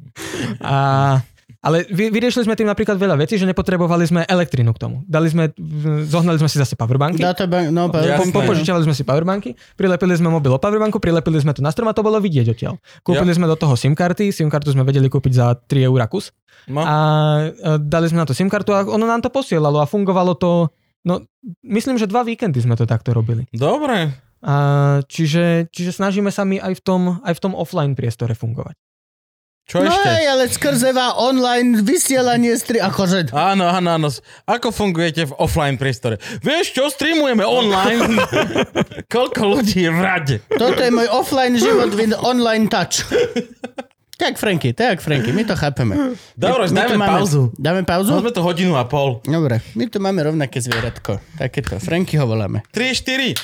A ale vy, vyriešili sme tým napríklad veľa vecí, že nepotrebovali sme elektrinu k tomu. Dali sme, zohnali sme si zase powerbanky. Databank, no, Po, powerbank, popožičiavali sme si powerbanky, prilepili sme mobil o powerbanku, prilepili sme to na strom a to bolo vidieť odtiaľ. Kúpili Ja. sme do toho SIM karty, SIM kartu sme vedeli kúpiť za 3 eur kus No. a dali sme na to SIM kartu a ono nám to posielalo a fungovalo to, no myslím, že dva víkendy sme to takto robili. Dobre. A čiže, čiže snažíme sa my aj v tom, aj v tom offline priestore fungovať. Čo No ešte? aj, ale skrzeva online vysielanie stri... Akože, Áno, áno, áno. Ako fungujete v offline priestore? Vieš čo, streamujeme online. Koľko ľudí je v rade? toto je môj offline život with online touch. Tak, Franky, tak, Franky, my to chápeme. Dobre, My- my to máme- pauzu. Dáme pauzu? Máme to hodinu a pol. Dobre, my tu máme rovnaké zvieratko. Takéto, Franky ho voláme. 3, 4.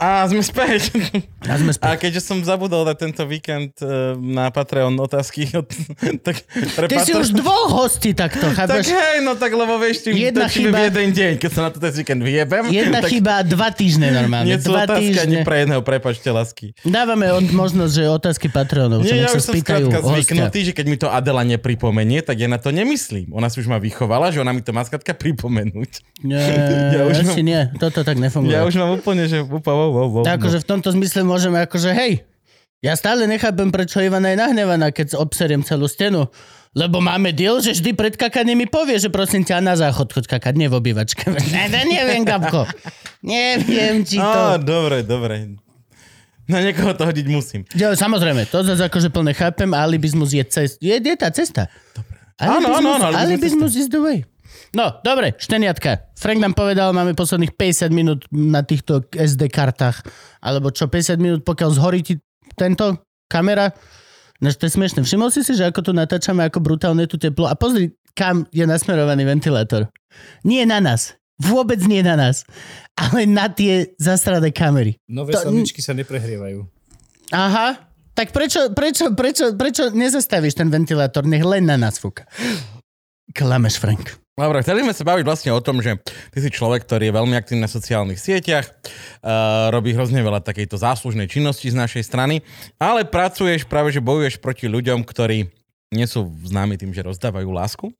A sme späť. A sme A späť. keďže som zabudol dať tento víkend eh, na Patreon otázky, tak pre Ty si už dvoch hostí takto, Tak chápeš? hej, no tak lebo vieš, tým Jedna točíme v chyba- jeden deň, keď sa na to ten víkend vyjebem. Jedna tak chyba dva týždne normálne. Nie sú otázky ani pre jedného, prepačte, lasky. Dávame od, možnosť, že otázky Patreonov, Nie, ja už som spýtajú zvyknutý, že keď mi to Adela nepripomenie, tak ja na to nemyslím. Ona si už ma vychovala, že ona mi to má skrátka pripomenúť. Nie, Ja už asi nie. Toto tak nefunguje. Ja už mám úplne, že úplne, wow, wow, akože v tomto zmysle môžeme akože, hej, ja stále nechápem, prečo Ivana je nahnevaná, keď obseriem celú stenu. Lebo máme deal, že vždy pred kakaním mi povie, že prosím ťa na záchod choď kakať, nie v obývačke. Ne, ne, neviem, Gabko. Neviem, či Á, to... dobre, dobre. Na niekoho to hodiť musím. Ja, samozrejme, to zase akože plne chápem, alibizmus je, cest, je, je tá cesta. Áno, áno, áno, alibizmus alibizmus is the way. No, dobre, šteniatka. Frank nám povedal, máme posledných 50 minút na týchto SD kartách. Alebo čo, 50 minút, pokiaľ zhorí ti tento kamera. No, to je smiešne. Všimol si si, že ako tu natáčame, ako brutálne tu teplo. A pozri, kam je nasmerovaný ventilátor. Nie na nás. Vôbec nie na nás. Ale na tie zastrané kamery. Nové To- samičky sa neprehrievajú. Aha. Tak prečo, prečo, prečo, prečo nezastavíš ten ventilátor? Nech len na nás fúka. Klameš, Frank. Dobre, chceli sme sa baviť vlastne o tom, že ty si človek, ktorý je veľmi aktívny na sociálnych sieťach, uh, robí hrozne veľa takejto záslužnej činnosti z našej strany, ale pracuješ práve, že bojuješ proti ľuďom, ktorí nie sú známi tým, že rozdávajú lásku.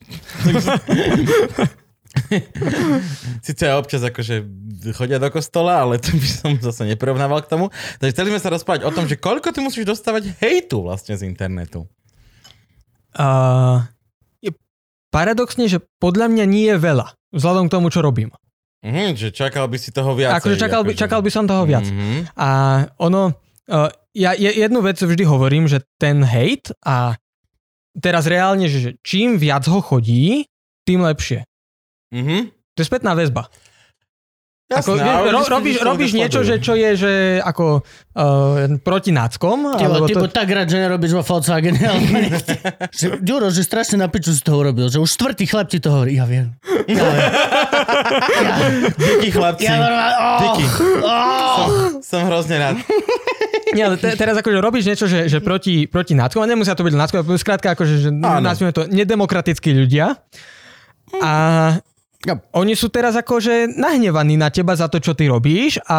Sice občas akože chodia do kostola, ale to by som zase neporovnával k tomu. Takže chceli sme sa rozprávať o tom, že koľko ty musíš dostávať hejtu vlastne z internetu. Uh, paradoxne, že podľa mňa nie je veľa, vzhľadom k tomu, čo robím. Mhm, že čakal by si toho viac. Akože čakal, by, čakal by som toho viac. Mhm. A ono, uh, ja je, jednu vec vždy hovorím, že ten hate a teraz reálne, že čím viac ho chodí, tým lepšie. Mhm. To je spätná väzba. Ako, Jasné, vieš, ale ro, robíš, robíš niečo, že čo je, že ako uh, proti náckom. Ty, alebo ty to, tak rád, že nerobíš vo Volkswagen. Ďuro, že strašne na piču si to urobil. Že už štvrtý chlap ti to hovorí. Ja viem. Ja viem. Ja, Díky chlapci. ja normálne... Oh, Díky. oh. Som, som hrozne rád. Nie, ale te, teraz akože robíš niečo, že, že proti, proti náckom, a nemusia to byť náckom, skrátka akože, že nazvime to nedemokratickí ľudia. A No. oni sú teraz akože nahnevaní na teba za to, čo ty robíš a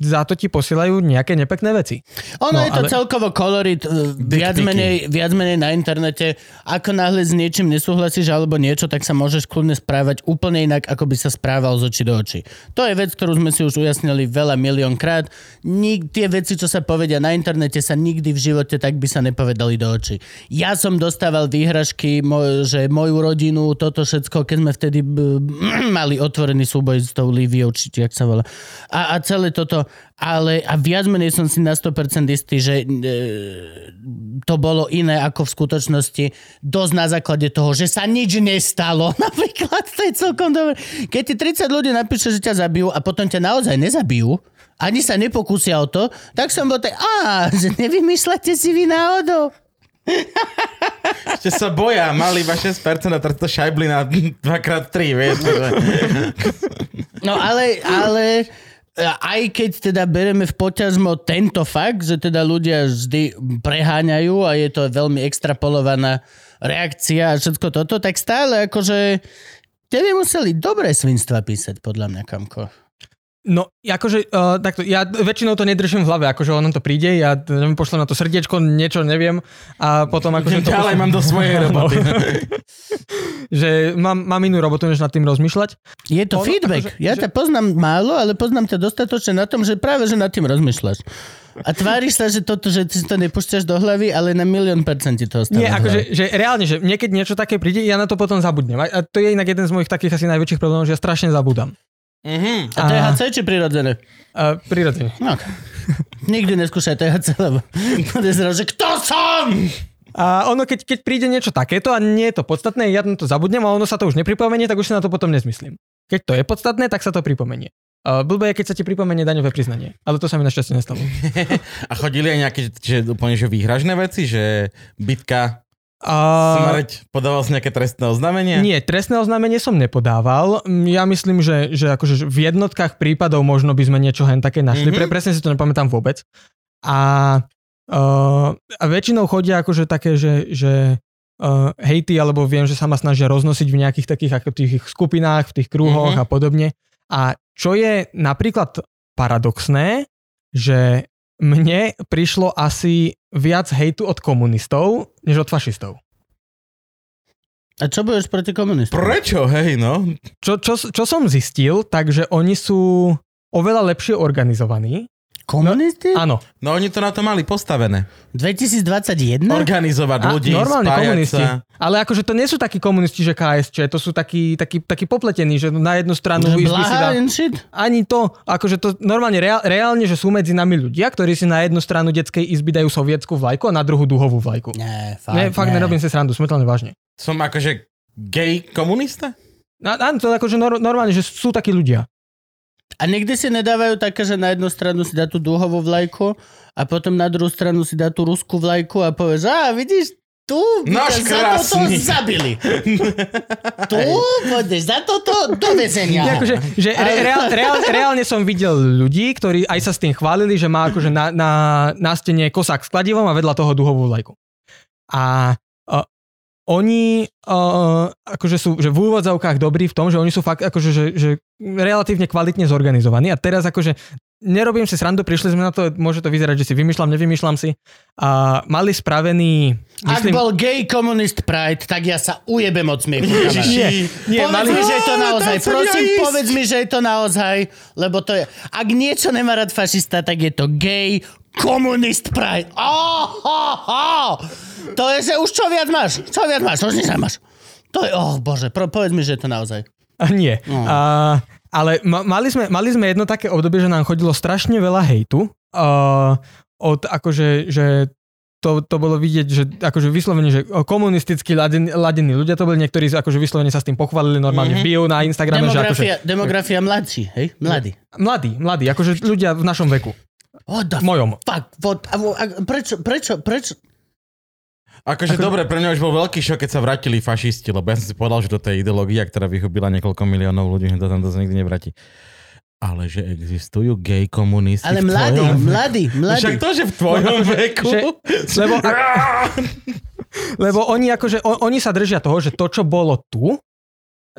za to ti posielajú nejaké nepekné veci. Ono No, je to ale- celkovo kolorit uh, viac menej, viac menej na internete. Ako náhle s niečím nesúhlasíš alebo niečo, tak sa môžeš kľudne správať úplne inak, ako by sa správal z očí do očí. To je vec, ktorú sme si už ujasnili veľa milión krát. Nik, tie veci, čo sa povedia na internete, sa nikdy v živote tak by sa nepovedali do očí. Ja som dostával výhražky, že moju rodinu, toto všetko, keď sme vtedy mali otvorený súboj s tou Liviou, či jak sa volá. A, a celé toto, ale a viac menej som si na 100% istý, že e, to bolo iné ako v skutočnosti dosť na základe toho, že sa nič nestalo. Napríklad to je celkom dobré. Keď ti 30 ľudí napíše, že ťa zabijú a potom ťa naozaj nezabijú, ani sa nepokúsia o to, tak som bol tak, a že nevymýšľate si vy náhodou. Ešte sa boja, mali iba 6% a to šajbli na 2x3, vieš. No ale, ale aj keď teda bereme v poťažmo tento fakt, že teda ľudia vždy preháňajú a je to veľmi extrapolovaná reakcia a všetko toto, tak stále akože tebe museli dobré svinstva písať, podľa mňa, Kamko. No, akože, uh, takto, ja väčšinou to nedržím v hlave, akože ono to príde, ja neviem, pošlem na to srdiečko, niečo neviem a potom akože to... Ďalej mám do svojej roboty. že mám, mám inú robotu, než nad tým rozmýšľať. Je to Ono, feedback. akože- ja že- ťa poznám málo, ale poznám ťa dostatočne na tom, že práve, že nad tým rozmýšľaš. A tváriš sa, že, toto, že ty si to nepúšťaš do hlavy, ale na milión percent ti to ostáva Nie, akože, že reálne, že niekedy niečo také príde, ja na to potom zabudnem. A, a to je inak jeden z mojich takých asi najväčších problémov, že ja strašne zabudám. Mhm. A THC či prirodzené? A, prirodzene. No. Nikdy neskúšaj THC, lebo bude zrazu, že kto som? A ono, keď, keď príde niečo takéto a nie je to podstatné, ja na to zabudnem a ono sa to už nepripomenie, tak už si na to potom nezmyslím. Keď to je podstatné, tak sa to pripomenie. A blbé je, keď sa ti pripomenie daňové priznanie. Ale to sa mi našťastie nestalo. A chodili aj nejaké že, úplne že výhražné veci, že bitka, A... smrť, podával si nejaké trestné oznámenie? Nie, trestné oznámenie som nepodával. Ja myslím, že, že akože v jednotkách prípadov možno by sme niečo hen také našli. Mhm. Mm-hmm. Pre, presne si to nepamätám vôbec. A, uh, a väčšinou chodia akože také, že, že uh, hejty, alebo viem, že sa ma snažia roznosiť v nejakých takých ako tých skupinách, v tých kruhoch Mhm. mm-hmm. a podobne. A čo je napríklad paradoxné, že mne prišlo asi viac hejtu od komunistov, než od fašistov. A čo budeš proti komunistom? Prečo, hej, no? Čo, čo, čo som zistil, takže oni sú oveľa lepšie organizovaní. Komunisti? Áno, No oni to na to mali postavené. 2021? Organizovať a, ľudí, normálne spájať komunisti. sa. Ale akože to nie sú takí komunisti, že KSČ, to sú takí, takí, takí popletení, že na jednu stranu Že si dá... Ani to, akože to normálne reál, reálne, že sú medzi nami ľudia, ktorí si na jednu stranu detskej izby dajú sovietskú vlajku a na druhú duhovú vlajku. Nie, fakt, Ne, fakt nie. nerobím si srandu, smrteľne vážne. Som akože gay komunista? Áno, to akože nor, normálne, že sú takí ľudia. A niekde si nedávajú také, že na jednu stranu si dá tú dúhovú vlajku a potom na druhú stranu si dá tú ruskú vlajku a povieš, a vidíš, tu Náš za toto krásny." zabili. tu pôjdeš za toto do väzenia. Nie, akože, že re, reál, reál, reálne som videl ľudí, ktorí aj sa s tým chválili, že má akože na, na, na stene kosák s kladivom a vedľa toho duhovú vlajku. A oni uh, akože sú že v úvodzavkách dobrí v tom, že oni sú fakt akože, že, že relatívne kvalitne zorganizovaní a teraz akože nerobím si srandu, prišli sme na to, môže to vyzerať, že si vymýšľam, nevymýšľam si a mali spravený Ak bol gay komunist Pride, tak ja sa ujebem od smiechu. Nie, nie, povedz mali- mi, že je to Á, naozaj. tam sa Prosím, ísť. povedz mi, že je to naozaj, lebo to je... Ak niečo nemá rád fašista, tak je to gay komunist Pride. Oh, oh, oh. To je, že už čo viac máš? Čo viac máš? Už nič nemáš. To je, oh bože, pro, povedz mi, že je to naozaj. A nie. No. A, ale ma, mali, sme, mali sme jedno také obdobie, že nám chodilo strašne veľa hejtu. A, od akože, že to, to bolo vidieť, že akože vyslovene, že komunisticky ladení, ladení ľudia to boli niektorí, akože vyslovene sa s tým pochválili normálne mm-hmm. bio na Instagrame, že akože, Demografia, demografia mladší, hej? Mladý. mladí, mladí, akože ľudia v našom veku, What the mojom. fuck? What, a, a, prečo, prečo, prečo? Akože Ako- dobre, pre mňa už bol veľký šok, keď sa vrátili fašisti, lebo ja som si povedal, že toto je ideológia, ktorá vyhubila niekoľko miliónov ľudí, že to tam to sa nikdy nevráti. Ale že existujú gay komunisti Ale v mladý, tvojom veku. mladý, mladý. Však to, že v tvojom veku. že- lebo, lebo oni akože, on, oni sa držia toho, že to, čo bolo tu,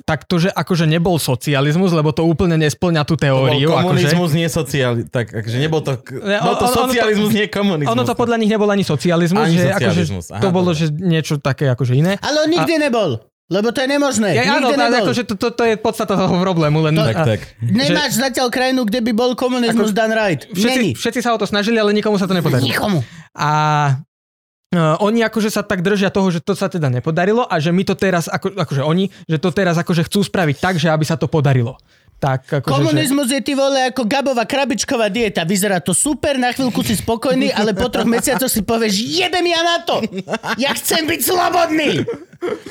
tak to, že akože nebol socializmus, lebo to úplne nesplňa tú To bol teóriu. akože, komunizmus, nie socializmus. Tak, akože nebol to... Bol to on- ono to- socializmus, nie komunizmus. Ono to podľa nich nebol ani socializmus, Ani že socializmus, akože aha, to bolo, že niečo také akože iné. Ale on nikdy nebol. Lebo to je nemožné. Ja, áno, nebol. akože to, to, to je podstata toho problému. Len, Tak, a, tak. Nemáš zatiaľ krajinu, kde by bol komunizmus Ako- done right. Všetci, Není. všetci sa o to snažili, ale nikomu sa to nepodarilo. Nikomu. A Uh, oni akože sa tak držia toho, že to sa teda nepodarilo a že my to teraz, ako, akože oni, že to teraz akože chcú spraviť tak, že aby sa to podarilo. Tak, akože, že... Komunizmus je ty vole ako Gabová krabičková dieta. Vyzerá to super, na chvíľku si spokojný, ale po troch mesiacoch si povieš, jedem ja na to. Ja chcem byť slobodný.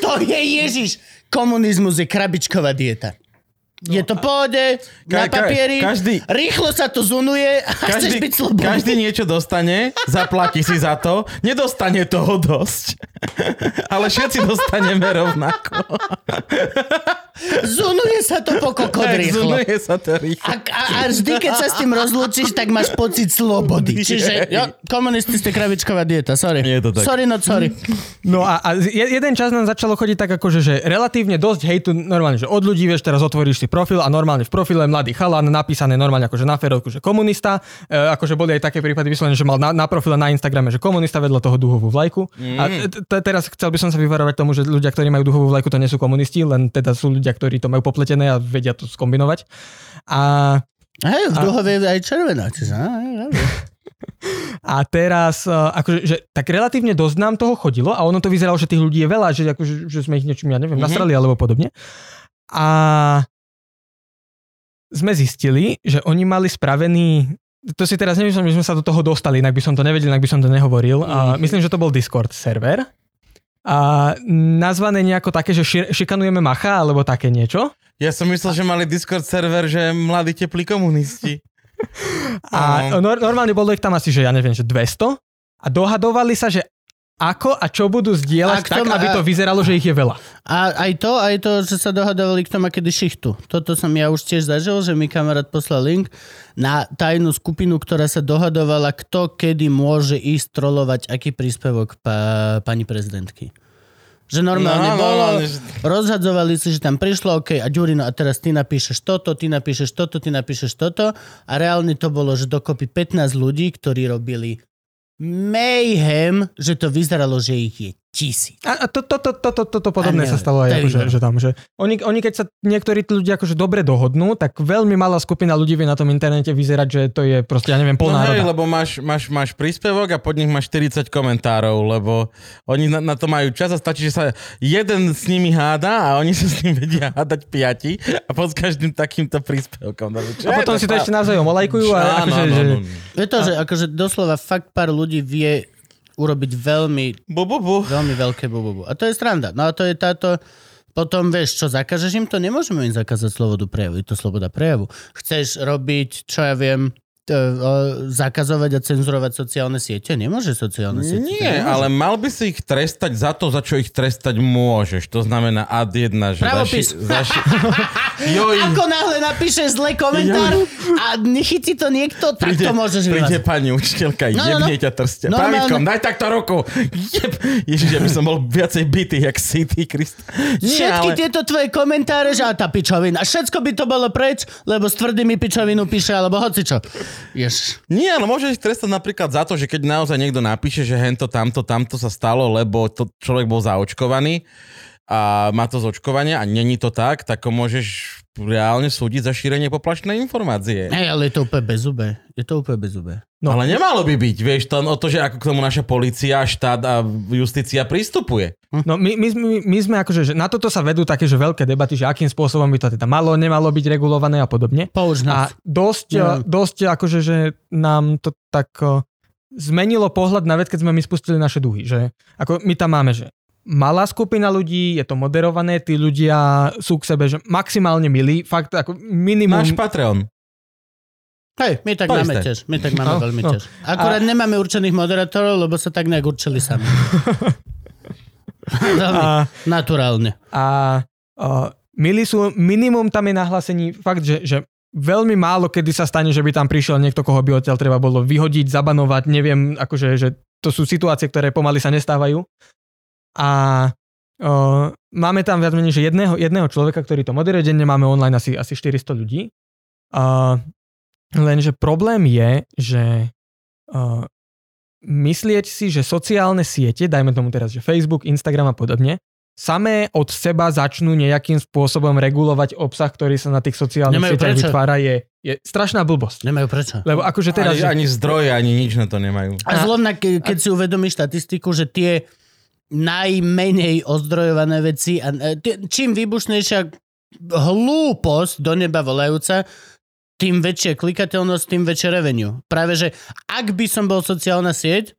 To je Ježiš. Komunizmus je krabičková dieta. Je to pohode, na Ka- ka- papieri, každý- rýchlo sa to zunuje a chceš byť slobodný. každý niečo dostane, zaplatí si za to, nedostane toho dosť. Ale všetci dostaneme rovnako. Zunuje sa to po kokot Tak rýchlo. zunuje sa to rýchlo. A, a, a vždy, keď sa s tým rozlúčiš, tak máš pocit slobody. Čiže, jo, komunisti ste kravičková dieta, sorry. Je to tak. Sorry, no sorry. No a, a je- jeden čas nám začalo chodiť tak akože, že relatívne dosť hejtu normálne, že od ľudí, vieš, teraz otvoríš si profil a normálne v profile mladý chalan, napísané normálne akože na ferovku, že komunista, e, akože boli aj také prípady vyslovené, že mal na, na profile na Instagrame, že komunista vedľa toho duhovú vlajku. Mm. A t- t- teraz chcel by som sa vyvarovať tomu, že ľudia, ktorí majú duhovú vlajku, to nie sú komunisti, len teda sú ľudia, ktorí to majú popletené a vedia to skombinovať. A Hej, v duhove je aj červená. Čiže. A teraz, uh, akože, že, tak relatívne dosť nám toho chodilo a ono to vyzeralo, že tých ľudí je veľa, že, akože, že sme ich niečím, ja neviem, Mhm. nasrali alebo podobne. A sme zistili, že oni mali spravený to si teraz nemyslím, že sme sa do toho dostali, inak by som to nevedel, inak by som to nehovoril. A myslím, že to bol Discord server. A nazvané nejako také, že ši- šikanujeme macha, alebo také niečo. Ja som myslel, že mali Discord server, že mladí teplí komunisti. A nor- normálne bolo ich tam asi, že ja neviem, že 200. A dohadovali sa, že ako a čo budú zdieľať tak, má- aby to vyzeralo, že ich je veľa. A aj to, aj to, že sa dohadovali, kto má kedy šichtu. Toto som ja už tiež zažil, že mi kamarát poslal link na tajnú skupinu, ktorá sa dohadovala, kto kedy môže ísť trolovať aký príspevok pa, pani prezidentky. Že normálne No, no, bolo, že- rozhadzovali si, že tam prišlo, OK, a Ďurino, a teraz ty napíšeš toto, ty napíšeš toto, ty napíšeš toto. A reálne to bolo, že dokopy 15 ľudí, ktorí robili mayhem, že to vyzeralo, že ich je tisíc. A, a to, to, to, to, to, toto podobné sa stalo to aj, akože, že tam, že oni, oni keď sa niektorí tí ľudia akože dobre dohodnú, tak veľmi malá skupina ľudí vie na tom internete vyzerať, že to je proste, ja neviem, pol No hej, lebo máš, máš, máš príspevok a pod nich máš 40 komentárov, lebo oni na, na to majú čas a stačí, že sa jeden s nimi háda a oni sa s ním vedia hádať piati a pod každým takýmto príspevkom. No, čo A potom si to ešte navzájom olajkujú a Áno, akože, že. Je to, že akože doslova fakt pár ľudí vie urobiť veľmi, Bu, bu, bu. veľmi veľké bububu. A to je stranda. No a to je táto... Potom vieš, čo zakážeš im to? Nemôžeme im zakázať slobodu prejavu. Je to sloboda prejavu. Chceš robiť, čo ja viem, zakazovať a cenzurovať sociálne siete? Nemôže sociálne siete. Nie, nemôže. ale mal by si ich trestať za to, za čo ich trestať môžeš. To znamená ad 1, že Pravopis. zaši, zaši, joj, Ako náhle napíšeš zlý komentár a nechytí to niekto, tak to môžeš príde pani učiteľka, No, no, no. jebne ťa trstia. Normálne. Pravítkom, daj takto ruku. Jeb. Ježiš, ja by som bol viacej bitý, jak si ty, Krist. Nie, Všetky ale... tieto tvoje komentáre, že a tá pičovina. Všetko by to bolo preč, lebo s tvrdými pičovinu píše, alebo hocičo. Jež. Nie, ale môžeš ich trestať napríklad za to, že keď naozaj niekto napíše, že hento, tamto, tamto sa stalo, lebo to človek bol zaočkovaný a má to z očkovania a není to tak, tak ho môžeš reálne súdiť za šírenie poplašnej informácie. Hej, ale je to úplne bezubé. Je to úplne bezubé. No. Ale nemalo by byť, vieš, to o to, že ako k tomu naša policia, štát a justícia pristupuje. No my, my, my, my sme akože, že na toto sa vedú také, že veľké debaty, že akým spôsobom by to teda malo, nemalo byť regulované a podobne. Použ A dosť, No. dosť akože, že nám to tak zmenilo pohľad na vec, keď sme my spustili naše duhy. Že ako my tam máme, že malá skupina ľudí, je to moderované, tí ľudia sú k sebe že maximálne milí, fakt ako minimum. Náš Patreon. Hej, my tak To máme isté. tiež. My tak máme No, veľmi no. tiež. Akurát nemáme určených moderátorov, lebo sa tak nejak určili sami. veľmi a, naturálne. a, a milí sú, minimum tam je nahlásení fakt, že, že veľmi málo kedy sa stane, že by tam prišiel niekto, koho by odtiaľ treba bolo vyhodiť, zabanovať, neviem, akože, že to sú situácie, ktoré pomaly sa nestávajú. A o, máme tam viac menej, že jedného, jedného človeka, ktorý to moderuje, denne máme online asi, asi 400 ľudí. A, lenže problém je, že o, myslieť si, že sociálne siete, dajme tomu teraz, že Facebook, Instagram a podobne, samé od seba začnú nejakým spôsobom regulovať obsah, ktorý sa na tých sociálnych Nemajú sieťach prečo. vytvára, je, je strašná blbosť. Nemajú prečo. Lebo akože teraz... Ani, ani zdroje, ani nič na to nemajú. A zrovna, ke- keď si uvedomíš štatistiku, že tie najmenej ozdrojované veci, a e, tie, čím výbušnejšia hlúposť do neba volajúca, tým väčšia klikateľnosť, tým väčšie revenue. Práve, že ak by som bol sociálna sieť,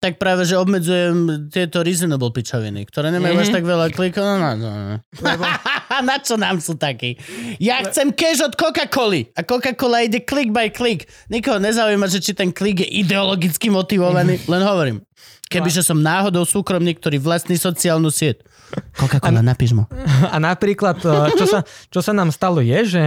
tak práve, že obmedzujem tieto reasonable pičoviny, ktoré nemajú mm-hmm. až tak veľa klikov. No, no, no. Na čo nám sú takí? Ja chcem cash od Coca-Coly a Coca-Cola ide click by click. Nikoho nezaujíma, že či ten klik je ideologicky motivovaný. Len hovorím. Kebyže som náhodou súkromník, ktorý vlastní sociálnu sieť. Coca-Cola, napíš mu. A napríklad, eh, čo sa, čo sa nám stalo je, že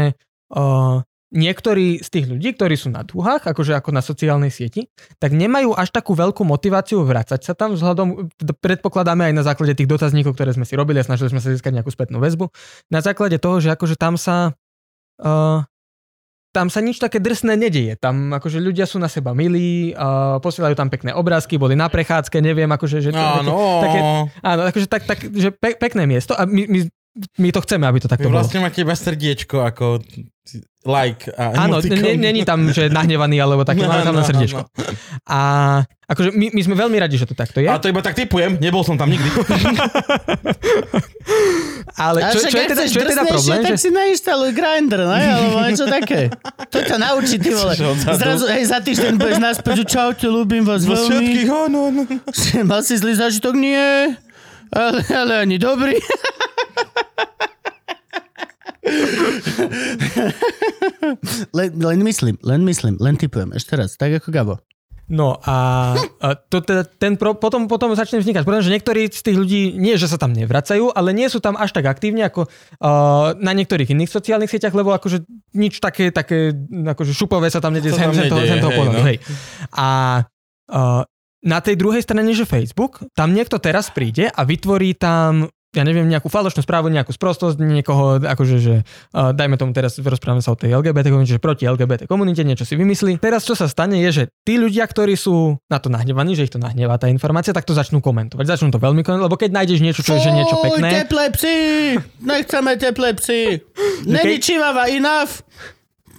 uh, niektorí z tých ľudí, ktorí sú na dúhach, akože ako na sociálnej sieti, tak nemajú až takú veľkú motiváciu vrácať sa tam vzhľadom, predpokladáme aj na základe tých dotazníkov, ktoré sme si robili a snažili sme sa získať nejakú spätnú väzbu, na základe toho, že akože tam sa uh, tam sa nič také drsné nedieje. Tam akože ľudia sú na seba milí, uh, posielajú tam pekné obrázky, boli na prechádzke, neviem, akože... Že to, Áno. také, áno, akože tak, tak že pe, pekné miesto a my, my, my to chceme, aby to takto Vy bolo. vlastne máte iba srdiečko ako like a Áno, není tam, že nahnevaný alebo také, máme tam len srdiečko. A akože my, my sme veľmi radi, že to takto je, A to iba tak typujem, nebol som tam nikdy. ale čo, čo, je teda, čo je teda problém, tak že... si nainštaluj Grindr, ne? Alebo niečo také. To ťa naučí, ty vole. Čo? Zrazu, hej, za týždeň budeš naspäť, že čaute, ľúbim vás veľmi. všetkých, áno, áno. Mal si zlý zážitok? Nie. Ale, ale ani dobrý. len, len myslím, len myslím, len typujem. Ešte raz, tak ako Gabo. No a, a to teda, ten pro, potom, potom začne vznikať problém, že niektorí z tých ľudí nie, že sa tam nevracajú, ale nie sú tam až tak aktívne ako uh, na niektorých iných sociálnych sieťach, lebo akože nič také, také akože šupové sa tam nedie z toho- toho hej, pohľadu, no. hej. A uh, na tej druhej strane, že Facebook, tam niekto teraz príde a vytvorí tam ja neviem, nejakú falošnú správu, nejakú sprostosť niekoho, akože, že uh, dajme tomu teraz, rozprávame sa o tej LGBT komunite, že proti LGBT komunite niečo si vymyslí. Teraz čo sa stane je, že tí ľudia, ktorí sú na to nahnevaní, že ich to nahnevá tá informácia, tak to začnú komentovať. Začnú to veľmi komentovať, lebo keď nájdeš niečo, čo je že niečo pekné, teplé psy! Nechceme teplé psy! Není čivava enough!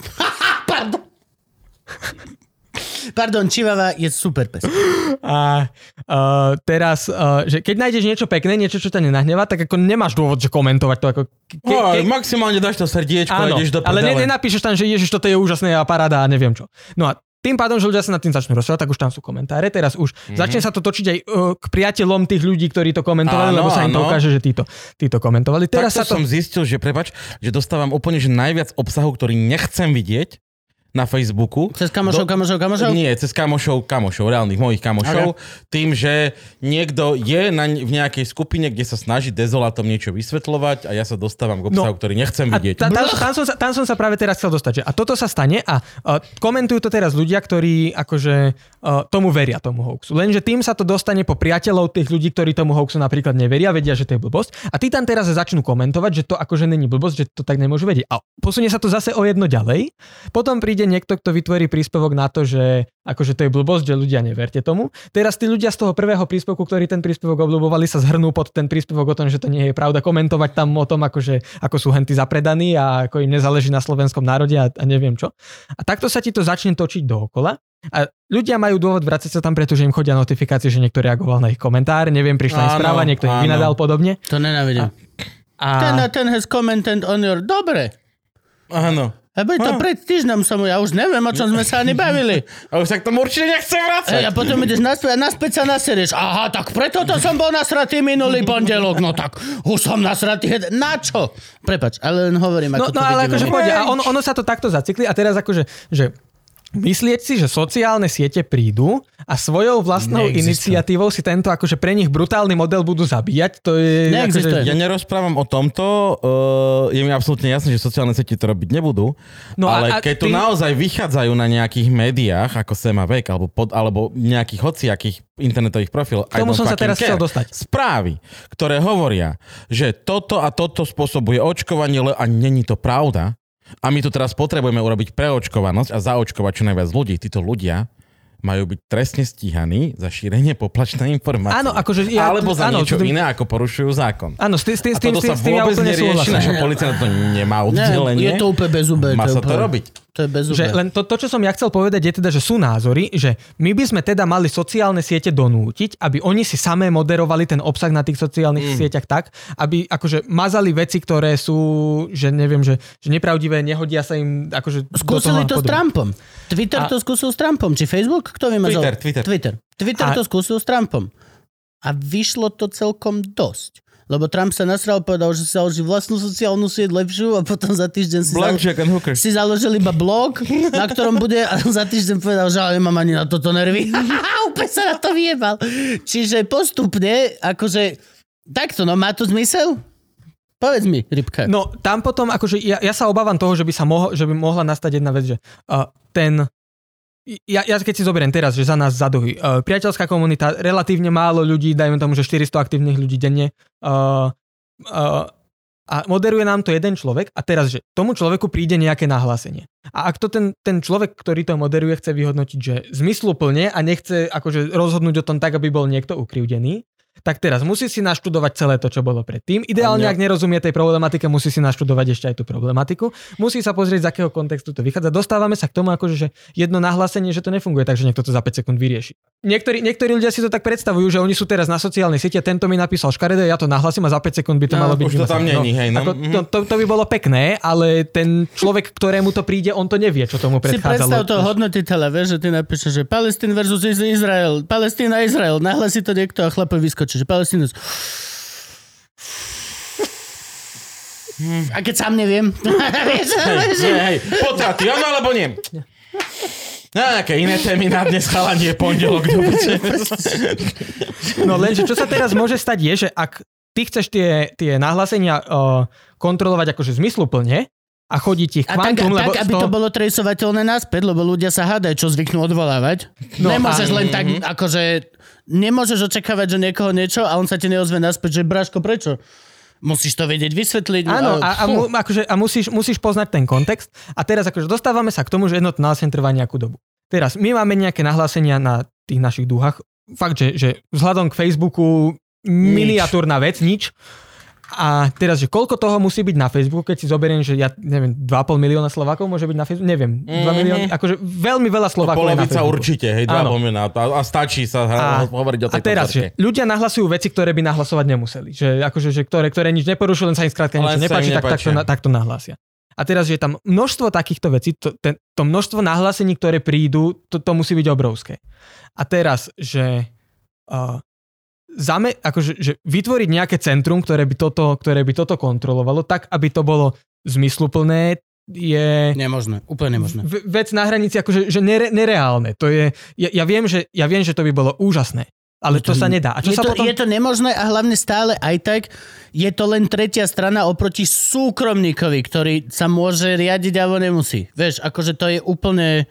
Pardon. Pardon, čivava je super pes. A uh, teraz, uh, že keď nájdeš niečo pekné, niečo, čo ťa nenahnevá, tak ako nemáš dôvod, že komentovať to. Ako, ke, No, ke, maximálne dáš to srdiečko a áno, ideš do ale ne, nenapíšeš tam, že ježiš, toto je úžasné a paráda a neviem čo. No a tým pádom, že ľudia sa nad tým začnú rozprávať, tak už tam sú komentáre. Teraz už mm-hmm. začne sa to točiť aj uh, k priateľom tých ľudí, ktorí to komentovali, Áno, lebo sa im to áno. ukáže, že títo, títo komentovali. Teraz Teraz sa to... som zistil, že prepač, že dostávam úplne že najviac obsahu, ktorý nechcem vidieť na Facebooku. Cez kamošov, Do- kamošov, kamošov? Nie, cez kamošov, kamošov, reálnych mojich kamošov. Tým, že niekto je na, v nejakej skupine, kde sa snaží dezolatom niečo vysvetľovať a ja sa dostávam k obsahu, No. ktorý nechcem A vidieť. ta, tam, tam, som sa, tam som sa práve teraz chcel dostať. Že, a toto sa stane a uh, komentujú to teraz ľudia, ktorí akože uh, tomu veria, tomu hoaxu. Lenže tým sa to dostane po priateľov tých ľudí, ktorí tomu hoaxu napríklad neveria, vedia, že to je blbosť. A tí tam teraz začnú komentovať, že to akože není blbosť, že to tak nemôžu vedieť. A posunie sa to zase o jedno ďalej. Potom príde niekto, kto vytvorí príspevok na to, že akože to je blbosť, že ľudia neverte tomu. Teraz tí ľudia z toho prvého príspevku, ktorí ten príspevok obľúbovali, sa zhrnú pod ten príspevok o tom, že to nie je pravda, komentovať tam o tom, akože, ako sú henty zapredaní a ako im nezáleží na slovenskom národe a, a neviem čo. A takto sa ti to začne točiť dookola. A ľudia majú dôvod vrácať sa tam, pretože im chodia notifikácie, že niekto reagoval na ich komentár, neviem, prišla im správa, niekto ich áno. vynadal podobne. To nenávidím. Ten a A, ten has commented on your... Dobre. Áno. Lebo to pred týždňom som, ja už neviem, o čom sme sa ani bavili. A už sa k tomu určite nechcem vrácať. Hej, a potom ideš naspäť a naspäť sa naserieš. Aha, tak preto to som bol nasratý minulý pondelok. No tak, už som nasratý. Na čo? Prepač, ale len hovorím, No, ako no to ale vidíme akože pôjde. A on, ono sa to takto zacykli a teraz akože, že myslieť si, že sociálne siete prídu a svojou vlastnou Neexistuje. iniciatívou si tento akože pre nich brutálny model budú zabíjať, to je... Neexistuje. Akože, Ja nerozprávam o tomto, uh, je mi absolútne jasné, že sociálne siete to robiť nebudú, No no, a- ale a keď tu ty- naozaj vychádzajú na nejakých médiách, ako Sema Vek, alebo, pod, alebo nejakých hociakých internetových profilov, K tomu som sa teraz chcel dostať. Správy, ktoré hovoria, že toto a toto spôsobuje očkovanie, le- a není to pravda, a my tu teraz potrebujeme urobiť preočkovanosť a zaočkovať čo najviac ľudí. Títo ľudia majú byť trestne stíhaní za šírenie poplačnej informácie. Áno, akože ja- Alebo za áno, niečo to- iné, ako porušujú zákon. Áno, s tým, s tým, A tým, toto s tým, sa s tým ja vôbec úplne nerieši, naša policia na to nemá Ne, oddelenie. je to úplne bez zube. Má sa to robiť. To je bez zube. Že len to, to, čo som ja chcel povedať, je teda, že sú názory, že my by sme teda mali sociálne siete donútiť, aby oni si samé moderovali ten obsah na tých sociálnych mm. sieťach tak, aby akože mazali veci, ktoré sú, že neviem, že, že nepravdivé, nehodia sa im akože Skúsili to s Trumpom. Twitter A- to skúsil s Trumpom. Či Facebook? Kto vymazal? Twitter, Twitter. Twitter. Twitter A- to skúsil s Trumpom. A vyšlo to celkom dosť. Lebo Trump sa nasral, povedal, že si založí vlastnú sociálnu sieť lepšiu a potom za týždeň si, zalo- and hookers. si založil iba blog, na ktorom bude a za týždeň povedal, že ale nemám ani na toto nervy. Úplne sa na to vyjebal. Čiže postupne, akože takto, no má to zmysel? Povedz mi, Rybka. No tam potom, akože ja, ja sa obávam toho, že by, sa mohol, že by mohla nastať jedna vec, že uh, ten ja, ja keď si zoberiem teraz, že za nás za duhy, uh, priateľská komunita, relatívne málo ľudí, dajme tomu, že 400 aktívnych ľudí denne uh, uh, a moderuje nám to jeden človek a teraz, že tomu človeku príde nejaké nahlásenie. A ak to ten, ten človek, ktorý to moderuje, chce vyhodnotiť, že zmysluplne a nechce akože rozhodnúť o tom tak, aby bol niekto ukrivdený, tak teraz musí si naštudovať celé to, čo bolo predtým. Ideálne, ak nerozumie tej problematike, musí si naštudovať ešte aj tú problematiku. Musí sa pozrieť, z akého kontextu to vychádza. Dostávame sa k tomu, akože, že jedno nahlásenie, že to nefunguje, takže niekto to za 5 sekúnd vyrieši. Niektorí, niektorí ľudia si to tak predstavujú, že oni sú teraz na sociálnej siete, tento mi napísal škaredé, ja to nahlasím a za 5 sekúnd by to No, malo byť. už to tam není, hej, no. Ako, Mhm. to, to, to, by bolo pekné, ale ten človek, ktorému to príde, on to nevie, čo tomu Si predstav predchádzalo. toho hodnotiteľa, vieš, že ty napíšeš, že Palestín versus Iz- Izrael, Palestína, Izrael, nahlasí to niekto a chlape vyskočí, že Palestína... A keď sám neviem. Hej, hej, potraty, áno alebo nie? Na nejaké iné témy na dnes chalanie je pondelok. do piče. No lenže čo sa teraz môže stať je, že ak ty chceš tie, tie nahlásenia uh, kontrolovať akože zmysluplne a chodiť ich A tak, kvantum, lebo tak, aby toho- to bolo traceovateľné naspäť, lebo ľudia sa hádajú, čo zvyknú odvolávať. No, No Nemôžeš a- len tak, akože... Nemôžeš očakávať, že niekoho niečo a on sa ti neozve naspäť, že Braško, prečo? Musíš to vedieť vysvetliť. Áno, a, a, fú. mu, akože, a musíš, musíš poznať ten kontext. A teraz akože dostávame sa k tomu, že jednotné nahlásenie trvá nejakú dobu. Teraz, my máme nejaké nahlásenia na tých našich dúhach. Fakt, že, že vzhľadom k Facebooku miniatúrna vec, nič. A teraz, že koľko toho musí byť na Facebooku, keď si zoberiem, že ja neviem, 2,5 milióna Slovákov môže byť na Facebooku, neviem, 2 Mhm. milióny, akože veľmi veľa Slovákov je na Polovica Facebooku. určite, hej, dva Áno. pomena. A, a stačí sa hra, hovoriť o a tejto teraz, vzorke. že ľudia nahlasujú veci, ktoré by nahlasovať nemuseli. Že, akože, že ktoré, ktoré nič neporušujú, len sa im skrátka niečo nepáči, tak, tak, to, nepáčia. na- tak to nahlásia. A teraz, že je tam množstvo takýchto vecí, to, ten, to množstvo nahlásení, ktoré prídu, to, to musí byť obrovské. A teraz, že uh, zame, akože, že vytvoriť nejaké centrum, ktoré by, toto, ktoré by toto kontrolovalo, tak, aby to bolo zmysluplné, je Nemožné, úplne nemožné. vec na hranici akože že nere, nereálne. To je, ja, ja, viem, že, ja viem, že to by bolo úžasné, ale to sa nedá. A čo je, sa to, potom... je to nemožné a hlavne stále aj tak je to len tretia strana oproti súkromníkovi, ktorý sa môže riadiť alebo nemusí. Vieš, akože to je úplne...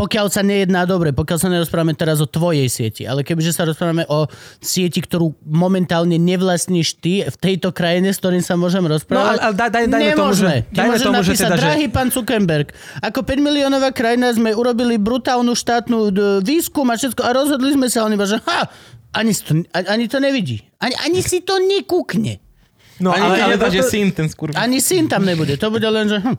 Pokiaľ sa nejedná dobre, pokiaľ sa nerozprávame teraz o tvojej sieti, ale kebyže sa rozprávame o sieti, ktorú momentálne nevlastníš ty v tejto krajine, s ktorým sa môžem No rozprávať, ale, ale daj, daj, dajme tomu, že, dajme že napísať, teda, že... drahý pán Zuckerberg, ako 5 miliónová krajina sme urobili brutálnu štátnu d- výskum a všetko a rozhodli sme sa, on iba, že ha, ani, to, ani, to nevidí. Ani, ani si to nekúkne. No, Ani ale, ale, ale, nedá, že to- syn ten skurv. Ani syn tam nebude. To bude len, že hm.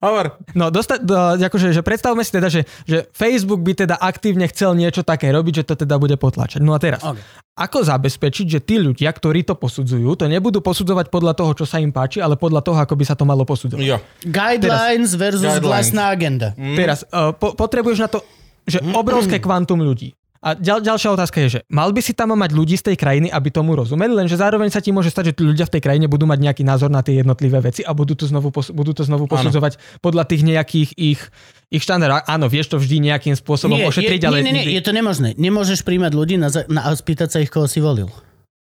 Hovor. No, dosta, do, akože, že predstavme si teda, že, že Facebook by teda aktívne chcel niečo také robiť, že to teda bude potlačať. No a teraz, Ok. ako zabezpečiť, že tí ľudia, ktorí to posudzujú, to nebudú posudzovať podľa toho, čo sa im páči, ale podľa toho, ako by sa to malo posudzovať. Jo. Guidelines versus Guidelines. vlastná agenda. Teraz, uh, po, potrebuješ na to, že obrovské kvantum ľudí. A ďal, ďalšia otázka je, že mal by si tam mať ľudí z tej krajiny, aby tomu rozumeli, lenže zároveň sa ti môže stať, že ľudia v tej krajine budú mať nejaký názor na tie jednotlivé veci a budú to znovu, pos- budú to znovu posudzovať podľa tých nejakých ich, ich štandardov. Áno, vieš to vždy nejakým spôsobom ošetriť, je, ale... nie, nie, nie, je to nemožné. Nemôžeš príjmať ľudí na, na, a spýtať sa ich, koho si volil.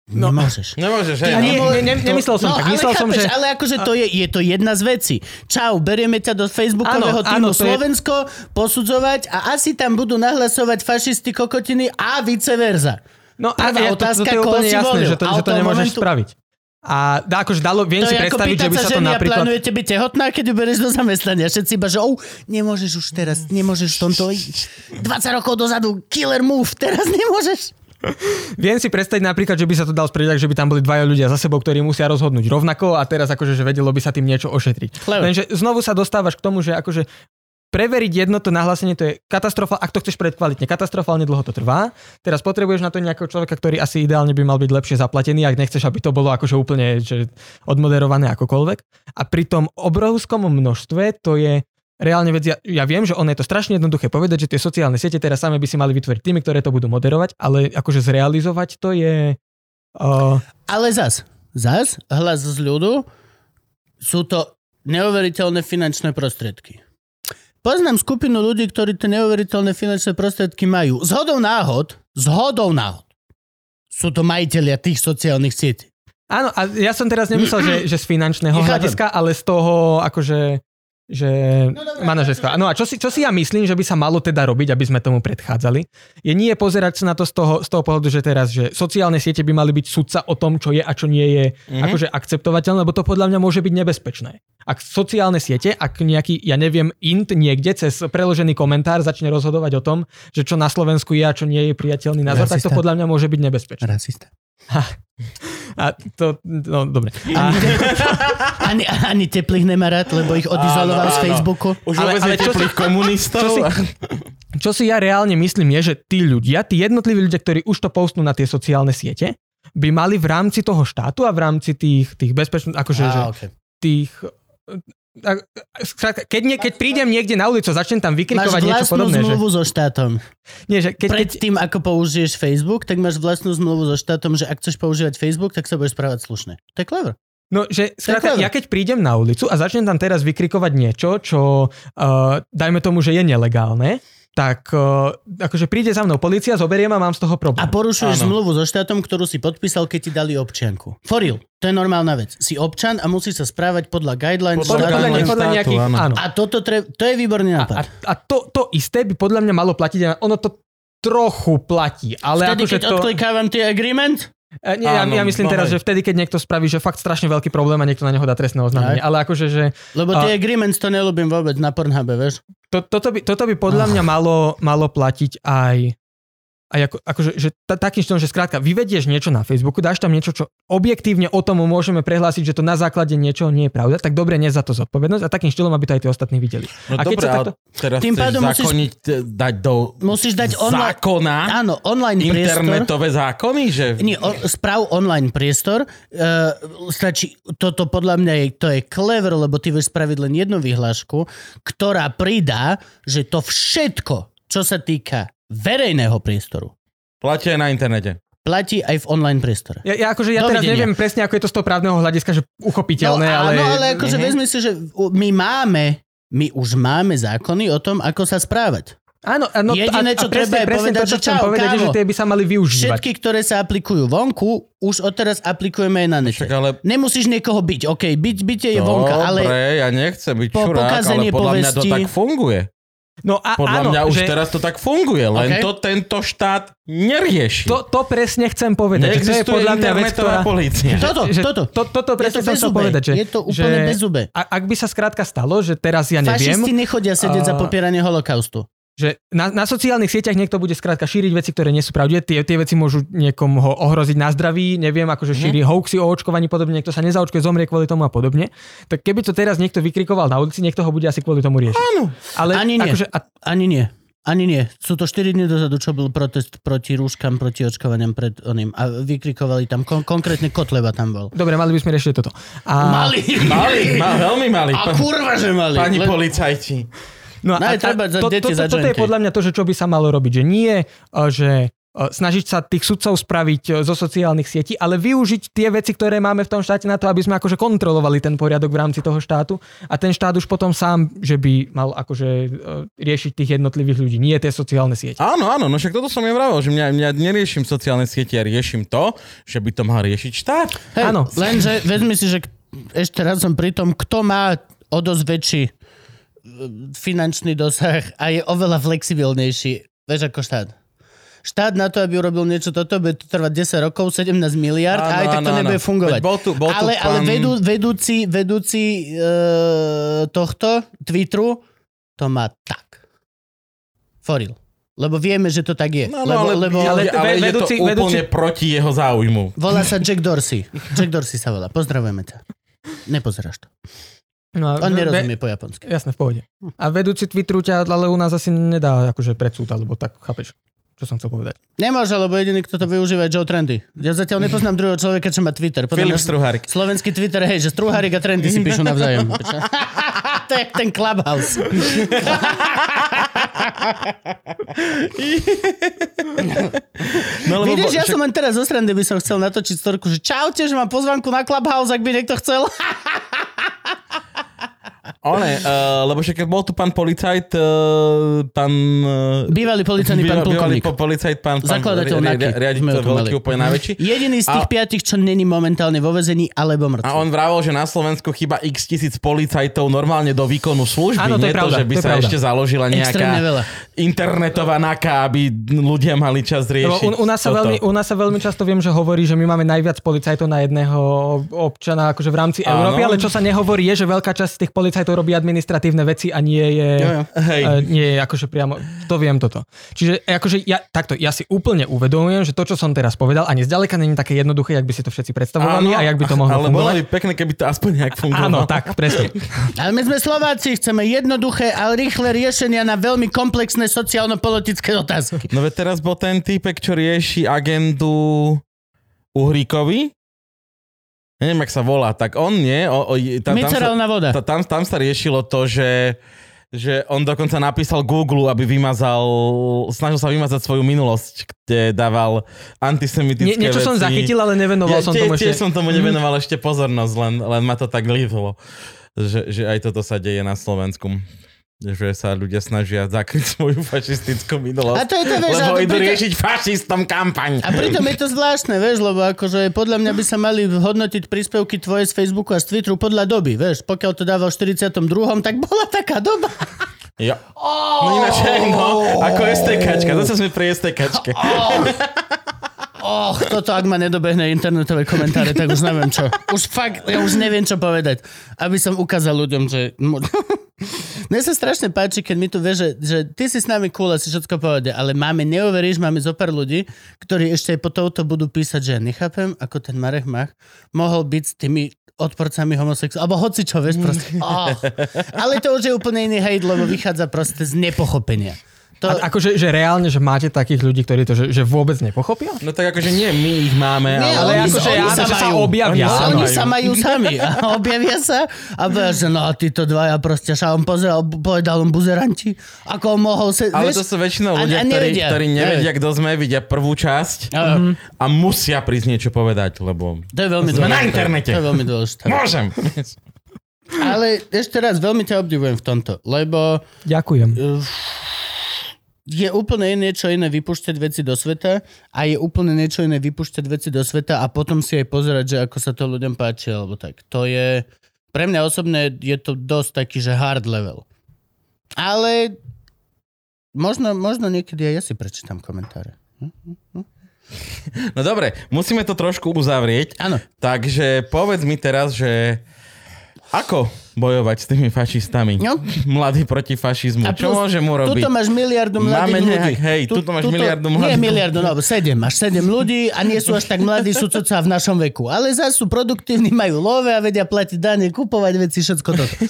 No. Nemôžeš. Nemôžeš, hej. A nie, nemo- nie, nie, nemyslel som no, tak. ale Myslel som, chápeš, že... Ale akože to je, je to jedna z vecí. Čau, berieme ťa do facebookového Áno, týmu áno, to je- Slovensko posudzovať a asi tam budú nahlasovať fašisti kokotiny a vice versa. No a Prvá ja, to, to, otázka, to je úplne si jasné, volil. že to, že to nemôžeš momentu- spraviť. A dá, akože dalo, viem To si predstaviť, že by sa sa to napríklad... plánujete byť tehotná, keď ju bereš do zamestnania. Všetci iba, že oh, nemôžeš už teraz, nemôžeš v tomto 20 rokov dozadu, killer move, teraz nemôžeš. Viem si predstaviť napríklad, že by sa to dal tak, že by tam boli dvaja ľudia za sebou, ktorí musia rozhodnúť rovnako a teraz akože, že vedelo by sa tým niečo ošetriť. Clever. Lenže znovu sa dostávaš k tomu, že akože preveriť jedno to nahlásenie, to je katastrofa, ak to chceš predkvalitne, katastrofálne dlho to trvá. Teraz potrebuješ na to nejakého človeka, ktorý asi ideálne by mal byť lepšie zaplatený, ak nechceš, aby to bolo akože úplne že odmoderované akokoľvek. A pri tom obrovskom množstve to je reálne vec, ja, ja viem, že ono je to strašne jednoduché povedať, že tie sociálne siete teraz same by si mali vytvoriť tými, ktoré to budú moderovať, ale akože zrealizovať to je... Uh, Ale zas, zas, hlas z ľudu, sú to neuveriteľné finančné prostriedky. Poznám skupinu ľudí, ktorí tie neuveriteľné finančné prostriedky majú. Zhodou náhod, zhodou náhod. Sú to majiteľia tých sociálnych sietí. áno, a ja som teraz nemyslel, že, že z finančného hľadiska, ale z toho akože že manažerstva. No a čo si, čo si ja myslím, že by sa malo teda robiť, aby sme tomu predchádzali, je nie pozerať sa na to z toho, z toho pohľadu, že teraz, že sociálne siete by mali byť sudca o tom, čo je a čo nie je mm-hmm. akože akceptovateľné, lebo to podľa mňa môže byť nebezpečné. Ak sociálne siete, ak nejaký, ja neviem, int niekde cez preložený komentár začne rozhodovať o tom, že čo na Slovensku je a čo nie je priateľný názor, tak to Rasista. podľa mňa môže byť nebezpečné. Rasista. A to, no dobre. A, Ani, ani teplých nemá rád, lebo ich odizoloval Áno, z. Facebooku. Už Ale- ale čo teplých si- komunistov. čo si- čo si ja reálne myslím je, že tí ľudia, tí jednotliví ľudia, ktorí už to postnú na tie sociálne siete, by mali v rámci toho štátu a v rámci tých, tých bezpečných, akože že, Á, okay. tých... skrátka, keď, nie, keď prídem niekde na ulicu a začnem tam Máš vykrikovať niečo podobné, že, zmluvu so štátom. nie, že keď, keď, Pred tým, ako použiješ Facebook, tak máš vlastnú zmluvu so štátom, že ak chceš používať Facebook, tak sa budeš správať slušne. To je clever. No, že skrátka, ja keď prídem na ulicu a začnem tam teraz vykrikovať niečo, čo uh, dajme tomu, že je nelegálne, tak uh, akože príde za mnou policia, zoberie ma a mám z toho problém. A porušuješ Áno. zmluvu so štátom, ktorú si podpísal, keď ti dali občianku. For real. To je normálna vec. Si občan a musíš sa správať podľa guidelines Podľa podľa, podľa, podľa nejakých, áno. áno. A toto tre... to je výborný A, nápad. a, a to, to isté by podľa mňa malo platiť, a ono to trochu platí, ale Vtedy, akože keď to... odklikávam tie agreement, E, Nie, ja, Áno, ja myslím no teraz, hej. že vtedy, keď niekto spraví, že fakt strašne veľký problém a niekto na neho dá trestné oznámenie. Ale akože, že lebo A- tie agreements to nelúbim vôbec na Pornhube, vieš. to, toto, by, toto by podľa mňa malo, malo platiť aj aj ako, akože, že ta, takým štýlom, že skrátka vyvedieš niečo na Facebooku, dáš tam niečo, čo objektívne o tom môžeme prehlásiť, že to na základe niečoho nie je pravda, tak dobre, nie za to zodpovednosť a takým štýlom, aby to aj tí ostatní videli. No a keď dobre, sa takto, teraz Tým pádom musíš- zakoniť, e, dať do Musíš dať online... zákona Áno, online priestor. internetové zákony, že... Nie, o, správ online priestor. Uh, stačí, toto podľa mňa je, to je clever, lebo ty vieš spraviť len jednu vyhlášku, ktorá pridá, že to všetko, čo sa týka verejného priestoru, Platia aj na internete. platí aj v online priestore. ja, ja, akože ja teraz Dovidenia. neviem presne, ako je to z toho právneho hľadiska, že uchopiteľné, no, ale... áno, ale akože Mhm. vezmi si, že my máme, my už máme zákony o tom, ako sa správať. Áno, no, Jediné, čo treba je povedať, to, čo že čau, povedať, je, že kámo. tie by sa mali využívať. Všetky, ktoré sa aplikujú vonku, už odteraz aplikujeme aj na nete. Však ale... Nemusíš niekoho byť, OK, byť, byte je vonka, ale Dobre, ja nechcem byť po čurák, ale podľa mňa to povesti- tak funguje. No a Podľa áno, mňa už že teraz to tak funguje, len OK. to tento štát nerieši. to, to presne chcem povedať. že to je Neexistuje podľa mňa vec, ktorá... polícia. Toto, že, toto. To, toto presne to bezubé. povedať. Že, je to úplne že, bezubé. a, ak by sa skrátka stalo, že teraz ja neviem, Fašisti nechodia sedieť za a- popieranie holokaustu. Že na, na sociálnych sieťach niekto bude skrátka šíriť veci, ktoré nie sú pravdivé, tie, tie veci môžu niekomu ohroziť na zdraví, neviem, akože šíri hoaxy o očkovaní podobne, niekto sa nezaočkuje, zomrie kvôli tomu a podobne. Tak keby to teraz niekto vykrikoval na ulici, niekto ho bude asi kvôli tomu riešiť. Áno. Ale Ani nie. akože, a, Ani nie. Ani nie. Sú to 4 dní dozadu, čo bol protest proti rúškam, proti očkovaniam pred oným. A vykrikovali tam, kon- konkrétne Kotleba tam bol. dobre, mali by sme riešiť toto. A, Mali! Mali, ma, veľmi mali. A kurva, že mali. Pani Len- policajti. No No aj treba za to, deti to, to, toto je podľa mňa to, že čo by sa malo robiť. Že nie, eh, že eh, snažiť sa tých sudcov spraviť eh, zo sociálnych sietí, ale využiť tie veci, ktoré máme v tom štáte na to, aby sme akože kontrolovali ten poriadok v rámci toho štátu a ten štát už potom sám, že by mal akože riešiť tých jednotlivých ľudí, nie tie sociálne siete. Áno, áno, no však toto som ja vravel, že mňa, mňa neriešim sociálne siete, ja riešim to, že by to mal riešiť štát. Hej, Áno. Lenže vezmi si, že ešte raz som pri tom, kto má o dosť väčší e, finančný dosah a je oveľa flexibilnejší, vieš ako štát. štát na to, aby urobil niečo toto, bude to trvať 10 rokov, 17 miliard a aj tak to áno, nebude áno. fungovať. Bol tu, bol tu ale, ale pán... vedú, vedúci, vedúci uh, tohto Twitteru to má tak. Foril. Lebo vieme, že to tak je. No, no, lebo, ale, lebo, ale, ale, ale vedúci- je to úplne vedúci- proti jeho záujmu. Volá sa Jack Dorsey. Jack Dorsey sa volá. Pozdravujeme ťa. Nepozeráš to. No, On ve- nerozumie po japonsky. Jasné, v pohode. A vedúci Twitteru ťa ale u nás asi nedá akože predsúd, alebo tak, chápeš, čo som chcel povedať. Nemôže, lebo jediný, kto to využíva, je Joe Trendy. Ja zatiaľ nepoznám druhého človeka, čo má Twitter. Podľa Filip Struhárik. Slovenský Twitter, hej, že Struhárik a Trendy si píšu navzájom. to je ten Clubhouse. No, Vidíš, ja však- som len teraz zo srandy by som chcel natočiť storku, že čaute, že mám pozvanku na Clubhouse, ak by niekto chcel. One, uh, lebo však bol tu pán policajt, uh, pán... Uh, Bývalý policajný pán bývalý plukovník. po- policajt, pán, pán Zakladateľ ri- ri- riaditeľ veľký, úplne najväčší. Jediný z tých A- piatich, čo není momentálne vo vezení, alebo mŕtvy. A on vravel, že na Slovensku chyba x tisíc policajtov normálne do výkonu služby. Áno, to je Nie pravda, to, že by to je sa pravda. ešte založila Extrémne nejaká veľa. internetová naka, aby ľudia mali čas riešiť u, u, nás sa toto. veľmi, u nás sa veľmi často viem, že hovorí, že my máme najviac policajtov na jedného občana akože v rámci Áno. Európy, ale čo sa nehovorí je, že veľká časť tých policajtov robí administratívne veci a nie je, Jo, jo. Hej. e, nie je akože priamo, to viem toto. Čiže akože ja, takto, ja si úplne uvedomujem, že to, čo som teraz povedal, ani zďaleka není také jednoduché, jak by si to všetci predstavovali a jak by to mohlo ale bolo fungovať. by pekné, keby to aspoň nejak fungovalo. Áno, tak, presne. Ale my sme Slováci, chceme jednoduché a rýchle riešenia na veľmi komplexné sociálno-politické otázky. No veď teraz bol ten týpek, čo rieši agendu Uhríkovi. Ja neviem, jak sa volá. Tak on nie. O, o, tam, tam, sa, Micerálna voda. ta- tam, tam sa riešilo to, že že on dokonca napísal Google, aby vymazal, snažil sa vymazať svoju minulosť, kde dával Nie, antisemitické niečo som veci. zachytil, ale nevenoval Ja, som tie, tomu tiež ešte. som tomu nevenoval ešte pozornosť, len, len ma to tak líbilo, že, že aj toto sa deje na Slovensku. Že sa ľudia snažia zakryť svoju fašistickú minulosť. A to je to, vieš, lebo idú pritom- riešiť fašistom kampaň. A pritom je to zvláštne, vieš, lebo akože podľa mňa by sa mali hodnotiť príspevky tvoje z Facebooku a z Twitteru podľa doby, vieš. Pokiaľ to dával v 42., tak bola taká doba. Jo. No ináč, no, ako STKčka, zase sme pri STKčke. Och, toto ak ma nedobehne internetové komentáre, tak už neviem čo. Už fakt, ja už neviem čo povedať. Aby som ukázal ľuďom, že... Mne sa strašne páči, keď mi tu vie, že, že ty si s nami cool a si všetko povedia, ale máme, neuveríš, máme zo pár ľudí, ktorí ešte aj po touto budú písať, že ja nechápem, ako ten Marek Mach mohol byť s tými odporcami homosexuálov, alebo hoci čo, vieš, proste. Oh. Ale to už je úplne iný hejt, lebo vychádza proste z nepochopenia. To, A, akože, že reálne, že máte takých ľudí, ktorí to že, že vôbec nepochopia? No tak akože nie, my ich máme, Nie, ale... ale oni, akože oni áno, sa že sa majú. objavia. No, Sa oni majú. sa majú sami. A objavia sa a povedia, že no títo dvaja proste, a on pozeral, povedal on buzeranti, ako on mohol sa... Ale vieš, to sú väčšinou a- ľudia, a ktorí, nevedia. ktorí nevedia, kto sme, vidia prvú časť a, a musia prísť niečo povedať, lebo to je veľmi sme dôležité. na internete. To je veľmi dôležité. Môžem. Ale ešte raz, veľmi ťa obdivujem v tomto, lebo Ďakujem. uh, je úplne niečo iné vypúšťať veci do sveta a je úplne niečo iné vypúšťať veci do sveta a potom si aj pozerať, že ako sa to ľuďom páči, alebo tak. To je, pre mňa osobne je to dosť taký, že hard level. Ale možno, možno niekedy aj ja si prečítam komentáre. No dobre, musíme to trošku uzavrieť. Áno. Takže povedz mi teraz, že ako bojovať s tými fašistami? No. Mladí proti fašizmu. A Čo plus, môžem urobiť? Tuto máš miliardu mladých Máme ľudí. nejak- hej, tuto máš miliardu Nie mladých miliardu, no, sedem. Máš sedem ľudí a nie sú až tak mladí, sú coca v našom veku. Ale zase sú produktívni, majú love a vedia platiť dane, kupovať veci, všetko toto.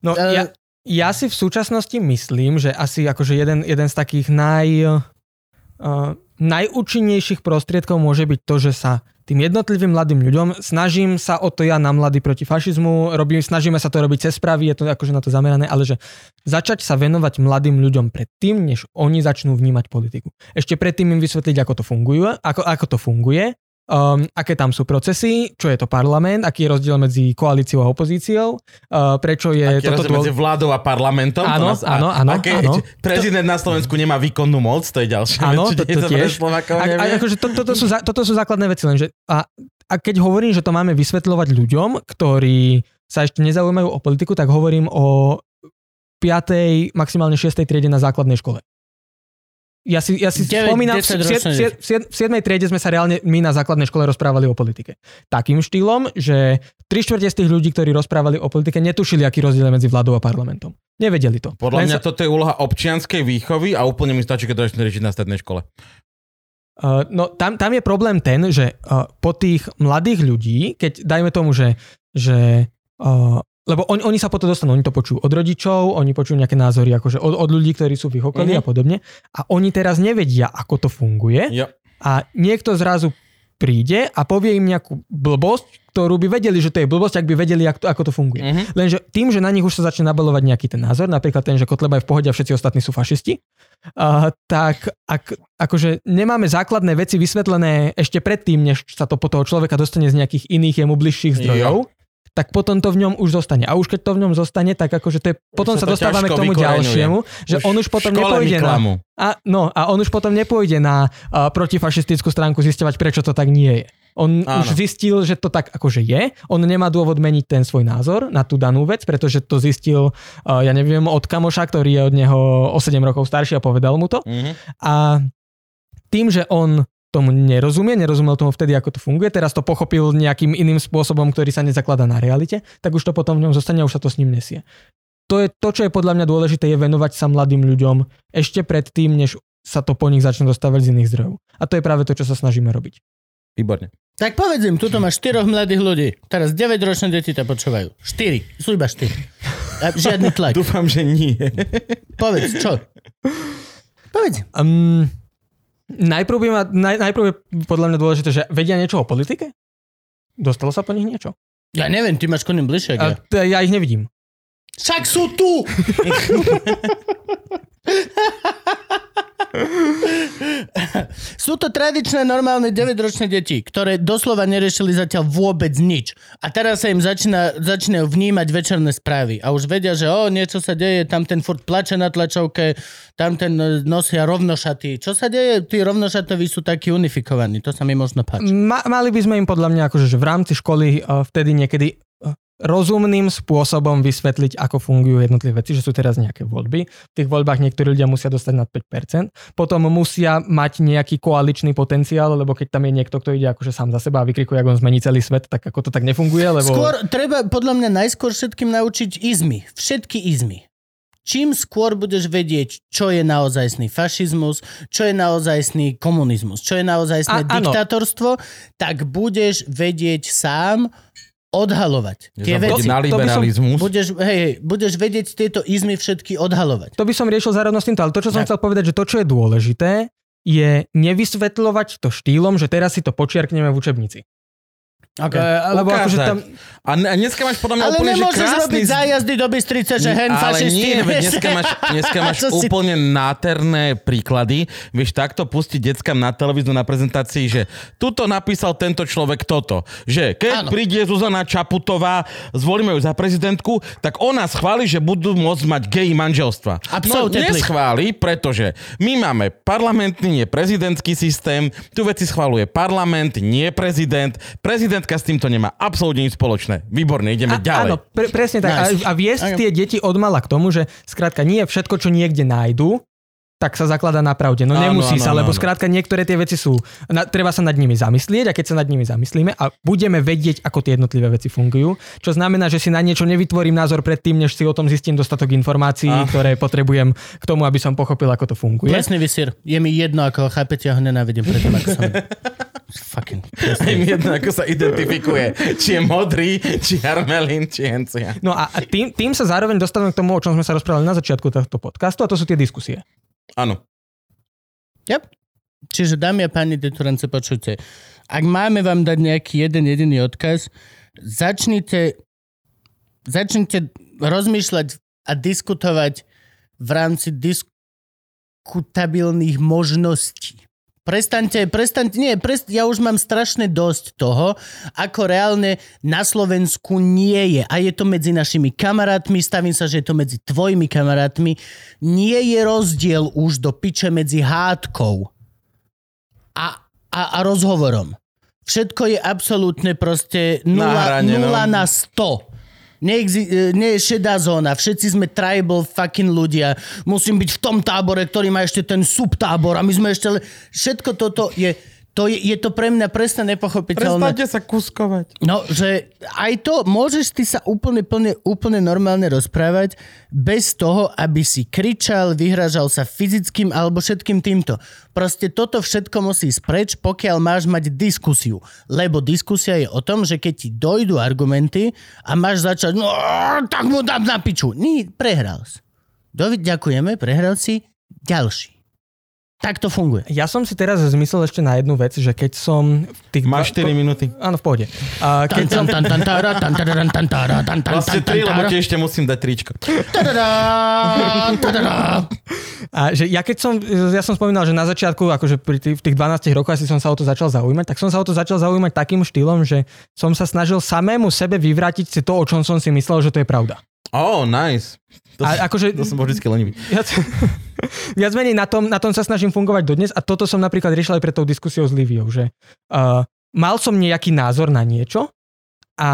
No, Eh, ja, ja si v súčasnosti myslím, že asi akože jeden, jeden z takých naj, uh, najúčinnejších prostriedkov môže byť to, že sa tým jednotlivým mladým ľuďom snažím sa o to ja na mladý proti fašizmu, robím, snažíme sa to robiť cez správy, je to akože na to zamerané, ale že začať sa venovať mladým ľuďom predtým, než oni začnú vnímať politiku. Ešte predtým im vysvetliť, ako to funguje, ako, ako to funguje, um, aké tam sú procesy, čo je to parlament, aký je rozdiel medzi koalíciou a opozíciou, uh, prečo je Aký je toto rozdiel medzi vládou a parlamentom? To Áno, nás- áno, áno, aké- áno. Prezident na Slovensku nemá výkonnú moc, to je ďalšia Áno, to, to pre tiež. Slovákov A, akože to, toto, sú, toto sú základné veci, lenže a, a keď hovorím, že to máme vysvetľovať ľuďom, ktorí sa ešte nezaujímajú o politiku, tak hovorím o 5. maximálne 6. triede na základnej škole. Ja si, ja si 9, spomínam, v 10 sied- ročné sied- sied- v 7. triede sme sa reálne my na základnej škole rozprávali o politike. Takým štýlom, že tri štvrte z tých ľudí, ktorí rozprávali o politike, netušili, aký rozdiel je medzi vládou a parlamentom. Nevedeli to. Podľa Len mňa sa- toto je úloha občianskej výchovy a úplne mi stačí, keď to ešte riešiť na strednej škole. Uh, no tam, tam je problém ten, že uh, po tých mladých ľudí, keď dajme tomu, že, že uh, lebo on, oni sa potom dostanú, oni to počujú od rodičov, oni počujú nejaké názory akože od, od ľudí, ktorí sú v ich okolí Mhm. a podobne a oni teraz nevedia, ako to funguje Jo. a niekto zrazu príde a povie im nejakú blbosť, ktorú by vedeli, že to je blbosť, ak by vedeli, ako to, ako to funguje. Mhm. Lenže tým, že na nich už sa začne nabalovať nejaký ten názor, napríklad ten, že Kotleba je v pohode a všetci ostatní sú fašisti, uh, tak ak, akože nemáme základné veci vysvetlené ešte predtým, než sa to po toho človeka dostane z nejakých iných jemu bližších zdrojov, tak potom to v ňom už zostane. A už keď to v ňom zostane, tak akože to je, potom sa sa, to dostávame k tomu ďalšiemu, že Už on už potom nepôjde na, a, no, a on už potom nepôjde na uh, protifašistickú stránku zisťovať, prečo to tak nie je. On Áno. už zistil, že to tak akože je. On nemá dôvod meniť ten svoj názor na tú danú vec, pretože to zistil, uh, ja neviem, od kamoša, ktorý je od neho o 7 rokov starší a povedal mu to. Mhm. A tým, že on tomu nerozumie, nerozumel tomu vtedy, ako to funguje, teraz to pochopil nejakým iným spôsobom, ktorý sa nezakladá na realite, tak už to potom v ňom zostane a už sa to s ním nesie. To je to, čo je podľa mňa dôležité, je venovať sa mladým ľuďom ešte predtým, než sa to po nich začne dostávať z iných zdrojov. A to je práve to, čo sa snažíme robiť. Výborne. Tak povedz im, tuto máš štyroch mladých ľudí. Teraz 9-ročné deti ťa počúvajú. 4. Sú iba 4. A žiadny tlak. Dúfam, že nie. Povedz, čo? Povedz. Um, najprv, by ma, naj, najprv je podľa mňa dôležité, že vedia niečo o politike? Dostalo sa po nich niečo? Ja neviem, ty máš koným bližšie. ja. t- ja ich nevidím. Však sú tu! sú to tradičné normálne 9-ročné deti, ktoré doslova neriešili zatiaľ vôbec nič. A teraz sa im začína, začínajú vnímať večerné správy. A už vedia, že o, niečo sa deje, tam ten furt plače na tlačovke, tam ten e, nosia rovnošaty. Čo sa deje? Tí rovnošatoví sú takí unifikovaní. To sa mi možno páči. Ma, mali by sme im podľa mňa akože, že v rámci školy uh, vtedy niekedy rozumným spôsobom vysvetliť, ako fungujú jednotlivé veci, že sú teraz nejaké voľby. V tých voľbách niektorí ľudia musia dostať nad 5%. Potom musia mať nejaký koaličný potenciál, lebo keď tam je niekto, kto ide akože sám za seba a vykrikuje, ako on zmení celý svet, tak ako to tak nefunguje, lebo... Skôr treba podľa mňa najskôr všetkým naučiť izmy. Všetky izmy. Čím skôr budeš vedieť, čo je naozajstný fašizmus, čo je naozajstný komunizmus, čo je naozajstné A- áno. diktátorstvo, tak budeš vedieť sám odhalovať. Tie veci. na to by som- liberalizmus. Budeš, hej, hej, budeš vedieť tieto izmy všetky odhalovať. To by som riešil zároveň s týmto, ale to, čo som Tak. chcel povedať, že to, čo je dôležité, je nevysvetľovať to štýlom, že teraz si to počiarkneme v učebnici. Okay. E, lebo akože tam, A ne- a dneska máš podľa mňa Ale úplne, že krásny... robiť zájazdy do Bystrice, že hen ale fašisti. nie, veď dneska máš, dneska máš Čo si- úplne náterné príklady. Vieš takto pustiť deckám na televízu na prezentácii, že tuto napísal tento človek toto. Že keď Áno. príde Zuzana Čaputová, zvolíme ju za prezidentku, tak ona schváli, že budú môcť mať gay manželstva. Absolútne. No, neschváli, pretože my máme parlamentný, nie prezidentský systém, tu veci schváluje parlament, nie prezident. Prezidentka s týmto nemá absolútne nič spoločné. Výborne, ideme a, ďalej. áno, pre, presne tak. Nice. A, a viesť tie deti odmala k tomu, že skrátka nie všetko, čo niekde nájdu, tak sa zaklada na pravde. No Áno, nemusí áno, sa, áno, lebo áno. skrátka niektoré tie veci sú, na, treba sa nad nimi zamyslieť a keď sa nad nimi zamyslíme a budeme vedieť, ako tie jednotlivé veci fungujú, čo znamená, že si na niečo nevytvorím názor predtým, než si o tom zistím dostatok informácií, Ah. ktoré potrebujem k tomu, aby som pochopil, ako to funguje. Presný vysier. Je mi jedno, ako chápete, ja ho nenávidím predtým, ako sa mi... Fucking. Mi jedno, ako sa identifikuje. Či je modrý, či Armelín, či Hencia. No a, a tým, tým sa zároveň dostávame k tomu, o čom sme sa rozprávali na začiatku tohto podcastu, a to sú tie diskusie. Áno. Yep. Čiže dámy a páni deturance, počujte. Ak máme vám dať nejaký jeden jediný odkaz, začnite, začnite rozmýšľať a diskutovať v rámci diskutabilných možností. Prestaňte, prestaňte, nie, prest, ja už mám strašne dosť toho, ako reálne na Slovensku nie je. A je to medzi našimi kamarátmi, stavím sa, že je to medzi tvojimi kamarátmi. Nie je rozdiel už do piče medzi hádkou a, a, a rozhovorom. Všetko je absolútne proste Na 0 hrane, no. na 100. Neexi- e, nie je šedá zóna, všetci sme tribal fucking ľudia. Musím byť v tom tábore, ktorý má ešte ten subtábor a my sme ešte... le- Všetko toto je... To je, je to pre mňa presne nepochopiteľné. Prestaňte sa kuskovať. No, že aj to môžeš ty sa úplne, plne, úplne normálne rozprávať bez toho, aby si kričal, vyhražal sa fyzickým alebo všetkým týmto. Proste toto všetko musí ísť preč, pokiaľ máš mať diskusiu. Lebo diskusia je o tom, že keď ti dojdú argumenty a máš začať, no tak mu dám na piču. Nie, prehral si. Dovid, ďakujeme, prehral si. Ďalší. Tak to funguje. Ja som si teraz zmyslel ešte na jednu vec, že keď som... V tých Máš 4 minúty. Áno, v pohode. A keď som... Vlastne tan, 3, lebo ti ešte musím dať tričko. A že ja keď som, ja som spomínal, že na začiatku, akože pri tých, v tých 12 rokoch asi som sa o to začal zaujímať, tak som sa o to začal zaujímať takým štýlom, že som sa snažil samému sebe vyvrátiť si to, o čom som si myslel, že to je pravda. Oh, nice. To, A akože- to som bol vždycky lenivý. Viac, viac menej na tom, na tom sa snažím fungovať dodnes a toto som napríklad riešil aj pred tou diskusiou s Liviou, že uh, mal som nejaký názor na niečo a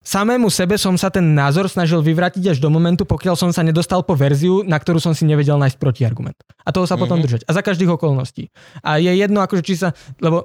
samému sebe som sa ten názor snažil vyvrátiť až do momentu, pokiaľ som sa nedostal po verziu, na ktorú som si nevedel nájsť protiargument. A toho sa potom Mhm. držať. A za každých okolností. A je jedno, akože či sa... Lebo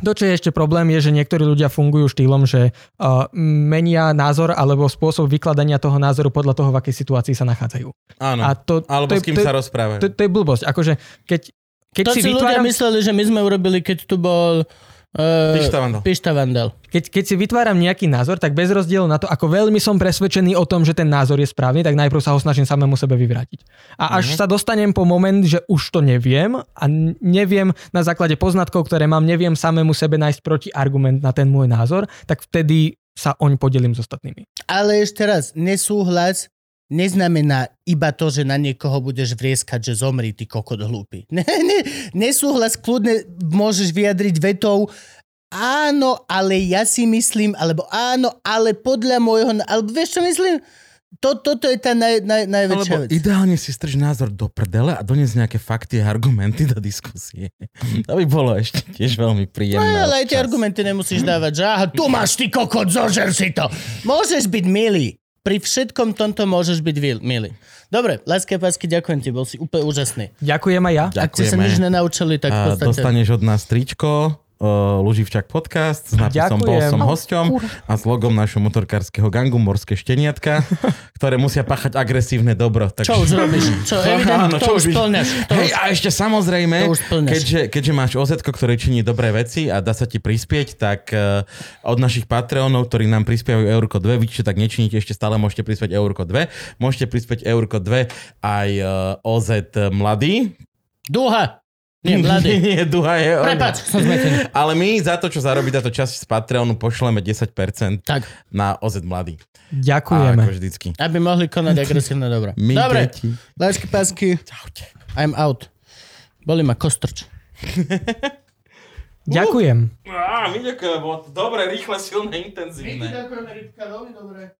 to, čo je ešte problém, je, že niektorí ľudia fungujú štýlom, že uh, menia názor alebo spôsob vykladania toho názoru podľa toho, v akej situácii sa nachádzajú. Áno. A to, Alebo to, s kým to, sa rozprávajú. to, to je blbosť. Akože, keď, keď To si si ľudia vytváram, mysleli, že my sme urobili, keď tu bol uh, Pišta Vandal. Pišta Vandal. keď, keď si vytváram nejaký názor, tak bez rozdielu na to, ako veľmi som presvedčený o tom, že ten názor je správny, tak najprv sa ho snažím samému sebe vyvrátiť. A až Mhm. sa dostanem po moment, že už to neviem a neviem na základe poznatkov, ktoré mám, neviem samému sebe nájsť protiargument na ten môj názor, tak vtedy sa oň podelím s ostatnými. Ale ešte raz, nesúhlas neznamená iba to, že na niekoho budeš vrieskať, že zomri, ty kokot hlúpy. Ne, ne, nesúhlas kľudne môžeš vyjadriť vetou áno, ale ja si myslím, alebo áno, ale podľa môjho, alebo vieš čo myslím? To, toto je tá naj, naj, najväčšia Alebo vec. ideálne si strž názor do prdele a doniesť nejaké fakty a argumenty do diskusie. To by bolo ešte tiež veľmi No, príjemné. ale aj tie argumenty nemusíš dávať, že aha, tu máš ty kokot, zožer si to. Môžeš byť milý. Pri všetkom tomto môžeš byť vil- milý. Dobre, láske pásky, ďakujem ti, bol si úplne úžasný. Ďakujem aj ja. Ak ste sa nič nenaučili, tak v podstate... dostaneš od nás tričko, uh, Luživčak podcast s nápisom Bol Ďakujem. som hosťom a s logom našho motorkárskeho gangu Morské šteniatka, ktoré musia páchať agresívne dobro. Takže... Čo už robíš? Čo, evident, Áno, čo už už- splňaš. To Hej, už... a ešte samozrejme, keďže, keďže máš OZ, ktoré činí dobré veci a dá sa ti prispieť, tak uh, od našich Patreonov, ktorí nám prispievajú Eurko 2, vy čo tak nečiníte, ešte stále môžete prispieť Eurko 2. Môžete prispieť Eurko 2 aj uh, OZ mladý. Duha! Nie, mladý. Nie, duha je on. Prepač, som zmetený. Ale my za to, čo zarobí táto časť z Patreonu, pošleme 10% Tak, na OZ mladý. A Ďakujeme. ako vždycky. aby mohli konať agresívne dobro. My Dobre, deti. lásky pásky, Čaute. I'm out. Boli ma kostrč. Ďakujem. Á, my ďakujeme, bolo to dobre, rýchle, silné, intenzívne. Ďakujeme, Rybka, veľmi dobre.